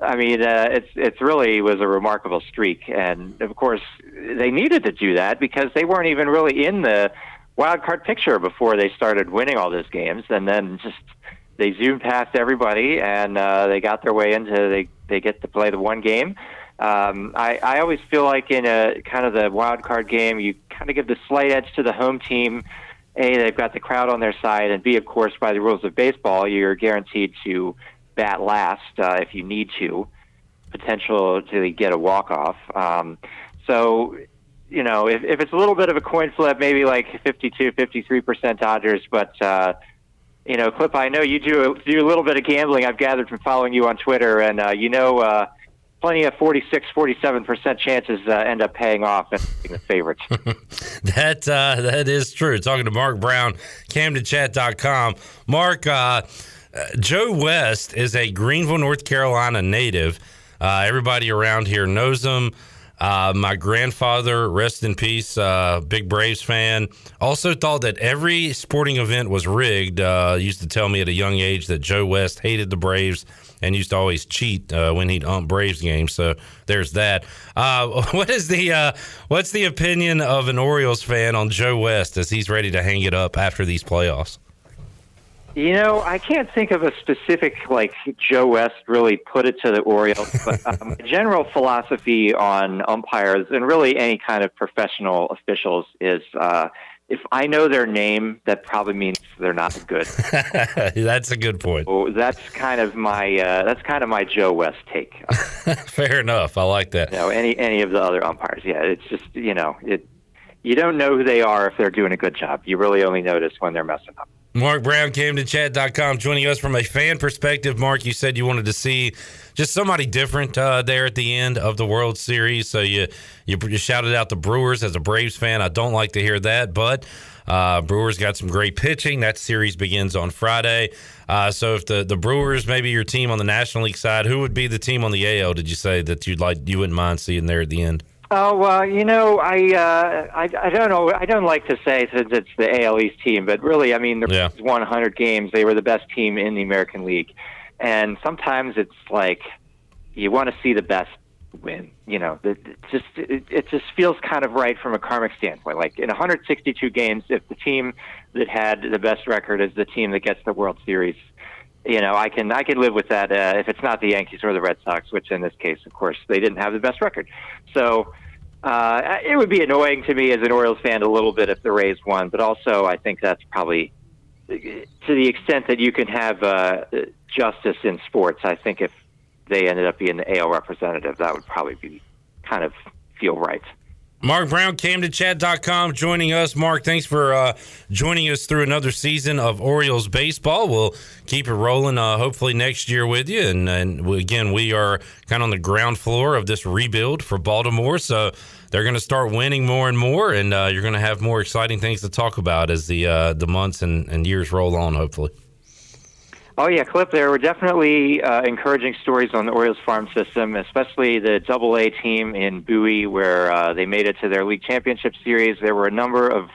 I mean, uh, it's it's really was a remarkable streak, and of course they needed to do that because they weren't even really in the wild card picture before they started winning all those games, and then just they zoomed past everybody and uh, they got their way into they they get to play the one game. Um, I I always feel like in a kind of the wild card game, you kind of give the slight edge to the home team. A, they've got the crowd on their side, and B, of course, by the rules of baseball, you're guaranteed to bat last uh, if you need to, potential to get a walk off. Um, so, you know, if, if it's a little bit of a coin flip, maybe like 52, 53% Dodgers, but, uh, you know, Clip, I know you do, do a little bit of gambling. I've gathered from following you on Twitter, and, uh, you know, uh, plenty of 46, 47% chances uh, end up paying off and being the favorites. That uh, that is true. Talking to Mark Brown, CamdenChat.com. Mark, uh, Joe West is a Greenville, North Carolina native. Uh, everybody around here knows him. Uh, my grandfather, rest in peace, uh, big Braves fan, also thought that every sporting event was rigged. Uh, used to tell me at a young age that Joe West hated the Braves and used to always cheat uh, when he'd ump Braves games. So there's that. Uh, what is the what's the opinion of an Orioles fan on Joe West as he's ready to hang it up after these playoffs? You know, I can't think of a specific like Joe West really put it to the Orioles, but um, general philosophy on umpires and really any kind of professional officials is uh, if I know their name, that probably means they're not good. that's a good point. So that's kind of my uh, that's kind of my Joe West take. Fair enough. I like that. You know, any any of the other umpires, yeah, it's just you know it. You don't know who they are if they're doing a good job. You really only notice when they're messing up. Mark Brown, CamdenChat.com, joining us from a fan perspective. Mark, you said you wanted to see just somebody different uh, there at the end of the World Series. So you, you you shouted out the Brewers as a Braves fan. I don't like to hear that, but uh, Brewers got some great pitching. That series begins on Friday. Uh, so if the, the Brewers, maybe your team on the National League side, who would be the team on the AL? Did you say that you'd like you wouldn't mind seeing there at the end? Oh well, you know, I, uh, I I don't know. I don't like to say since it's the AL East team, but really, I mean, the Yeah. Rays won 100 games. They were the best team in the American League, and sometimes it's like you want to see the best win. You know, it just it, it just feels kind of right from a karmic standpoint. Like in 162 games, if the team that had the best record is the team that gets the World Series, you know, I can I can live with that uh, if it's not the Yankees or the Red Sox, which in this case, of course, they didn't have the best record. So uh, it would be annoying to me as an Orioles fan a little bit if the Rays won, but also I think that's probably to the extent that you can have uh, justice in sports. I think if they ended up being the AL representative, that would probably be kind of feel right. Mark Brown, CamdenChat.com, joining us. Mark, thanks for uh, joining us through another season of Orioles baseball. We'll keep it rolling, uh, hopefully next year with you. And, and again, we are kind of on the ground floor of this rebuild for Baltimore, so they're going to start winning more and more, and uh, you're going to have more exciting things to talk about as the uh, the months and, and years roll on. Hopefully. Oh yeah, Clip. There were definitely uh, encouraging stories on the Orioles farm system, especially the Double A team in Bowie, where uh, they made it to their league championship series. There were a number of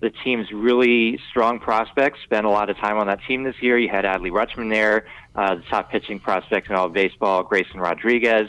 the team's really strong prospects. Spent a lot of time on that team this year. You had Adley Rutschman there, uh, the top pitching prospect in all of baseball, Grayson Rodriguez.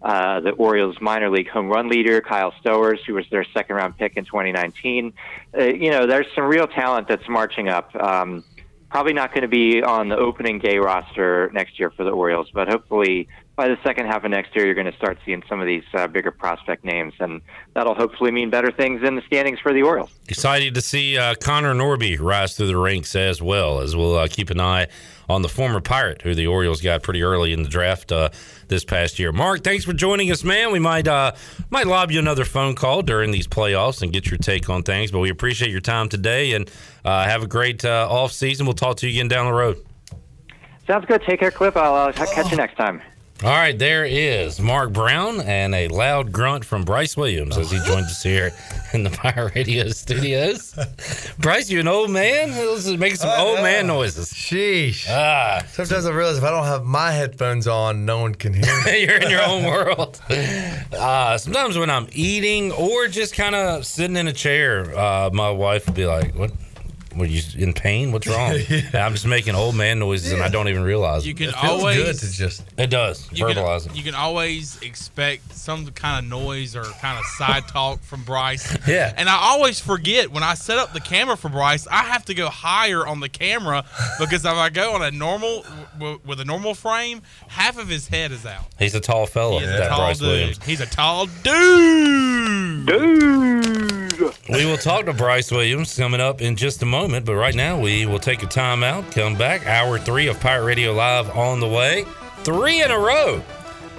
Uh, the Orioles minor league home run leader, Kyle Stowers, who was their second round pick in 2019. Uh, you know, there's some real talent that's marching up. Um, probably not going to be on the opening day roster next year for the Orioles, but hopefully by the second half of next year, you're going to start seeing some of these uh, bigger prospect names, and that'll hopefully mean better things in the standings for the Orioles. Excited to see uh, Connor Norby rise through the ranks as well, as we'll uh, keep an eye on the former Pirate, who the Orioles got pretty early in the draft uh, this past year. Mark, thanks for joining us, man. We might uh, might lob you another phone call during these playoffs and get your take on things, but we appreciate your time today and uh, have a great uh, off season. We'll talk to you again down the road. Sounds good. Take care, Clip. I'll uh, catch you next time. All right, there is Mark Brown and a loud grunt from Bryce Williams as he joins us here in the Fire Radio studios. Bryce, you an old man? This is making some I old man noises. Sheesh. Ah. Sometimes I realize if I don't have my headphones on, no one can hear me. You're in your own world. Uh, sometimes when I'm eating or just kind of sitting in a chair, uh, my wife will be like, "What? Were you in pain? What's wrong?" And I'm just making old man noises, and I don't even realize You it. can always It does you verbalize can, it. you can always expect some kind of noise or kind of side talk from Bryce. Yeah. And I always forget when I set up the camera for Bryce, I have to go higher on the camera because if I go on a normal w- with a normal frame, half of his head is out. He's a tall fella. He is a tall Bryce dude. Williams. He's a tall dude. Dude. We will talk to Bryce Williams coming up in just a moment, but right now we will take a timeout, come back. Hour three of Pirate Radio Live on the way. Three in a row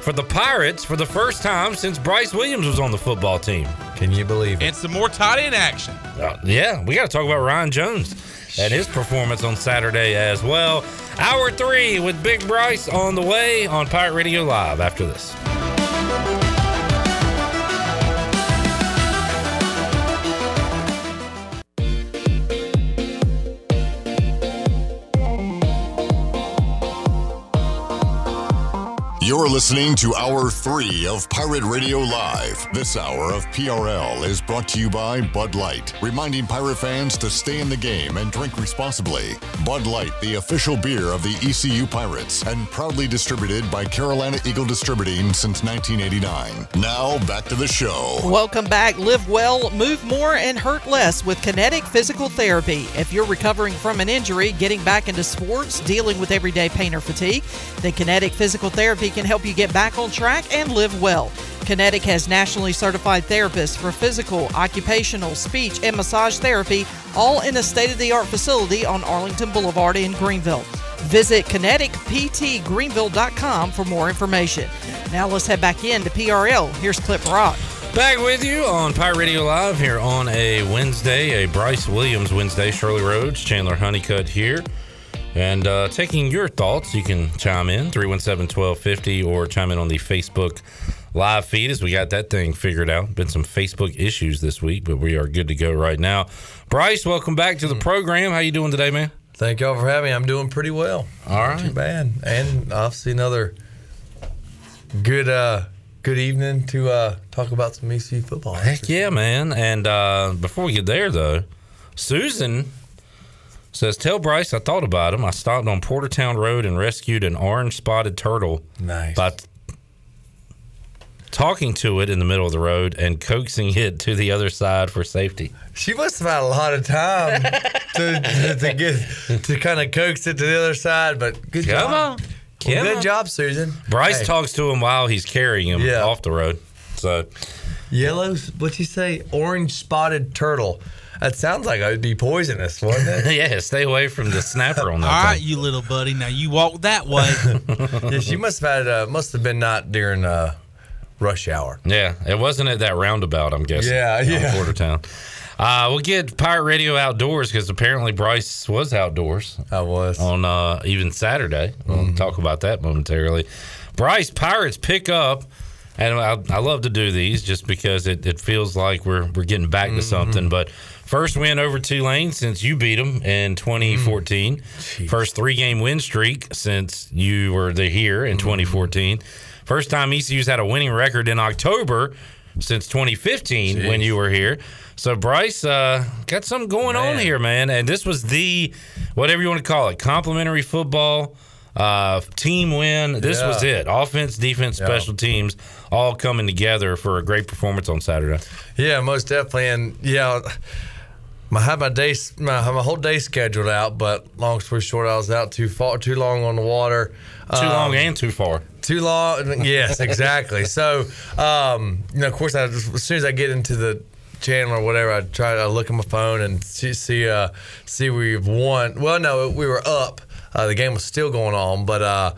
for the Pirates for the first time since Bryce Williams was on the football team. Can you believe it? And some more tight end action. Uh, yeah, we got to talk about Ryan Jones and his performance on Saturday as well. Hour three with Big Bryce on the way on Pirate Radio Live after this. You're listening to Hour 3 of Pirate Radio Live. This hour of PRL is brought to you by Bud Light, reminding Pirate fans to stay in the game and drink responsibly. Bud Light, the official beer of the ECU Pirates, and proudly distributed by Carolina Eagle Distributing since 1989. Now, back to the show. Welcome back. Live well, move more, and hurt less with Kinetic Physical Therapy. If you're recovering from an injury, getting back into sports, dealing with everyday pain or fatigue, then Kinetic Physical Therapy can help you get back on track and live well. Kinetic has nationally certified therapists for physical, occupational, speech, and massage therapy, all in a state of the art facility on Arlington Boulevard in Greenville. Visit kineticptgreenville.com for more information. Now let's head back into PRL. Here's Clip Brock. Back with you on Pirate Radio Live here on a Wednesday, a Bryce Williams Wednesday. Shirley Rhodes, Chandler Honeycutt here. And uh, taking your thoughts, you can chime in 317 1250 or chime in on the Facebook live feed as we got that thing figured out. Been some Facebook issues this week, but we are good to go right now. Bryce, welcome back to the program. How you doing today, man? Thank y'all for having me. I'm doing pretty well. All Not right. Too bad. And obviously another good uh good evening to uh talk about some ECU football. Heck yeah, man. And uh, before we get there, though, Susan says, Tell Bryce I thought about him. I stopped on Portertown Road and rescued an orange spotted turtle. Nice. By t- talking to it in the middle of the road and coaxing it to the other side for safety. She must have had a lot of time to, to, to get to kind of coax it to the other side, but good Come job. on. Well, good on. job, Susan. Bryce Hey, talks to him while he's carrying him Yeah. off the road. So, yellow. What'd you say? Orange spotted turtle. That sounds like it would be poisonous, wouldn't it? yeah, stay away from the snapper on that All right, you little buddy. Now you walk that way. yeah, she must have had. Uh, must have been not during uh, rush hour. Yeah, it wasn't at that roundabout, I'm guessing. Yeah, on yeah. Portertown. Uh, we'll get Pirate Radio outdoors because apparently Bryce was outdoors. I was. On uh, even Saturday. We'll talk about that momentarily. Bryce, Pirates pick up, and I, I love to do these just because it, it feels like we're, we're getting back to something. But first win over Tulane since you beat them in 2014. First three game win streak since you were the here in 2014. First time ECU's had a winning record in October since 2015 when you were here. So Bryce uh, got something going on here, man. And this was the whatever you want to call it, complimentary football uh, team win. This Yeah. was it. Offense, defense, Yeah. special teams, all coming together for a great performance on Saturday. Yeah, most definitely. And yeah, I had my day, my, my whole day scheduled out, but long story short, I was out too far, too long on the water. Too Um, long and too far. Too long. Yes, exactly. so, um, you know, of course, I, as soon as I get into the channel or whatever, I try to look at my phone and see see, uh, see we've won. Well, no, we were up. Uh, the game was still going on, but uh,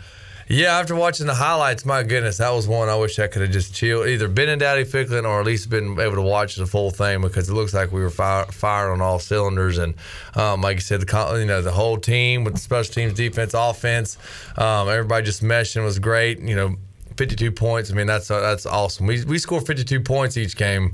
yeah, after watching the highlights, my goodness, that was one I wish I could have just chilled, either been in Dowdy-Ficklen or at least been able to watch the full thing because it looks like we were fire, firing on all cylinders. And um, like you said, the you know the whole team with the special teams, defense, offense, um, everybody just meshing was great. You know, 52 points. I mean, that's uh, that's awesome. We we score 52 points each game.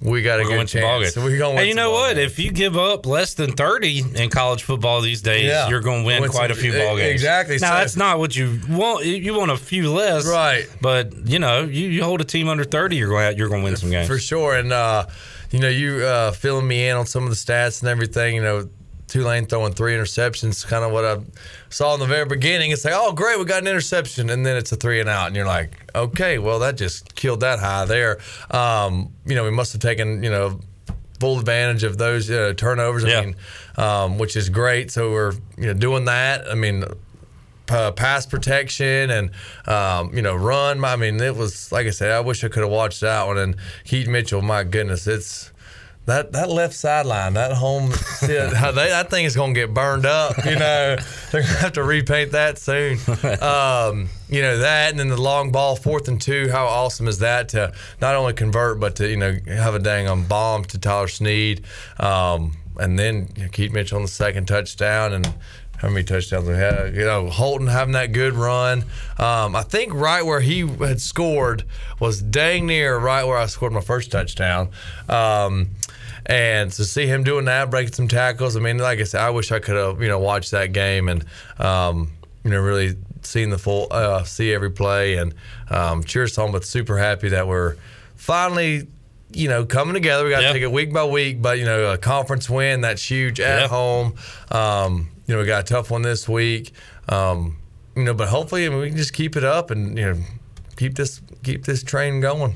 We got a We're good going to ball chance. So we're going. Hey, you know what? If you give up less than thirty in college football these days, Yeah. you're going to win Win quite a few ball games. exactly. Now So- that's not what you want. You want a few less, Right. But you know, you, you hold a team under thirty, you're going you're going to win some games. For sure. And, uh, you know, you uh, filling me in on some of the stats and everything. You know, Tulane throwing three interceptions, kind of what I saw in the very beginning. It's like, oh, great, we got an interception. And then it's a three and out. And you're like, okay, well, that just killed that high there. Um, you know, we must have taken, you know, full advantage of those uh, turnovers. I Yeah. mean, um, which is great. So we're, you know, doing that. I mean, uh, pass protection and um, you know run. I mean, it was like I said. I wish I could have watched that one. And Keaton Mitchell, my goodness, it's that that left sideline, that home, they, that thing is going to get burned up. You know, they're going to have to repaint that soon. Um, you know that, and then the long ball, fourth and two. How awesome is that to not only convert, but to you know have a dang on bomb to Tyler Snead, um, and then you know, Keith Mitchell on the second touchdown, and how many touchdowns we had. You know, Holton having that good run. Um, I think right where he had scored was dang near right where I scored my first touchdown. Um, and to see him doing that, breaking some tackles, I mean, like I said, I wish I could have you know watched that game and um, you know really seen the full, uh, see every play and um, cheers home. But super happy that we're finally you know, coming together. We got to Yep. take it week by week, but you know, a conference win that's huge at Yep. home. Um, you know, we got a tough one this week. Um, you know, but hopefully I mean, we can just keep it up and you know, keep this keep this train going.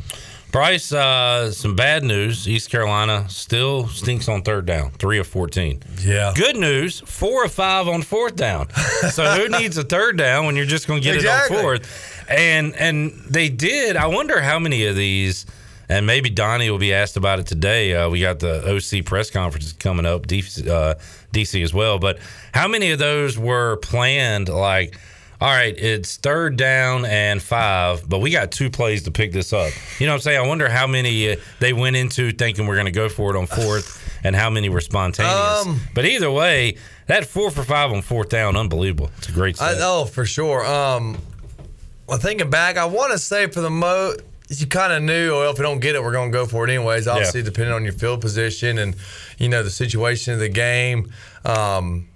Bryce, uh, some bad news. East Carolina still stinks on third down, three of 14. Yeah. Good news, four of five on fourth down. So who needs a third down when you're just going to get Exactly. it on fourth? And and they did. I wonder how many of these. And maybe Donnie will be asked about it today. Uh, we got the OC press conference coming up, DC, uh, DC as well. But how many of those were planned? Like, all right, it's third down and five, but we got two plays to pick this up. You know what I'm saying? I wonder how many uh, they went into thinking we're going to go for it on fourth, and how many were spontaneous. Um, but either way, that four for five on fourth down, unbelievable. It's a great I know for sure. Um, well, thinking back, I want to say for the mo, you kind of knew, well, if we don't get it, we're going to go for it anyways. Obviously, depending on your field position and you know the situation of the game, um,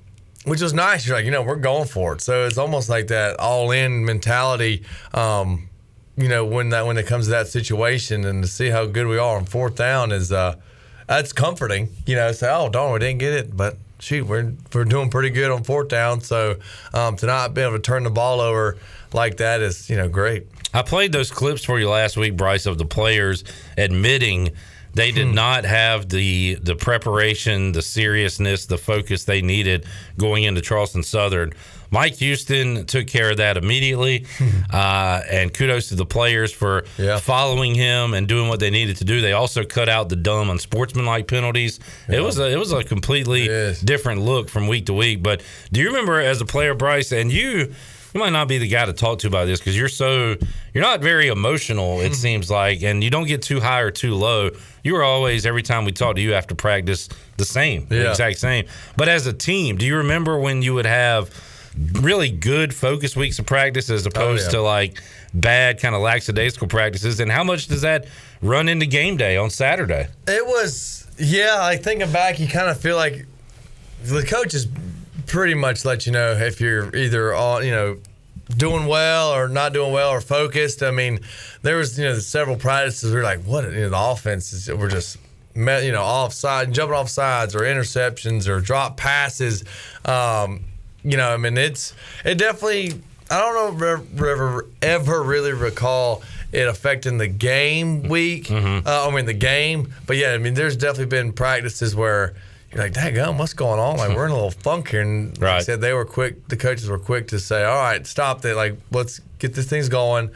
which was nice. You're like, you know, we're going for it. So it's almost like that all-in mentality. Um, you know, when that when it comes to that situation, and to see how good we are on fourth down is uh, that's comforting. You know, say, oh, darn, we didn't get it, but shoot, we're we're doing pretty good on fourth down. So um, to not be able to turn the ball over like that is, you know, great. I played those clips for you last week, Bryce, of the players admitting they did not have the the preparation, the seriousness, the focus they needed going into Charleston Southern. Mike Houston took care of that immediately, uh, and kudos to the players for following him and doing what they needed to do. They also cut out the dumb, unsportsmanlike penalties. It was a, it was a completely different look from week to week. But do you remember as a player, Bryce, and you? You might not be the guy to talk to about this because you're so you're not very emotional Hmm. it seems like and you don't get too high or too low you were always every time we talk to you after practice the same the exact same but as a team do you remember when you would have really good focus weeks of practice as opposed yeah. to like bad kind of lackadaisical practices and how much does that run into game day on saturday It was, yeah. Like thinking back, you kind of feel like the coaches pretty much let you know if you're either on, you know, doing well or not doing well or focused. I mean, there was, you know, several practices we were like, what, you know, the offenses were just, met, you know, offside, and jumping off sides or interceptions or drop passes. Um, you know, I mean, it's, it definitely, I don't know, if ever, ever really recall it affecting the game week. Uh, I mean, the game. But yeah, I mean, there's definitely been practices where you're like, "Daggum, what's going on? Like, we're in a little funk here." And like I said, they were quick. The coaches were quick to say, "All right, stop it. Like, let's get this thing's going.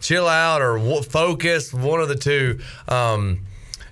Chill out or w- focus. One of the two. Um,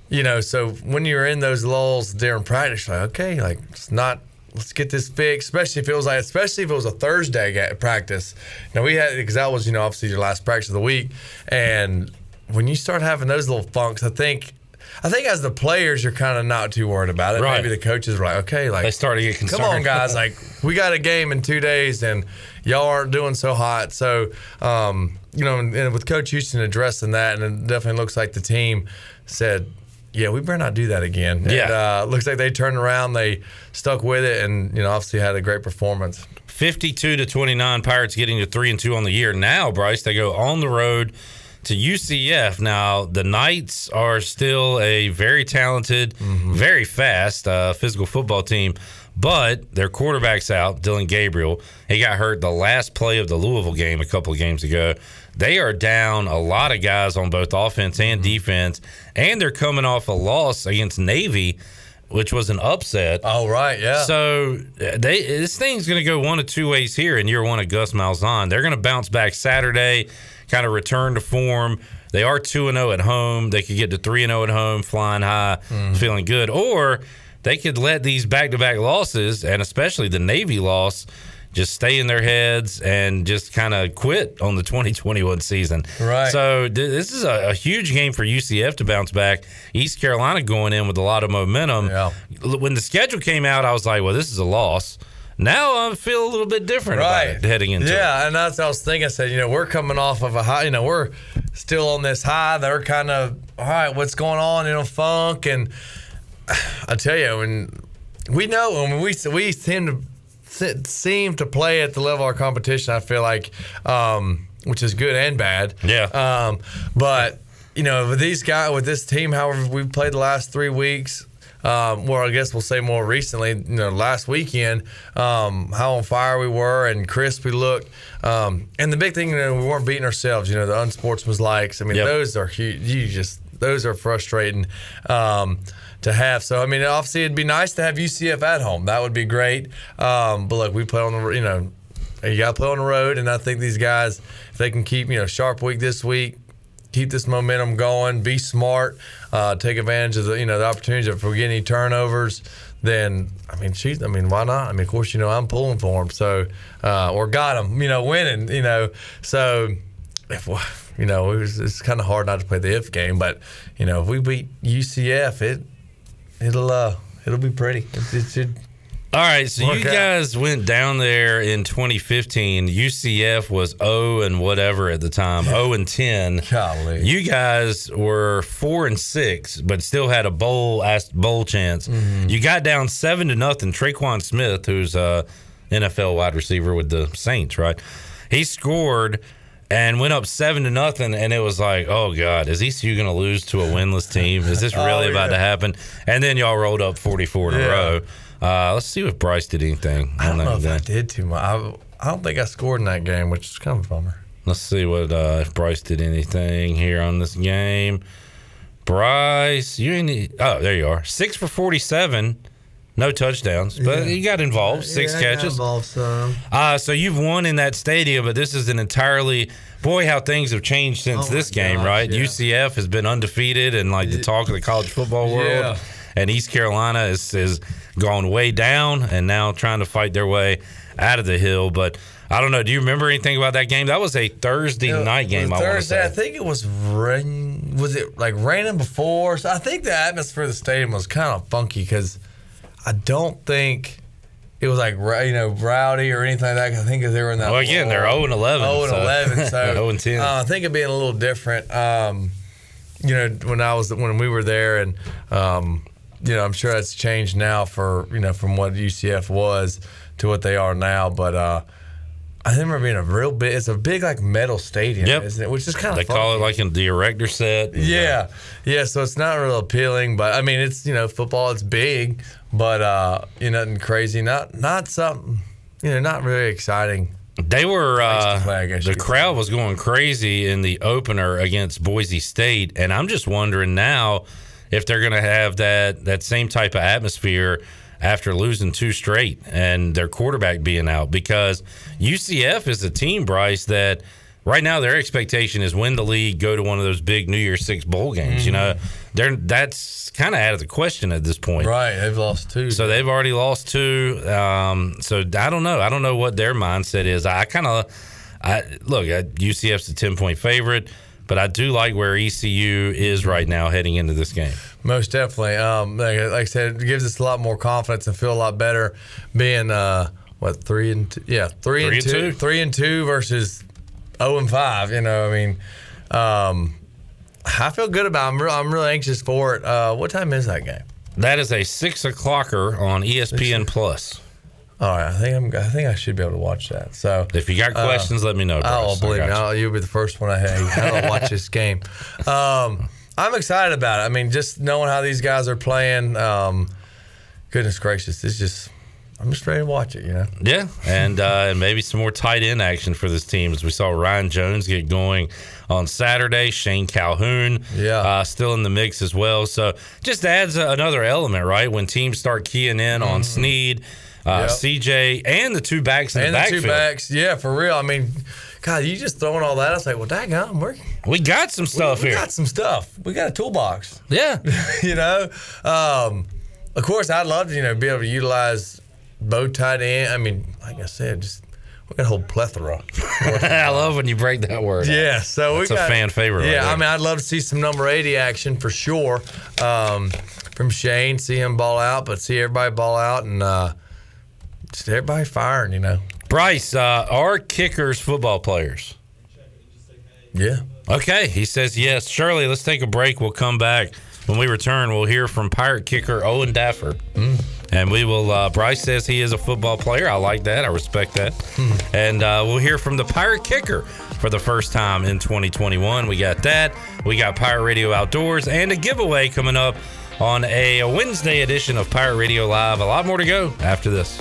you know, so when you're in those lulls during practice, like, okay, like it's not. Let's get this fixed, especially if it was like, especially if it was a Thursday practice. Now we had because that was, you know, obviously your last practice of the week, and when you start having those little funks, I think, I think as the players, you're kind of not too worried about it. Right. Maybe the coaches were like, okay, like They started to get concerned. Come on, guys, like we got a game in two days, and y'all aren't doing so hot. So, um, you know, and, and with Coach Houston addressing that, and it definitely looks like the team said, "Yeah, we better not do that again." Yeah. and, uh, looks like they turned around, they stuck with it, and you know, obviously had a great performance. 52 to 29 pirates getting to 3 and 2 on the year now bryce they go on the road to UCF now the Knights are still a very talented very fast uh, physical football team but their quarterback's out Dillon Gabriel he got hurt the last play of the Louisville game a couple of games ago they are down a lot of guys on both offense and defense and they're coming off a loss against Navy which was an upset. Oh right, yeah. So uh, they this thing's going to go one of two ways here in year one of Gus Malzahn. They're going to bounce back Saturday, kind of return to form. They are two and zero at home. They could get to three and zero at home, flying high, Mm-hmm. feeling good, or they could let these back to back losses, and especially the Navy loss, just stay in their heads and just kind of quit on the 2021 season. Right. So th- this is a, a huge game for UCF to bounce back. East Carolina going in with a lot of momentum. L- When the schedule came out, I was like, well, this is a loss. Now I feel a little bit different it heading into it. yeah, and that's what I was thinking. I said, you know, we're coming off of a high. You know, we're still on this high. They're kind of all right. What's going on? You know, funk and I tell you, when we know when we we seem to seem to play at the level of our competition, I feel like, um, which is good and bad. Yeah. Um, but you know, with these guys, with this team, however we've played the last three weeks. Um, well, I guess we'll say more recently, you know, last weekend, um, how on fire we were and crisp we looked. Um, and the big thing, you know, we weren't beating ourselves, you know, the unsportsmanlikes. I mean, Yep. those are huge. You just, those are frustrating um, to have. So, I mean, obviously, it'd be nice to have UCF at home. That would be great. Um, but look, we play on the, you know, you got to play on the road. And I think these guys, if they can keep, you know, sharp week this week, keep this momentum going, be smart, uh, take advantage of the you know the opportunities. If we get any turnovers, then I mean, shoot, I mean, why not? I mean, of course, you know, I'm pulling for them, so uh, or got them, you know, winning, you know, so if you know, it was, it's kind of hard not to play the if game, but you know, if we beat UCF, it it'll uh it'll be pretty. It, it should. All right, so Work you out. guys went down there in 2015. UCF was 0 and whatever at the time, 0 and 10. Golly. You guys were 4 and 6, but still had a bowl bowl chance. Mhm. You got down 7 to nothing. Tre'Quan Smith, who's a NFL wide receiver with the Saints, right? He scored and went up 7 to nothing and it was like, "Oh god, is ECU going to lose to a winless team? Is this really Oh, about yeah. to happen?" And then y'all rolled up 44 in Yeah. a row. Uh, let's see if Bryce did anything. I don't on know if I did too much. I, I don't think I scored in that game, which is kind of a bummer. Let's see what uh, if Bryce did anything here on this game. Bryce, you ain't. Oh, there you are. Six for forty-seven, no touchdowns, but Yeah. you got involved. Six Yeah, catches. involved some. Uh, so you've won in that stadium, but this is an entirely boy how things have changed since Oh this game, gosh, right? yeah. UCF has been undefeated and like the talk of the college football world, and East Carolina is is gone way down and now trying to fight their way out of the hill. But I don't know. Do you remember anything about that game? That was a Thursday night game. I Thursday, I say. think it was rain. Was it like raining before? So I think the atmosphere of the stadium was kind of funky because I don't think it was like you know rowdy or anything like that. I think they were in that. Well, again, they're 0 and 11, 0 and so- 11. So 0 and 10. Uh, I think it being a little different. Um, you know, when I was when we were there, and um, you know, I'm sure that's changed now for you know from what UCF was to what they are now. But uh, I remember being a real big. It's a big like metal stadium, Yep. isn't it? Which is kind of They call it like in the erector set. yeah, yeah. So it's not real appealing, but I mean, it's you know, football. It's big, but uh, you know, nothing crazy. Not not something. You know, not really exciting. They were uh, play, I guess you the crowd was going crazy in the opener against Boise State, and I'm just wondering now if they're going to have that that same type of atmosphere after losing two straight and their quarterback being out because UCF is a team, Bryce, that right now their expectation is win the league, go to one of those big New Year's Six bowl games. You know, they're that's kind of out of the question at this point. Right, they've lost two. So they've already lost two. Um, so I don't know. I don't know what their mindset is. I kind of, I look at UCF's a ten point favorite, but I do like where ECU is right now heading into this game. Most definitely. Um, like, like I said, it gives us a lot more confidence and feel a lot better being uh, what three and two, yeah three, Three and, and two, two. three and two versus zero and five. You know, I mean, um, I feel good about. It. I'm real, I'm really anxious for it. Uh, what time is that game? That is a six o'clocker on ESPN Plus. All right, I think I'm. I think I should be able to watch that. So If you got Uh, questions, let me know. Oh, Bryce. I believe me, you. I'll, you'll be the first one I hey, I watch this game? Um, I'm excited about it. I mean, just knowing how these guys are playing. Um, goodness gracious, it's just I'm just ready to watch it. You know. Yeah, and uh, and maybe some more tight end action for this team as we saw Ryan Jones get going on Saturday. Shane Calhoun, Yeah. uh, still in the mix as well. So just adds a, another element, right? When teams start keying in on. Snead, uh, Yep. CJ, and the two backs in and the the backfield. two backs. Yeah, for real. I mean, God, you just throwing all that. I was like, well, daggone, we're We got some stuff we, we here. got some stuff. We got a toolbox. Yeah. you know, um, of course, I'd love to, you know, be able to utilize both tight end. I mean, like I said, just we got a whole plethora. I love when you break that word. Yeah, so we a fan favorite. Yeah, right I mean, I'd love to see some number eighty action for sure um, from Shane. See him ball out, but see everybody ball out and uh, just everybody firing. You know, Bryce, uh, are kickers football players? Yeah. Okay, he says yes. Shirley, let's take a break. We'll come back. When we return, we'll hear from Pirate kicker Owen Daffer. And we will, uh, Bryce says he is a football player. I like that. I respect that. And uh, we'll hear from the Pirate kicker for the first time in 2021. We got that. We got Pirate Radio Outdoors and a giveaway coming up on a Wednesday edition of Pirate Radio Live. A lot more to go after this.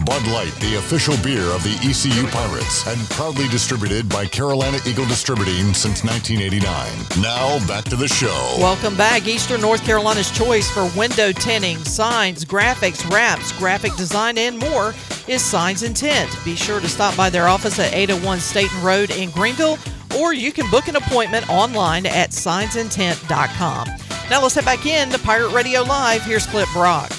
Bud Light, the official beer of the ECU Pirates, and proudly distributed by Carolina Eagle Distributing since 1989. Now, back to the show. Welcome back. Eastern North Carolina's choice for window tinting, signs, graphics, wraps, graphic design, and more is Signs Intent. Be sure to stop by their office at 801 Staten Road in Greenville, or you can book an appointment online at signsintent.com. Now let's head back in to Pirate Radio Live. Here's Clip Brock.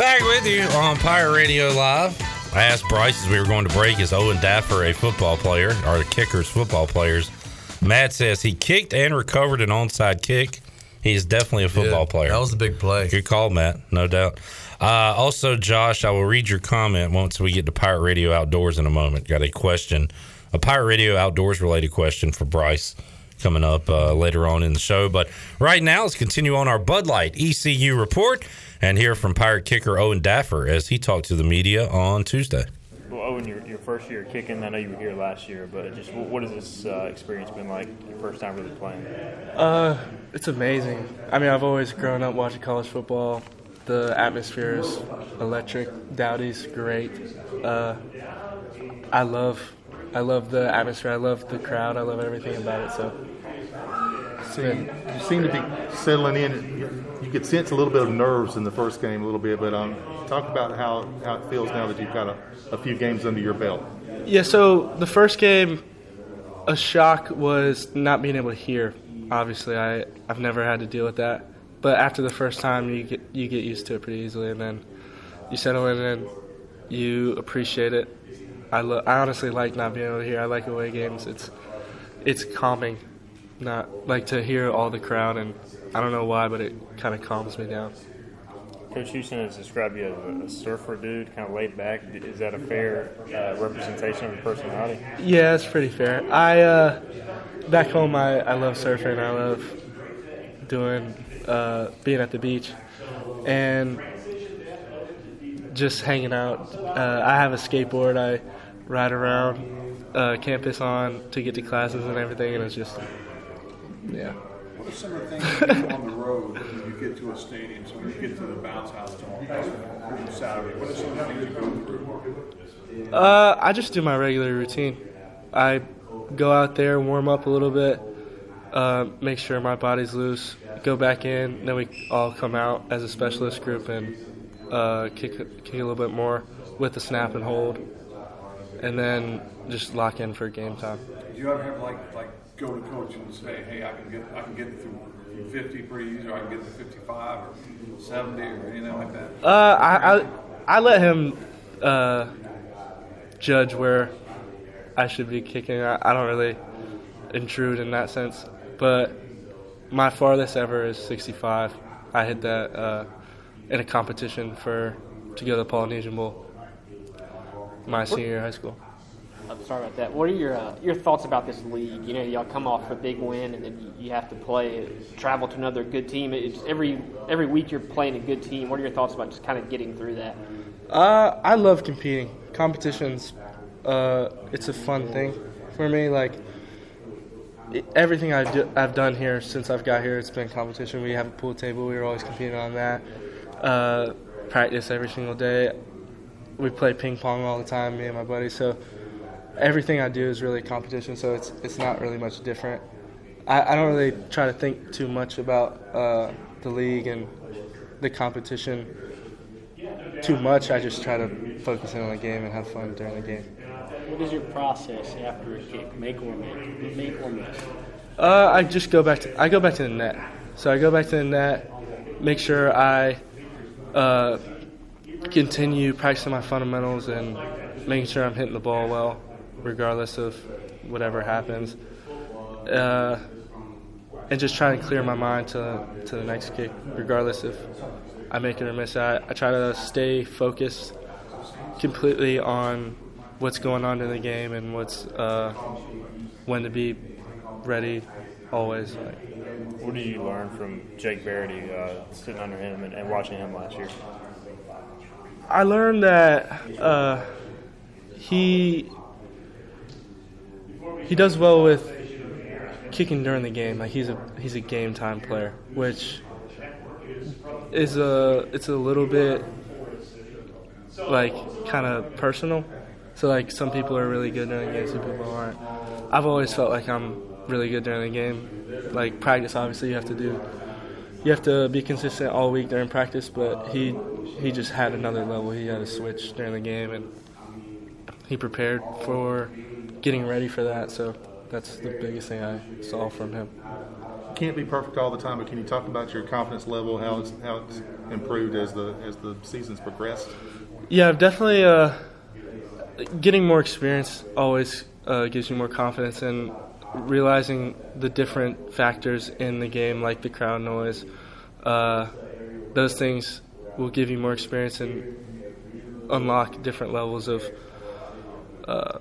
Back with you on Pirate Radio Live. I asked Bryce as we were going to break, is Owen Daffer a football player? or the kickers football players? Matt says he kicked and recovered an onside kick. He's definitely a football player. that was a big play. Good call, Matt. No doubt. Uh, also, Josh, I will read your comment once we get to Pirate Radio Outdoors in a moment. Got a question, a Pirate Radio Outdoors related question for Bryce coming up uh, later on in the show. But right now, let's continue on our Bud Light ECU report and hear from Pirate kicker Owen Daffer as he talked to the media on Tuesday. Well, Owen, your, your first year kicking, I know you were here last year, but just what, what has this uh, experience been like? Your first time really playing? Uh, it's amazing. I mean, I've always grown up watching college football. The atmosphere is electric. Dowdy's great. Uh, I love, I love the atmosphere. I love the crowd. I love everything about it. So, Seem, you seem to be settling in. You could sense a little bit of nerves in the first game, a little bit, but um, talk about how, how it feels now that you've got a, a few games under your belt. yeah. So the first game, a shock was not being able to hear. Obviously, I I've never had to deal with that. But after the first time, you get you get used to it pretty easily, and then you settle in and you appreciate it. I lo- I honestly like not being able to hear. I like away games. It's it's calming, not like to hear all the crowd, and I don't know why, but it kind of calms me down. Coach Houston has described you as a, surfer dude, kind of laid back. Is that a fair uh, representation of your personality? Yeah, it's pretty fair. I uh, back home, I, I love surfing. I love doing uh, being at the beach and just hanging out. Uh, I have a skateboard. I ride around uh, campus on to get to classes and everything, and it's just yeah. What are some of the things you do on the road when you get to a stadium? So when you get to the bounce house on Saturday, what are some of the things you go through? Uh, I just do my regular routine. I go out there, warm up a little bit, uh, make sure my body's loose, go back in, then we all come out as a specialist group and uh, kick, kick a little bit more with the snap and hold, and then just lock in for game time. Do you ever have like like go to coach and say, hey, I can get I can get through 50 pretty easy, or I can get to 55 or 70 or anything like that? Uh, I, I I let him uh, judge where I should be kicking. I, I don't really intrude in that sense, but my farthest ever is 65. I hit that uh, in a competition for to go to the Polynesian Bowl my senior year of high school. Sorry about that. What are your uh, your thoughts about this league? You know, y'all come off a big win, and then you have to play, travel to another good team. It's every every week you're playing a good team. What are your thoughts about just kind of getting through that? Uh, I love competing. Competition's Uh, it's a fun thing for me. Like everything I've, do, I've done here since I've got here, it's been competition. We have a pool table. We were always competing on that. Uh, practice every single day. We play ping pong all the time, me and my buddy. So everything I do is really competition. So it's it's not really much different. I, I don't really try to think too much about uh, the league and the competition too much. I just try to focus in on the game and have fun during the game. What is your process after a kick? Make or make? Make or miss? Uh, I just go back to I go back to the net. So I go back to the net, make sure I uh, continue practicing my fundamentals and making sure I'm hitting the ball well, regardless of whatever happens. Uh, and just trying to clear my mind to to the next kick, regardless if I make it or miss it. I, I try to stay focused completely on what's going on in the game and what's uh, when to be ready always. Like, What did you learn from Jake Verity uh, sitting under him and, and watching him last year? I learned that uh, he he does well with kicking during the game. Like he's a he's a game time player, which is a it's a little bit like kind of personal. So like some people are really good during the game, some people aren't. I've always felt like I'm really good during the game. Like practice, obviously you have to do you have to be consistent all week during practice, but he he just had another level. He had a switch during the game, and he prepared for getting ready for that. So that's the biggest thing I saw from him. Can't be perfect all the time, but can you talk about your confidence level, how it's how it's improved as the as the seasons progressed? Yeah, I've definitely uh, getting more experience always uh, gives you more confidence and realizing the different factors in the game, like the crowd noise. Uh, those things will give you more experience and unlock different levels of uh,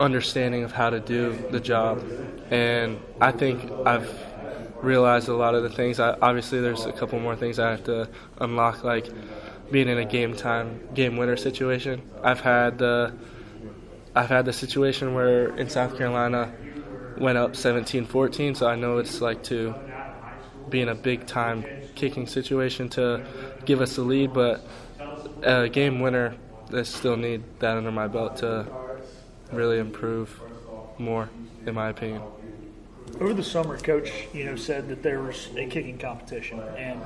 understanding of how to do the job. And I think I've realized a lot of the things. I, obviously, there's a couple more things I have to unlock, like being in a game time, game winner situation. I've had the I've had the situation where in South Carolina went up 17-14, so I know it's like to be in a big time kicking situation to give us the lead, but a game winner, I still need that under my belt to really improve more, in my opinion. Over the summer, Coach, you know, said that there was a kicking competition. And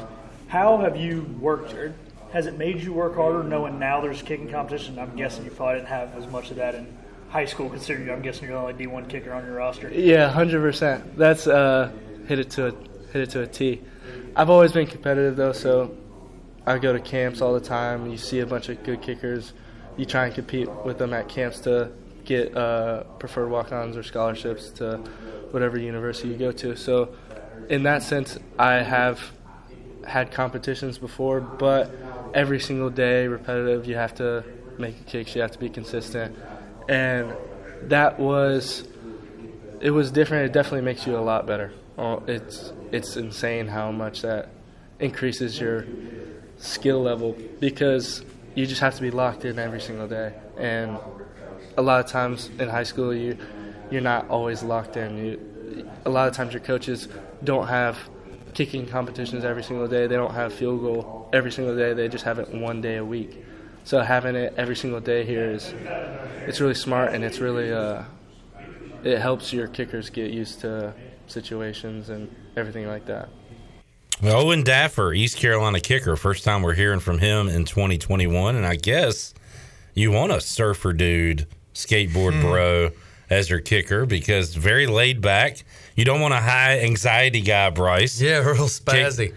how have you worked? Or has it made you work harder knowing now there's a kicking competition? I'm guessing you probably didn't have as much of that in high school, considering I'm guessing you're the only D1 kicker on your roster. Yeah, hundred percent. That's uh, hit it to a hit it to a T. I've always been competitive though, so I go to camps all the time. You see a bunch of good kickers. You try and compete with them at camps to get uh, preferred walk-ons or scholarships to whatever university you go to. So, in that sense, I have had competitions before, but every single day, repetitive. You have to make kicks. You have to be consistent, and that was it was different. It definitely makes you a lot better. Oh, it's it's insane how much that increases your skill level because you just have to be locked in every single day. And a lot of times in high school, you you're not always locked in. You a lot of times your coaches don't have kicking competitions every single day. They don't have field goal every single day. They just have it one day a week. So having it every single day here is it's really smart and it's really uh, it helps your kickers get used to situations and everything like that. Owen Daffer, East Carolina kicker. First time we're hearing from him in 2021. And I guess you want a surfer dude, skateboard Hmm. bro, as your kicker because very laid back. You don't want a high anxiety guy, Bryce. Yeah, real spazzy.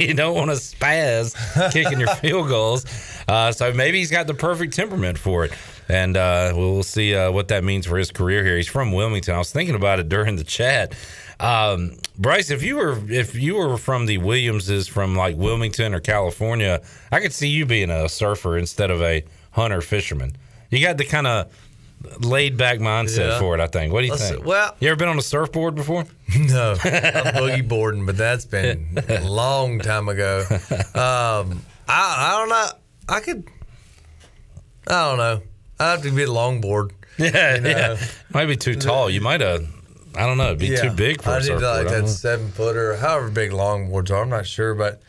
you don't want to spaz kicking your field goals. Uh, so maybe he's got the perfect temperament for it. And uh, we'll see uh, what that means for his career here. He's from Wilmington. I was thinking about it during the chat. Um, Bryce, if you were if you were from the Williamses from like Wilmington or California, I could see you being a surfer instead of a hunter fisherman. You got the kind of laid back mindset Yeah. for it. I think. What do you think? well- you ever been on a surfboard before? No, I'm boogie boarding, but that's been a long time ago. Um, I I don't know. I could. I don't know. I have to be a longboard. Yeah, you know? yeah. Might be too tall. You might have. I don't know. It'd be too big for I a surfboard. like I don't that seven footer, however big longboards are. I'm not sure, but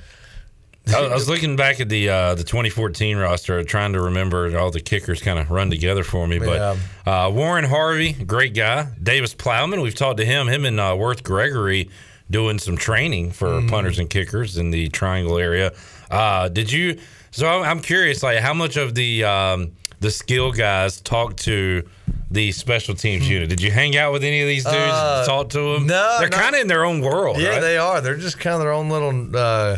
I, I was looking back at the uh, the 2014 roster, trying to remember all the kickers kind of run together for me. But uh, Warren Harvey, great guy. Davis Plowman, we've talked to him. Him and uh, Worth Gregory doing some training for Mm. punters and kickers in the Triangle area. Uh, did you? So I'm I'm curious, like how much of the um, the skill guys talk to the special teams unit? Did you hang out with any of these dudes? Uh, talk to them? no, they're kind of in their own world. Yeah, right? they are. They're just kind of their own little uh,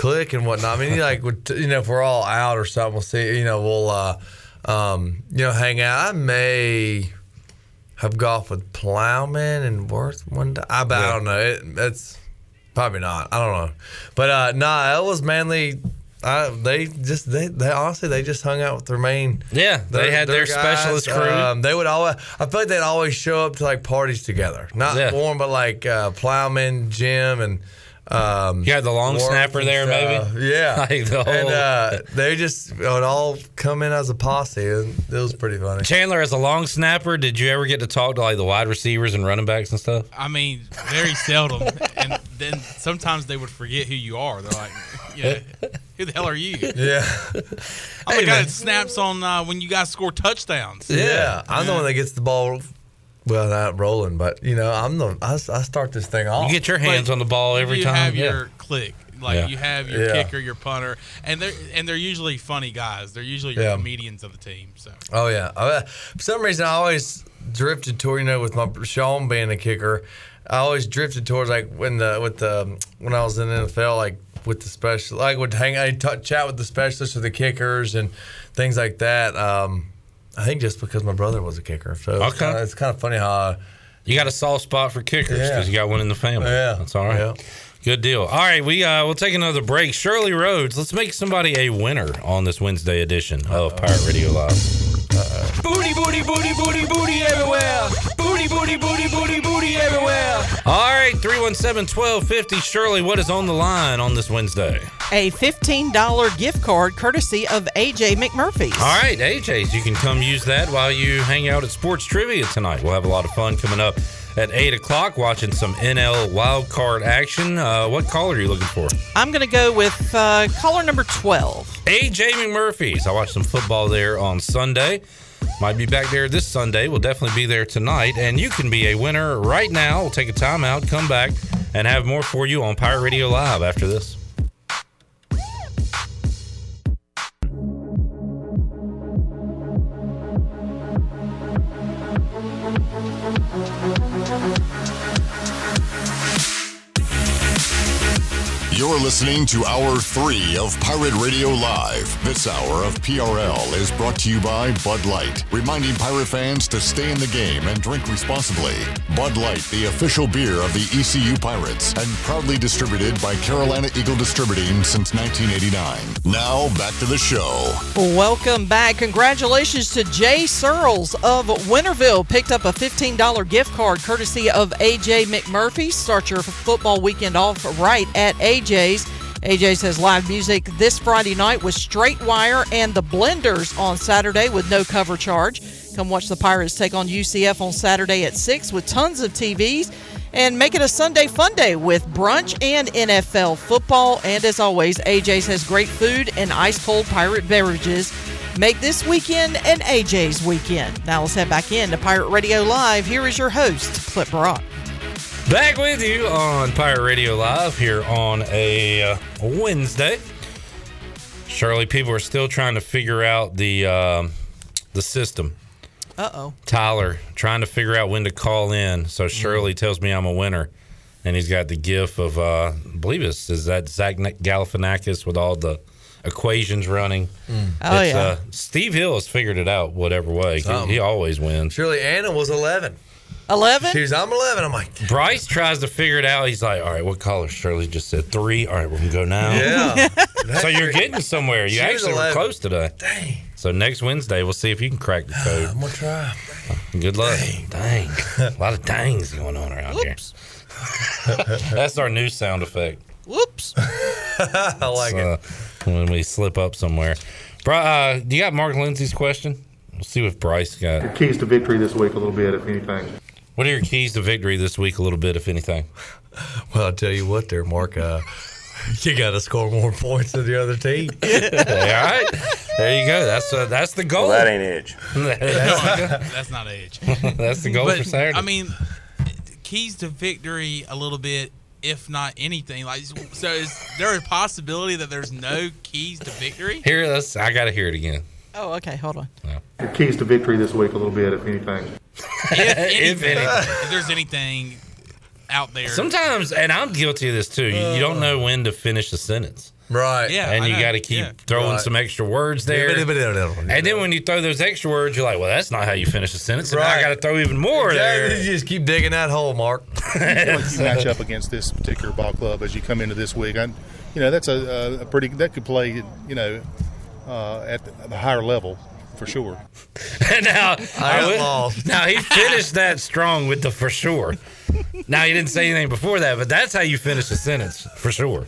clique and whatnot. I mean, you like, would- you know, if we're all out or something, we'll see. You know, we'll, uh, um, you know, hang out. I may have golf with Plowman and Worth one day. I, but I don't know. It, that's probably not. I don't know. But uh, nah, it was mainly. I, they just they, they honestly they just hung out with their main Yeah, they had their specialist crew. um, they would always I feel like they'd always show up to like parties together not Yeah. Warren but like uh, Plowman Jim and um, You had the long snapper there, stuff. maybe? yeah Like the and whole- uh, they just would all come in as a posse and it was pretty funny Chandler, as a long snapper, did you ever get to talk to like the wide receivers and running backs and stuff? I mean, very seldom. and then sometimes they would forget who you are. They're like, yeah. who the hell are you? yeah I'm Hey, the guy man. that snaps on uh, when you guys score touchdowns. yeah, I'm the one that gets the ball well not rolling but you know I'm the I, I start this thing off You get your hands on the ball every you time. You have yeah. your click. Like Yeah. you have your Yeah. kicker, your punter, and they're and they're usually funny guys. They're usually Yeah. your comedians of the team. So Oh yeah. Uh, for some reason, I always drifted toward you know with my Sean being a kicker. I always drifted towards like when the with the when I was in the NFL like with the special like would hang I chat with the specialists or the kickers and things like that. Um, I think just because my brother was a kicker, so it's Okay. kind of, it's kind of funny how. I, You got a soft spot for kickers Yeah. because you got one in the family. Yeah. that's all right. Yeah. Good deal. All right, we uh, we'll take another break. Shirley Rhodes, let's make somebody a winner on this Wednesday edition of Pirate Radio Live. Booty, booty, booty, booty, booty everywhere. Booty, booty, booty, booty, booty everywhere. All right, 317 1250. Shirley, what is on the line on this Wednesday? A $15 gift card courtesy of AJ McMurphy's. All right, AJ's, you can come use that while you hang out at Sports Trivia tonight. We'll have a lot of fun coming up at 8 o'clock watching some NL wild card action. Uh, what caller are you looking for? I'm going to go with uh, caller number 12. AJ McMurphy's. I watched some football there on Sunday. Might be back there this Sunday. We'll definitely be there tonight. And you can be a winner right now. We'll take a timeout, come back, and have more for you on Pirate Radio Live after this. You're listening to Hour 3 of Pirate Radio Live. This hour of PRL is brought to you by Bud Light, reminding pirate fans to stay in the game and drink responsibly. Bud Light, the official beer of the ECU Pirates, and proudly distributed by Carolina Eagle Distributing since 1989. Now, back to the show. Welcome back. Congratulations to Jay Searles of Winterville. Picked up a $15 gift card courtesy of AJ McMurphy. Start your football weekend off right at AJ's. AJ says live music this Friday night with Straight Wire and the Blenders on Saturday with no cover charge. Come watch the Pirates take on UCF on Saturday at 6 with tons of TVs. And make it a Sunday fun day with brunch and NFL football. And as always, AJ's has great food and ice cold pirate beverages. Make this weekend an AJ's weekend. Now let's head back in to Pirate Radio Live. Here is your host, Clip Brock. Back with you on Pirate Radio Live here on a uh, Wednesday. Shirley, people are still trying to figure out the um, the system. Uh oh. Tyler trying to figure out when to call in. So Shirley tells me I'm a winner, and he's got the gif of uh, I believe it's is that Zach Galifianakis with all the equations running. Oh, It's, yeah. Uh, Steve Hill has figured it out whatever way. He- Something. He always wins. Surely Anna was 11. 11? She's I'm 11. I'm like, Bryce tries to figure it out. He's like, all right, what color? Shirley just said three. All right, we're going to go now. Yeah. so you're getting somewhere. You She actually were 11. close today. Dang. So next Wednesday, we'll see if you can crack the code. I'm gonna try. Good luck. Dang. A lot of dangs going on around Whoops. here. That's our new sound effect. Whoops. I like uh, When we slip up somewhere. Bro, uh, do you got Mark Lindsay's question? We'll see what Bryce got. Your keys to victory this week a little bit, if anything. What are your keys to victory this week? A little bit, if anything. Well, I'll tell you what, there, Mark. Uh, you got to score more points than the other team. All right, there you go. That's uh, that's the goal. Well, that ain't edge. that's, That's not age. That's the goal But, for Saturday. I mean, keys to victory a little bit, if not anything. Like, so is there a possibility that there's no keys to victory? Here, let's. I got to hear it again. Oh, okay. Hold on. Your keys to victory this week a little bit, if anything. If, anything, anything. if there's anything out there. Sometimes, and I'm guilty of this too. You, you don't know when to finish a sentence. Right. Yeah, and I you know. got to keep Yeah. throwing Right. some extra words there. And then when you throw those extra words, you're like, well, that's not how you finish a sentence. And now I got to throw even more Exactly. there. You just keep digging that hole, Mark. feel you match up against this particular ball club as you come into this week. I, you know, that's a, a pretty that could play, you know, uh, at the higher level for sure. now, I would- lost. now he finished that strong with the for sure. Now he didn't say anything before that, but that's how you finish a sentence for sure.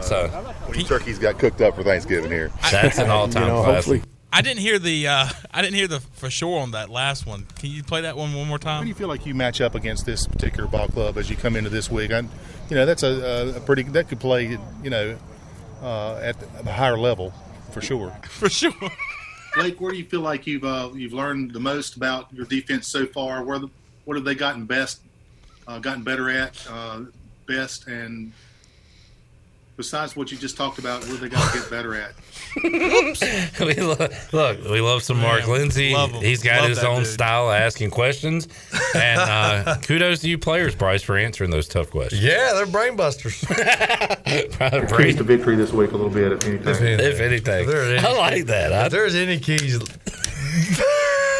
So When your turkeys got cooked up for Thanksgiving here. that's an all-time classic. I didn't hear the uh, I didn't hear the for sure on that last one. Can you play that one one more time? How do you feel like you match up against this particular ball club as you come into this week? I, you know, that's a, a pretty that could play, you know, uh, at the higher level for sure. For sure. Blake, where do you feel like you've uh, you've learned the most about your defense so far? Where the, what have they gotten best, uh, gotten better at, uh, best, and besides what you just talked about, what have they got to get better at? we lo- look, we love some Mark Man, Lindsay. He's got Love his own dude. style of asking questions. And uh, kudos to you players, Bryce, for answering those tough questions. Yeah, they're brain busters. Your keys to victory this week a little bit, if anything. If anything. I like that. I- If there's any keys.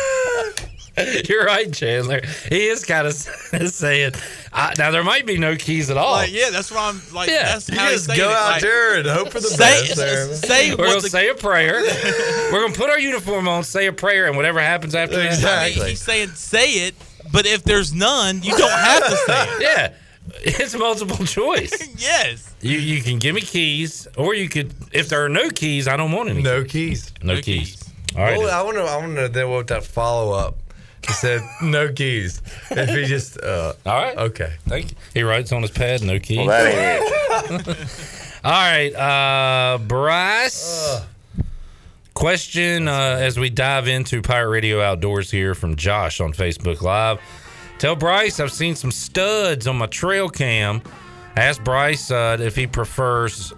You're right, Chandler. He is kind of saying, uh, now there might be no keys at all. Like, yeah, that's why I'm like. Yeah. that's You how just go out Like, there and hope for the say, best there. Say We're what gonna the say a prayer. We're gonna put our uniform on, say a prayer, and whatever happens after that. I he's saying say it, but if there's none, you don't have to say it. Yeah, it's multiple choice. yes. You you can give me keys, or you could. If there are no keys, I don't want any. No keys. No, keys. All right. Well, I wonder. I wonder then what that follow up. He said no keys. If he just. Uh, All right. Okay. Thank you. He writes on his pad, no keys. Well, that All right, uh, Bryce. Question uh, as we dive into Pirate Radio Outdoors here from Josh on Facebook Live. Tell Bryce I've seen some studs on my trail cam. Ask Bryce uh, if he prefers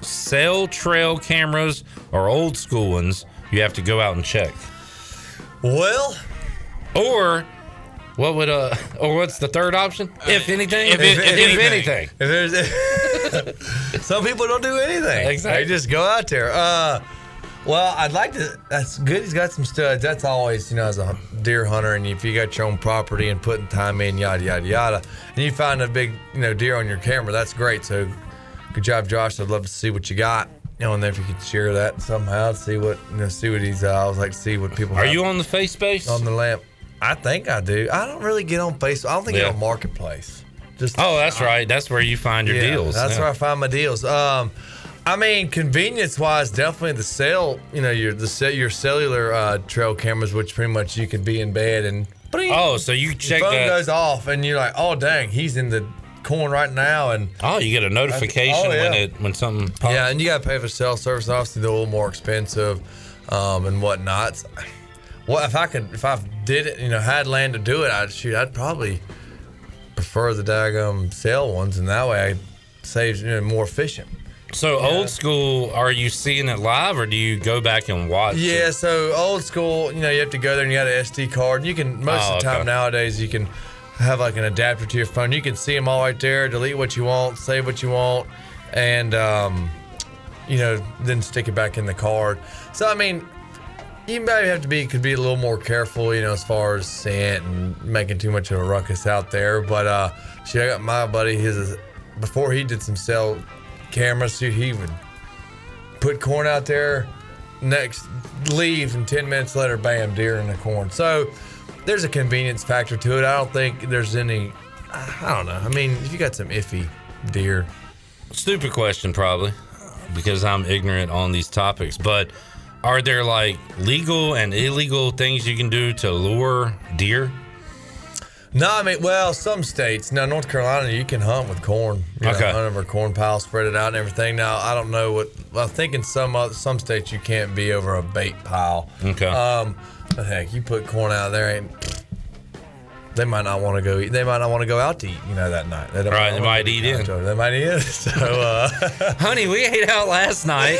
cell trail cameras or old school ones. You have to go out and check. Well, or what would uh or what's the third option? if anything, if if anything. If there's some people don't do anything. Exactly. They just go out there. Uh, well, I'd like to. That's good. He's got some studs. That's always, you know, as a deer hunter, and if you got your own property and putting time in, yada yada yada, and you find a big, you know, deer on your camera, that's great. So, good job, Josh. I'd love to see what you got. You know, and then if you could share that somehow, see what you know, see what he's. Uh, I would like to see what people. Are you on the face space? on the lamp? I think I do. I don't really get on Facebook. I don't think I Yeah. on Marketplace. Just Oh, that's right. That's where you find your yeah, deals. That's Yeah. where I find my deals. Um, I mean, convenience wise, definitely the cell. You know, your the your cellular uh, trail cameras, which pretty much you could be in bed and. Oh, so you check phone that- goes off and you're like, oh dang, he's in the corn right now, and Oh, you get a notification Oh, yeah. when it when something pops. yeah, and you got to pay for cell service. Obviously, they're a little more expensive, um, and whatnot. Well, if I could, if I did it, you know, had land to do it, I'd shoot. I'd probably prefer the daggum cell ones, and that way I saves you know more efficient. So old school, are you seeing it live or do you go back and watch? Yeah, so old school, you know, you have to go there and you got an SD card. And you can most Oh, of the time okay. nowadays you can have like an adapter to your phone. You can see them all right there, delete what you want, save what you want, and um, you know, then stick it back in the card. So I mean, you maybe have to be could be a little more careful, you know, as far as scent and making too much of a ruckus out there. But uh, shit, I got my buddy. His before he did some cell cameras, dude, he would put corn out there, next leave, and 10 minutes later, bam, deer in the corn. So there's a convenience factor to it. I don't think there's any, I don't know. I mean, if you got some iffy deer, Stupid question, probably, because I'm ignorant on these topics. But Are there like legal and illegal things you can do to lure deer? No, I mean, well, some states. Now, North Carolina, you can hunt with corn. You Okay. Know, hunt over corn pile, spread it out and everything. Now, I don't know what. I think in some other, some states you can't be over a bait pile. Okay. Um, but heck, you put corn out there, ain't. They might not want to go. eat. They might not want to go out to eat. You know that night. They don't Right, they might eat in. They might eat in. So, uh, Honey, we ate out last night.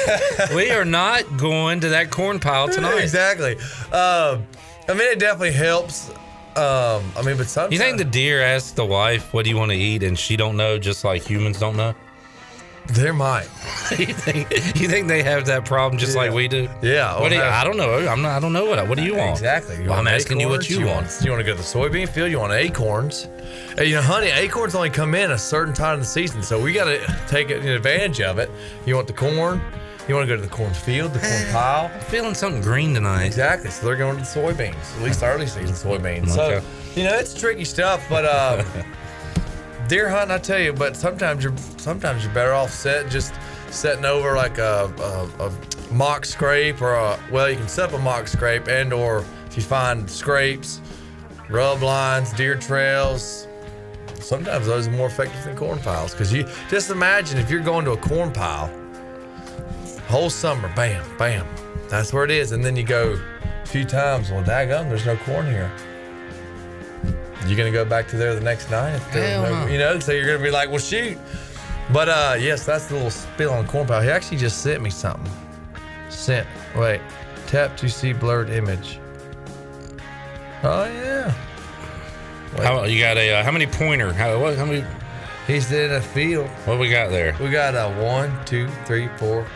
we are not going to that corn pile tonight. exactly. Um, I mean, it definitely helps. Um, I mean, but sometimes You think the deer asks the wife, "What do you want to eat?" and she don't know, just like humans don't know? There might. you think you think they have that problem just like we do? Yeah. What do you, I don't know. I'm not. I don't know what. What do you want? Exactly. You Well, I'm want asking you what acorns? you, want. You want to go to the soybean field? You want acorns? Hey, you know, honey, acorns only come in a certain time of the season, so we got to take advantage of it. You want the corn? You want to go to the corn field, the corn pile? I'm feeling something green tonight. Exactly. So they're going to the soybeans, at least early season soybeans. Okay. So you know, it's tricky stuff, but. Um, Deer hunting, I tell you, but sometimes you're sometimes you're better off set just setting over like a, a, a mock scrape or a well, you can set up a mock scrape and or if you find scrapes, rub lines, deer trails. Sometimes those are more effective than corn piles because you just imagine if you're going to a corn pile, whole summer, bam, bam, that's where it is, and then you go a few times. Well, daggum, there's no corn here. You gonna go back to there the next night? If there's Hell no- no. You know, so you're gonna be like, well, shoot. But uh, yes, that's the little spill on corn pile. He actually just sent me something. Sent. Wait. Tap to see blurred image. Oh yeah. How you got a? Uh, how many pointer? How what? How many? He's in a field. What we got there? We got a one, two, three, four.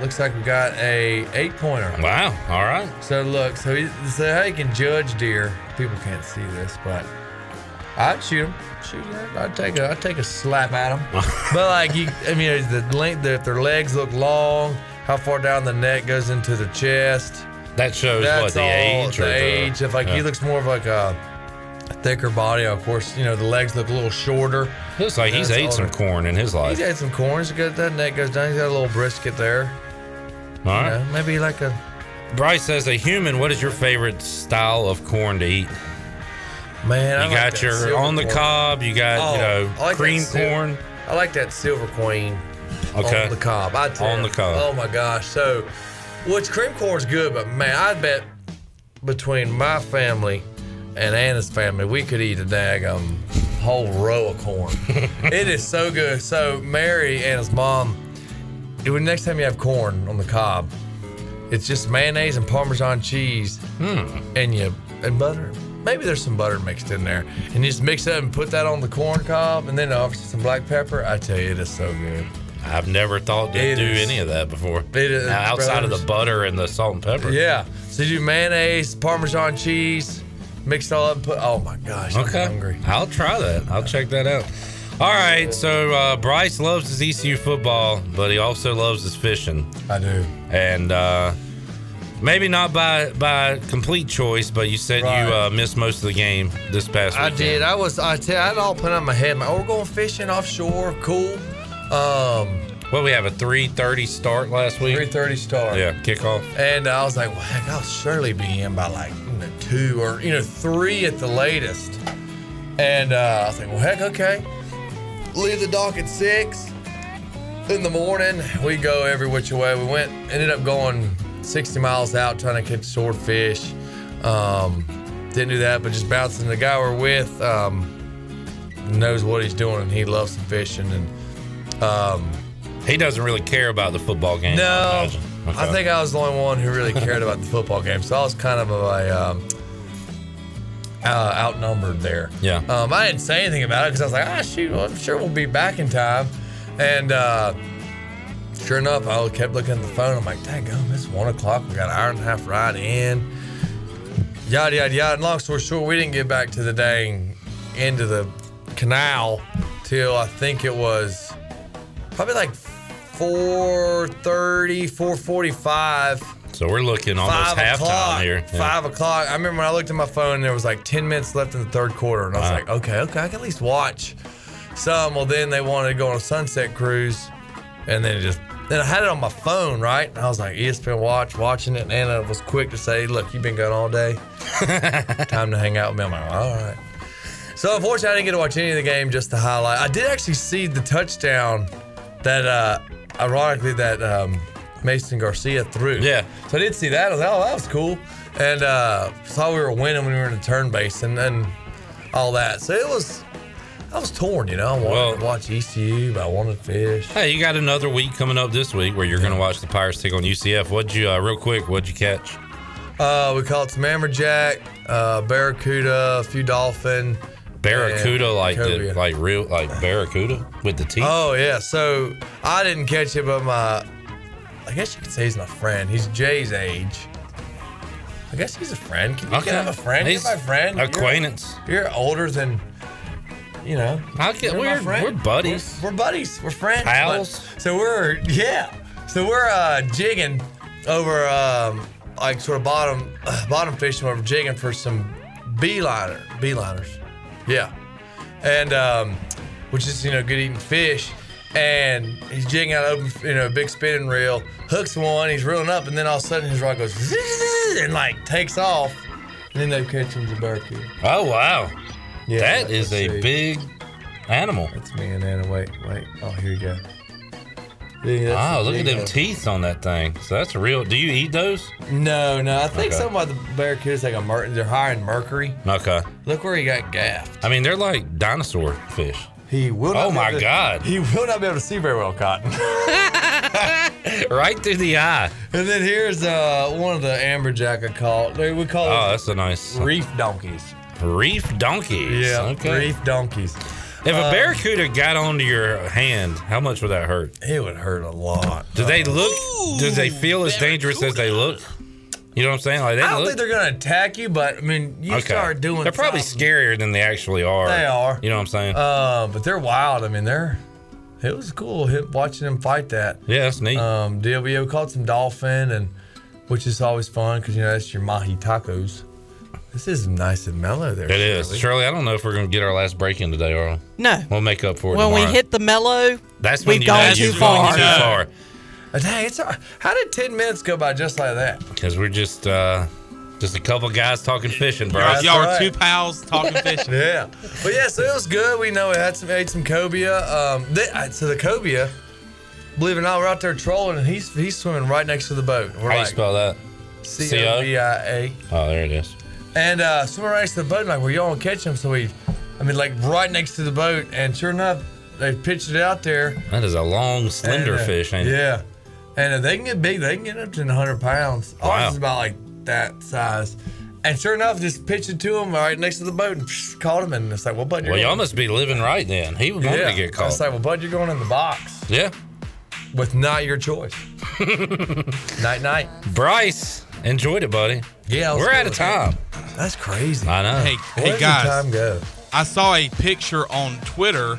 Looks like we got a eight pointer. Wow. All right. So look, so he, so how you can judge deer? People can't see this, but I'd shoot him. Shoot him. I'd take a I'd take a slap at him. but like you, I mean, the length, if their legs look long, how far down the neck goes into the chest. That shows what the age The or the- age. If like Yeah. he looks more of like a thicker body, of course, you know the legs look a little shorter. Looks like he's That's ate some corn in his life. He's ate some corn. He's got that neck goes down. He's got a little brisket there. All right. You know, maybe like a Bryce says, "A human. What is your favorite style of corn to eat?" Man. I You like got your on the corn. cob. You got you Oh, know like cream corn. I like that silver queen. Okay. On the cob. I tell On the cob. Oh my gosh. So, which cream corn's good, but man, I bet between my family and Anna's family, we could eat a daggum whole row of corn. it is so good. So Mary, and Anna's mom, would next time you have corn on the cob, it's just mayonnaise and Parmesan cheese, hmm. and you and butter. Maybe there's some butter mixed in there, and you just mix it up and put that on the corn cob, and then obviously some black pepper. I tell you, it is so good. I've never thought to It do is- any of that before. Is- Now, outside of the butter and the salt and pepper. Yeah. So you do mayonnaise, Parmesan cheese, mix it all up and put. Oh my gosh, I'm Okay. hungry. I'll try that. I'll check that out. All right. So uh, Bryce loves his ECU football, but he also loves his fishing. I do. And uh, maybe not by by complete choice, but you said Right. you uh, missed most of the game this past Weekend. I did. I was. I tell. I had it all put on my head. Man, oh, we're going fishing offshore. Cool. Um, well, we have a three thirty start last week. Three thirty start. Yeah, kickoff. And I was like, well, heck, I'll surely be in by like you know, two or you know three at the latest. And uh, I was like, well, heck, okay. Leave the dock at six in the morning. We go every which way. We went, ended up going 60 miles out trying to catch swordfish. Um, didn't do that, but just bouncing. The guy we're with um, knows what he's doing, and he loves some fishing. And um, he doesn't really care about the football game. No. I Okay. think I was the only one who really cared about the football game, so I was kind of a um, uh, outnumbered there. Yeah. Um, I didn't say anything about it because I was like, ah, shoot, well, I'm sure we'll be back in time. And uh, sure enough, I kept looking at the phone. I'm like, daggum, it's one o'clock. We got an hour and a half ride in. Yada, yada, yada. And long story short, we didn't get back to the dang end of the canal till I think it was probably like 4.30, 4.45. So we're looking almost halftime here. Yeah. Five o'clock. I remember when I looked at my phone and there was like 10 minutes left in the third quarter. And I was Wow. like, okay, okay, I can at least watch some. Well, then they wanted to go on a sunset cruise. And then it just then I had it on my phone, right? And I was like, ESPN Watch, watching it. And Anna was quick to say, Look, you've been gone all day. Time to hang out with me. I'm like, All right. So, unfortunately, I didn't get to watch any of the game, just the highlight. I did actually see the touchdown that, uh, ironically, that um, Mason Garcia threw. Yeah. So I did see that. I was like, Oh, that was cool. And uh, saw we were winning when we were in the turn base and, and all that. So it was. I was torn, you know. I wanted Well- to watch ECU, but I wanted to fish. Hey, you got another week coming up this week where you're going to watch the Pirates take on UCF. What'd you, uh, real quick, what'd you catch? Uh, we caught some amberjack, uh, barracuda, a few dolphin. Barracuda, like the, like real, like barracuda with the teeth. Oh yeah, so I didn't catch it, but my, I guess you could say he's my friend. He's Jay's age. I guess he's a friend. Can you Okay. him a friend? He's You're my friend. You're- acquaintance. You're, older than, you know. I'll get- we're- we're buddies. We're, we're buddies. We're friends. Pals. But- so we're yeah. So we're uh, jigging over um, like sort of bottom bottom fishing. We're jigging for some beeliner beeliners. Yeah, and um, which is you know good eating fish. And he's jigging out open, you know, a big spinning reel, hooks one, he's reeling up, and then all of a sudden his rod goes and like takes off, and then they catch him as a barracuda. Oh wow, Yeah, that is a see. big animal. That's me and Anna. Wait, wait. Oh, here you go. Yeah, Oh, look at them teeth on that thing. So that's real. Do you eat those? No, no. I think Okay. something about the barracudas like a mer- they're high in mercury. Okay. Look where he got gaffed. I mean, they're like dinosaur fish. He will. Not Oh be my able to- God. He will not be able to see very well, Cotton. right through the eye. And then here's uh, one of the amberjack I caught. We call Oh, that's a nice reef donkeys. Reef donkeys. Yeah, Okay. reef donkeys. If a Uh, barracuda got onto your hand, how much would that hurt? It would hurt a lot. Do they look? do they feel as dangerous as they look? You know what I'm saying? Like they I don't look. think they're gonna attack you, but I mean, you start doing. They're probably something- scarier than they actually are. They are. You know what I'm saying? Uh, but they're wild. I mean, they're. It was cool hit, watching them fight that. yeah, that's neat. Um, DLBO caught some dolphin, and which is always fun because you know that's your mahi tacos. This is nice and mellow there. it is. Shirley. Shirley, I don't know if we're going to get our last break in today, or No. we'll make up for it When we hit the mellow, That's when we've gone too far. gone too far. Uh, Dang, it's a- how did ten minutes go by just like that? Because we're just uh, just a couple guys talking fishing, bro. Y'all, y'all are right. two pals talking fishing. Yeah, but yeah, so it was good. We know we had some ate some cobia. Um, they, uh, so the cobia, believe it or not, we're out there trolling, and he's he's swimming right next to the boat. We're How you like spell that? C O B I A. Oh, there it is. And uh, right next to the boat, like, well, y'all to catch him? So we, I mean, like, right next to the boat. And sure enough, they pitched it out there. That is a long, slender And, uh, fish, ain't it? Yeah. And uh, they can get big. They can get up to 100 pounds. Ours Wow. is about like that size. And sure enough, just pitched it to him right next to the boat and psh, caught him. And it's like, well, bud, you're Well, y'all must be living right then. He wanted yeah. to get caught. It's like, well, bud, you're going in the box yeah. with not your choice. night, night. Bryce, enjoyed it, buddy. Yeah, We're out of time. That's crazy. I know. Hey, Where hey guys. time go? I saw a picture on Twitter,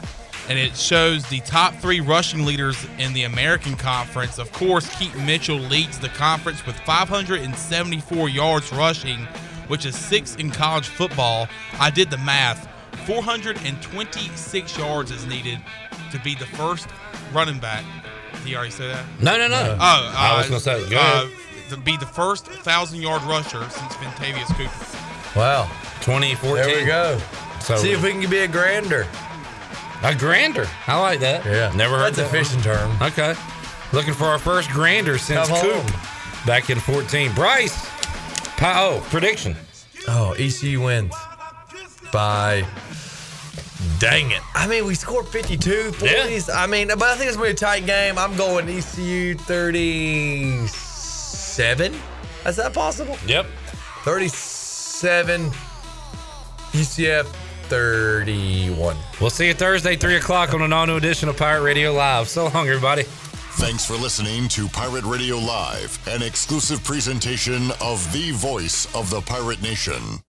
and it shows the top three rushing leaders in the American Conference. Of course, Keaton Mitchell leads the conference with 574 yards rushing, which is sixth in college football. I did the math. 426 yards is needed to be the first running back. Did he already say that? No, no, no. Oh, uh, I was gonna say, go uh, ahead. To be the first thousand yard rusher since Vintavious Cooper. Wow. 2014. There we go. So See if we can be a grander. a grander. I like that. Yeah. Never heard That's a that. one. fishing term. Okay. Looking for our first grander since Come Coop home. back in 14. Bryce. Pa- oh, prediction. Oh, ECU wins by. Dang it. I mean, we scored 52, 40s. I mean, but I think it's going to be a tight game. I'm going ECU 37. Is that possible? Yep. 37, UCF 31. We'll see you Thursday, 3 o'clock on an all new edition of Pirate Radio Live. So long, everybody. Thanks for listening to Pirate Radio Live, an exclusive presentation of the voice of the pirate nation.